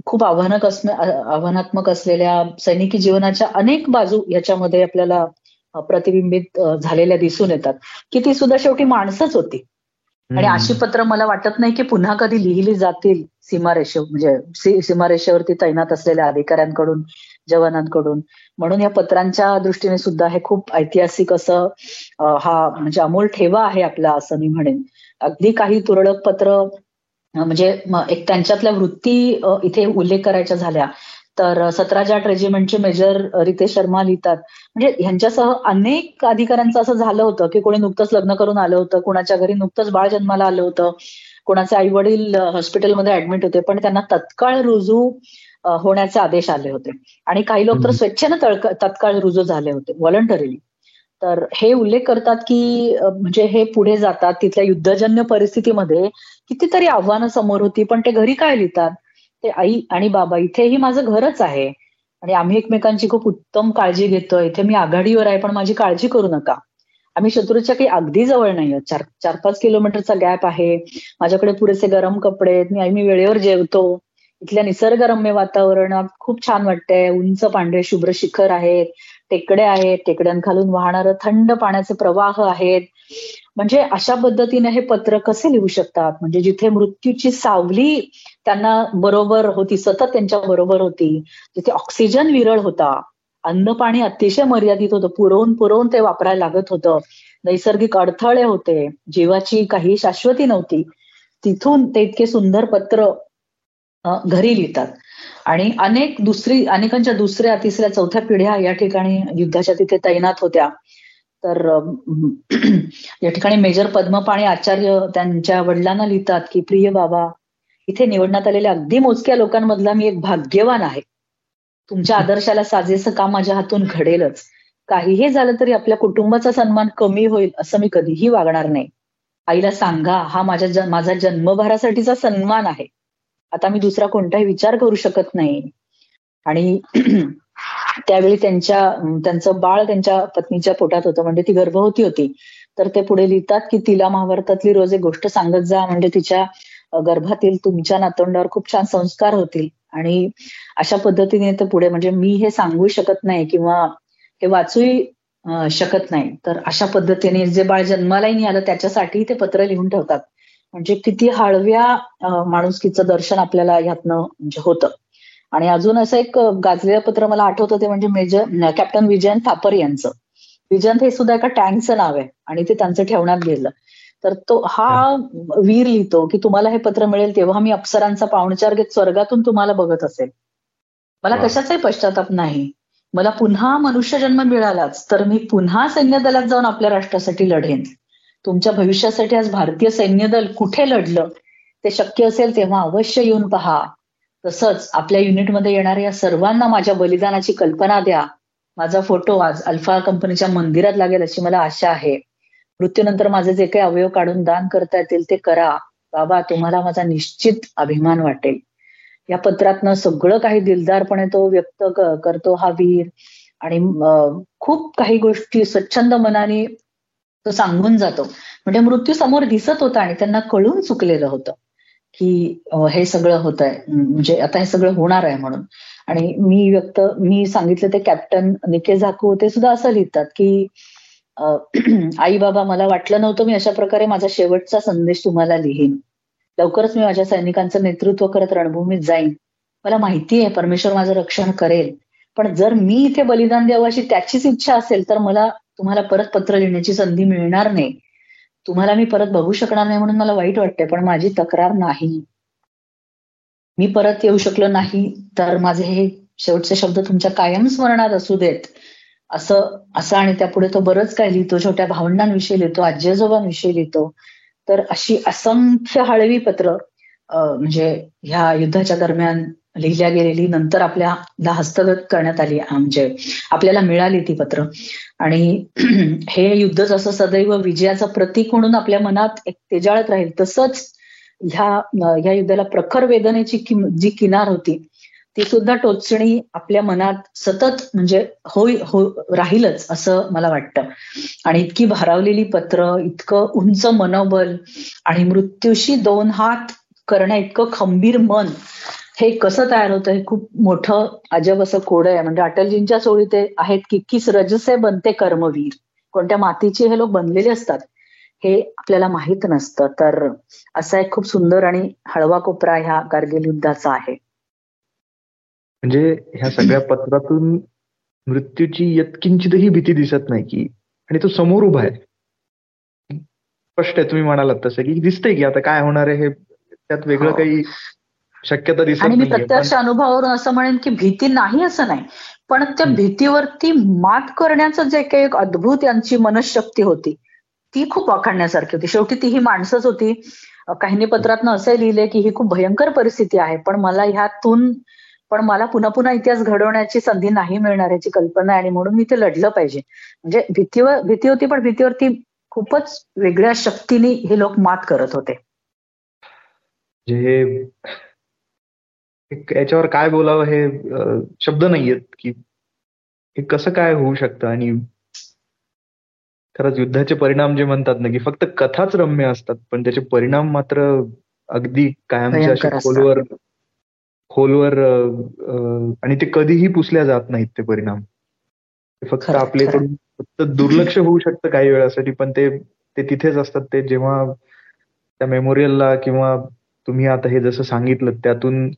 खूप आव्हानक असण्या आव्हानात्मक असलेल्या सैनिकी जीवनाच्या अनेक बाजू याच्यामध्ये आपल्याला प्रतिबिंबित झालेल्या दिसून येतात. की ती सुद्धा शेवटी माणसंच होती. आणि अशी पत्र मला वाटत नाही की पुन्हा कधी लिहिली जातील सीमारेषे म्हणजे सीमारेषेवरती तैनात असलेल्या अधिकाऱ्यांकडून जवानांकडून. म्हणून या पत्रांच्या दृष्टीने सुद्धा हे खूप ऐतिहासिक असं हा म्हणजे अमोल ठेवा आहे आपला असं मी म्हणेन. अगदी काही तुरळक पत्र म्हणजे एक त्यांच्यातल्या वृत्ती इथे उल्लेख करायच्या झाल्या. तर सतरा जाट रेजिमेंटचे मेजर रितेश शर्मा लिहितात. म्हणजे ह्यांच्यासह अनेक अधिकाऱ्यांचं असं झालं होतं की कोणी नुकतंच लग्न करून आलं होतं कोणाच्या घरी नुकतंच बाळ जन्माला आलं होतं कोणाचे आई वडील हॉस्पिटलमध्ये ऍडमिट होते पण त्यांना तत्काळ रुजू होण्याचे आदेश आले होते. आणि काही लोक तर स्वेच्छेनं तत्काळ रुजू झाले होते व्हॉलंटरीली तर हे उल्लेख करतात की म्हणजे हे पुढे जातात तिथल्या युद्धजन्य परिस्थितीमध्ये कितीतरी आव्हानं समोर होती पण ते घरी काय लिहितात? ते आई आणि बाबा इथेही माझं घरच आहे. आणि आम्ही एकमेकांची खूप उत्तम काळजी घेतोय. इथे मी आघाडीवर आहे पण माझी काळजी करू नका. आम्ही शत्रूच्या काही अगदी जवळ नाही चार चार पाच किलोमीटरचा गॅप आहे. माझ्याकडे पुरेसे गरम कपडे आहेत. मी आम्ही वेळेवर जेवतो. इथल्या निसर्गरम्य वातावरणात खूप छान वाटतंय. उंच पांढरे शुभ्र शिखर आहेत. टेकडे आहेत. टेकड्यांखालून वाहणारं थंड पाण्याचे प्रवाह आहेत. म्हणजे अशा पद्धतीने हे पत्र कसे लिहू शकतात? म्हणजे जिथे मृत्यूची सावली त्यांना बरोबर होती सतत त्यांच्या बरोबर होती. तिथे ऑक्सिजन विरळ होता अन्न पाणी अतिशय मर्यादित होतं पुरवून पुरवून ते वापरायला लागत होतं. नैसर्गिक अडथळे होते जीवाची काही शाश्वती नव्हती. तिथून ते इतके सुंदर पत्र घरी लिहितात. आणि अनेक दुसरी अनेकांच्या दुसऱ्या तिसऱ्या चौथ्या पिढ्या या ठिकाणी युद्धाच्या तिथे तैनात होत्या. तर या ठिकाणी मेजर पद्मपाणी आचार्य त्यांच्या वडिलांना लिहितात की प्रिय बाबा इथे निवडण्यात आलेल्या अगदी मोजक्या लोकांमधला मी एक भाग्यवान आहे. तुमच्या आदर्शाला साजेसं काम माझ्या हातून घडेलच? काहीही झालं तरी आपल्या कुटुंबाचा सन्मान कमी होईल असं मी कधीही वागणार नाही. आईला सांगा हा माझ्या माझा जन्मभरासाठीचा सन्मान आहे. आता मी दुसरा कोणताही विचार करू शकत नाही. आणि त्यावेळी त्यांच्या त्यांचं बाळ त्यांच्या पत्नीच्या पोटात होतं म्हणजे ती गर्भवती होती. तर ते पुढे लिहितात की तिला महाभारतातली रोज एक गोष्ट सांगत जा म्हणजे तिच्या गर्भातील तुमच्या नातोंडावर खूप छान संस्कार होतील. आणि अशा पद्धतीने ते पुढे म्हणजे मी हे सांगू शकत नाही किंवा हे वाचूही शकत नाही. तर अशा पद्धतीने जे बाळ जन्मालाही नाही आलं त्याच्यासाठी ते पत्र लिहून ठेवतात. म्हणजे किती हळव्या माणुसकीचं दर्शन आपल्याला यातनं म्हणजे होतं. आणि अजून असं एक गाजलेलं पत्र मला आठवतं ते म्हणजे मेजर कॅप्टन विजयन थापर यांचं. विजयंत हे सुद्धा एका टँकचं नाव आहे आणि ते त्यांचं ठेवण्यात गेलं. तर तो हा वीर लिहितो की तुम्हाला हे पत्र मिळेल तेव्हा मी अप्सरांचा पाहुणचार घेत स्वर्गातून तुम्हाला बघत असेल. मला कशाचाही पश्चाताप नाही. मला पुन्हा मनुष्य जन्म मिळालाच तर मी पुन्हा सैन्य दलात जाऊन आपल्या राष्ट्रासाठी लढेन. तुमच्या भविष्यासाठी आज भारतीय सैन्य दल कुठे लढलं ते शक्य असेल तेव्हा अवश्य येऊन पहा. तसंच आपल्या युनिटमध्ये येणाऱ्या या सर्वांना माझ्या बलिदानाची कल्पना द्या. माझा फोटो आज अल्फा कंपनीच्या मंदिरात लागेल अशी मला आशा आहे. मृत्यूनंतर माझे जे काही अवयव काढून दान करता येतील ते करा. बाबा तुम्हाला माझा निश्चित अभिमान वाटेल. या पत्रातनं सगळं काही दिलदारपणे तो व्यक्त करतो हा वीर. आणि खूप काही गोष्टी स्वच्छंद मनाने तो सांगून जातो. म्हणजे मृत्यू समोर दिसत होता आणि त्यांना कळून चुकलेलं होतं की हे सगळं होत आहे म्हणजे आता हे सगळं होणार आहे म्हणून. आणि मी व्यक्त मी सांगितलं ते कॅप्टन निके झाकू ते सुद्धा असं लिहितात की आई बाबा मला वाटलं नव्हतं मी अशा प्रकारे माझा शेवटचा संदेश तुम्हाला लिहीन. लवकरच मी माझ्या सैनिकांचं नेतृत्व करत रणभूमीत जाईन. मला माहिती आहे परमेश्वर माझं रक्षण करेल. पण जर मी इथे बलिदान द्यावं अशी त्याचीच इच्छा असेल तर मला तुम्हाला परत पत्र लिहिण्याची संधी मिळणार नाही. तुम्हाला मी परत बघू शकणार नाही म्हणून मला वाईट वाटते पण माझी तक्रार नाही. मी परत येऊ शकलो नाही तर माझे हे शेवटचे शब्द तुमच्या कायम स्मरणात असू देत. असं असं आणि त्यापुढे तो बरंच काय लिहितो. छोट्या भावंडांविषयी लिहितो आजी आजोबांविषयी लिहितो. तर अशी असंख्य हळवी पत्र म्हणजे ह्या युद्धाच्या दरम्यान लिहिल्या गेलेली नंतर आपल्याला हस्तगत करण्यात आली म्हणजे आपल्याला मिळाली ती पत्र. आणि हे युद्ध जसं सदैव विजयाचं प्रतीक म्हणून आपल्या मनात एक तेजाळत राहील तसंच ह्या ह्या युद्धाला प्रखर वेदनेची जी किनार होती ती सुद्धा टोचणी आपल्या मनात सतत म्हणजे होई हो राहीलच असं मला वाटतं. आणि इतकी भारावलेली पत्र इतकं उंच मनोबल आणि मृत्यूशी दोन हात करणं इतकं खंबीर मन हे कसं तयार होतं हे खूप मोठं अजब असं कोड आहे. म्हणजे अटलजींच्या सोळी ते आहेत की किस रजसे बनते कर्मवीर. कोणत्या मातीचे हे लोक बनलेले असतात हे आपल्याला माहीत नसतं. तर असा एक खूप सुंदर आणि हळवा कोपरा ह्या कारगिल युद्धाचा आहे. म्हणजे ह्या सगळ्या पत्रातून मृत्यूची यत्किंचितही भीती दिसत नाही की आणि तो समोर उभा आहे. स्पष्ट आहे तुम्ही म्हणालात तसं की दिसतंय की आता काय होणार आहे हे त्यात वेगळं. काही शक्यता दिसत आणि मी प्रत्यक्ष अनुभवावरून असं म्हणेन की भीती नाही असं नाही पण त्या भीतीवरती मात करण्याचं जे काही एक अद्भुत यांची मनशक्ती होती ती खूप वाखाणण्यासारखी होती. शेवटी ती ही माणसंच होती. काहींनी पत्रातनं असं लिहिले की ही खूप भयंकर परिस्थिती आहे पण मला ह्यातून पण मला पुन्हा पुन्हा इतिहास घडवण्याची संधी नाही मिळणार याची कल्पना आहे आणि म्हणून मी ते लढलं पाहिजे. म्हणजे भीतीवर भीती होती पण भीतीवरती खूपच वेगळ्या शक्तीने हे लोक मात करत होते. हे याच्यावर काय बोलावं हे शब्द नाहीयेत की हे कसं काय होऊ शकतं आणि खरंच युद्धाचे परिणाम जे म्हणतात ना की फक्त कथाच रम्य असतात पण त्याचे परिणाम मात्र अगदी कायमच्या खोलवर खोलवर आणि ते कधीही पुसल्या जात नाहीत ते परिणाम. फक्त आपल्याकडून फक्त दुर्लक्ष होऊ शकतं काही वेळासाठी पण ते ते तिथेच असतात. ते जेव्हा त्या मेमोरियलला किंवा तुम्ही आता हे जसं सांगितलं त्यातून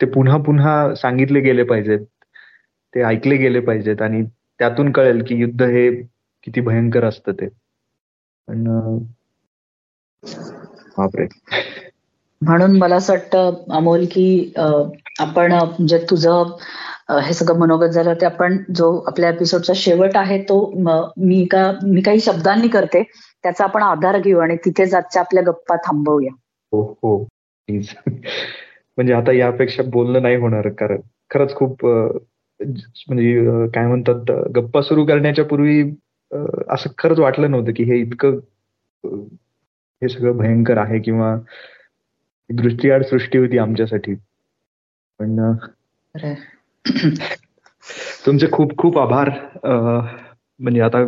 ते पुन्हा पुन्हा सांगितले गेले पाहिजेत. ते ऐकले गेले पाहिजेत आणि त्यातून कळेल की युद्ध हे किती भयंकर असतं ते. पण बापरे. म्हणून मला असं वाटतं अमोल की आपण म्हणजे तुझं हे सगळं मनोगत झालं ते आपण जो आपल्या एपिसोडचा शेवट आहे तो मी का मी काही शब्दांनी करते त्याचा आपण आधार घेऊ आणि तिथे जातच्या आपल्या गप्पा थांबवूया. हो हो. प्लीज म्हणजे आता यापेक्षा बोलणं नाही होणार कारण खरंच खूप म्हणजे काय म्हणतात गप्पा सुरू करण्याच्या पूर्वी असं खरंच वाटलं नव्हतं की हे इतकं हे सगळं भयंकर आहे किंवा दृष्टीआड सृष्टी होती आमच्यासाठी. पण तुमचे खूप खूप आभार. म्हणजे आता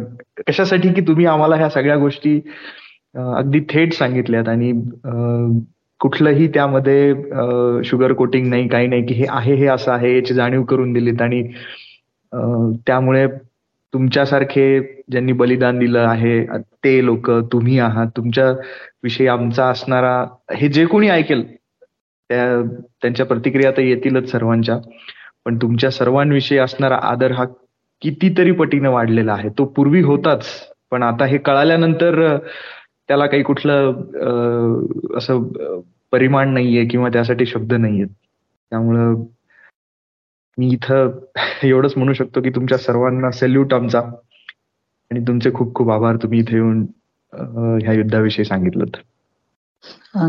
कशासाठी की तुम्ही आम्हाला ह्या सगळ्या गोष्टी अगदी थेट सांगितल्यात आणि कुठलंही त्यामध्ये शुगर कोटिंग नाही काही नाही की हे आहे हे असं आहे याची जाणीव करून दिलीत आणि त्यामुळे तुमच्यासारखे ज्यांनी बलिदान दिलं आहे ते लोक तुम्ही आहात. तुमच्या विषयी आमचा असणारा हे जे कोणी ऐकेल त्या त्यांच्या प्रतिक्रिया तर येतीलच सर्वांच्या. पण तुमच्या सर्वांविषयी असणारा आदर हा कितीतरी पटीनं वाढलेला आहे. तो पूर्वी होताच. पण आता हे कळाल्यानंतर त्याला काही कुठलं असं परिमाण नाहीये किंवा त्यासाठी शब्द नाहीयेत. त्यामुळं मी इथं एवढंच म्हणू शकतो की तुमच्या सर्वांना सेल्यूट आमचा. आणि तुमचे खूप खूप आभार. तुम्ही इथे येऊन ह्या युद्धाविषयी सांगितलं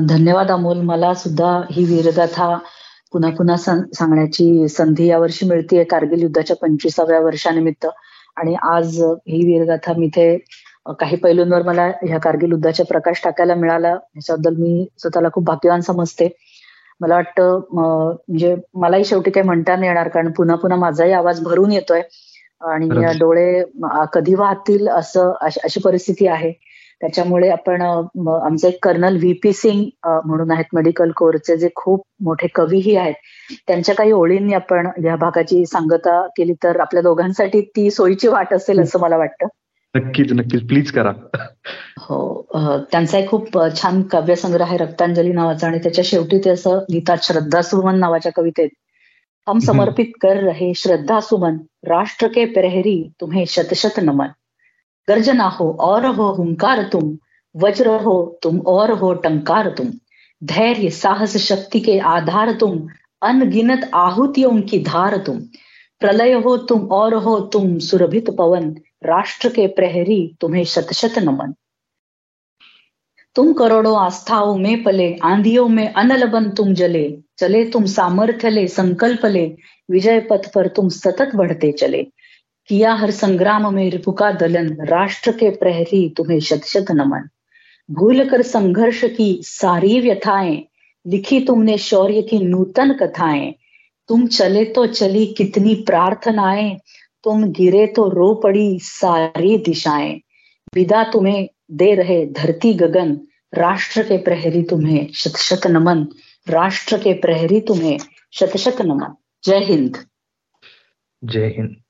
धन्यवाद अमोल. मला सुद्धा ही वीरगाथा पुन्हा पुन्हा सांगण्याची संधी यावर्षी मिळते कारगिल युद्धाच्या पंचवीसाव्या वर्षानिमित्त. आणि आज ही वीरगाथा मी इथे काही पैलूंवर मला ह्या कारगिल युद्धाचा प्रकाश टाकायला मिळाला. याच्याबद्दल मी स्वतःला खूप भाग्यवान समजते. मला वाटतं म्हणजे मलाही शेवटी काही म्हणता नाही येणार कारण पुन्हा पुन्हा माझाही आवाज भरून येतोय. आणि डोळे कधी वाहतील असं अशी परिस्थिती आहे. त्याच्यामुळे आपण आमचे एक कर्नल व्ही पी सिंग म्हणून आहेत मेडिकल कोरचे जे खूप मोठे कवीही आहेत त्यांच्या काही ओळींनी आपण या भागाची सांगता केली तर आपल्या दोघांसाठी ती सोयीची वाट असेल असं मला वाटतं. नक्कीच नक्कीच. प्लीज करा. हो त्यांचा एक खूप छान काव्यसंग्रह आहे रक्तांजली नावाचा आणि त्याच्या शेवटी ते असं लिहितात श्रद्धा सुमन नावाच्या कवितेत. हम समर्पित कर रहे श्रद्धा सुमन राष्ट्र के प्रहरी तुम्हें शतशत नमन. गर्जना हो और हो हुंकार तुम वज्र हो तुम और हो टंकार तुम. धैर्य साहस शक्ति के आधार तुम अनगिनत आहुतियों की धार तुम. प्रलय हो तुम और हो तुम सुरभित पवन राष्ट्र के प्रहरी तुम्हें शत शत नमन। तुम करोड़ों आस्थाओं में पले, आंधियों में अनल बन तुम जले, चले तुम सामर्थ्य ले, संकल्प ले, विजय पथ पर तुम सतत बढ़ते चले। किया हर संग्राम में रिपुका दलन, राष्ट्र के प्रहरी तुम्हें शत शत नमन। भूल कर संघर्ष की सारी व्यथाएँ, लिखी तुमने शौर्य की नूतन कथाएँ। तुम चले तो चली कितनी प्रार्थनाएँ तुम गिरे तो रो पड़ी सारी दिशाएँ। विदा तुम्हें दे रहे धरती गगन। राष्ट्र के प्रहरी तुम्हें शत शत नमन। राष्ट्र के प्रहरी तुम्हें शत शत नमन। जय हिंद। जय हिंद।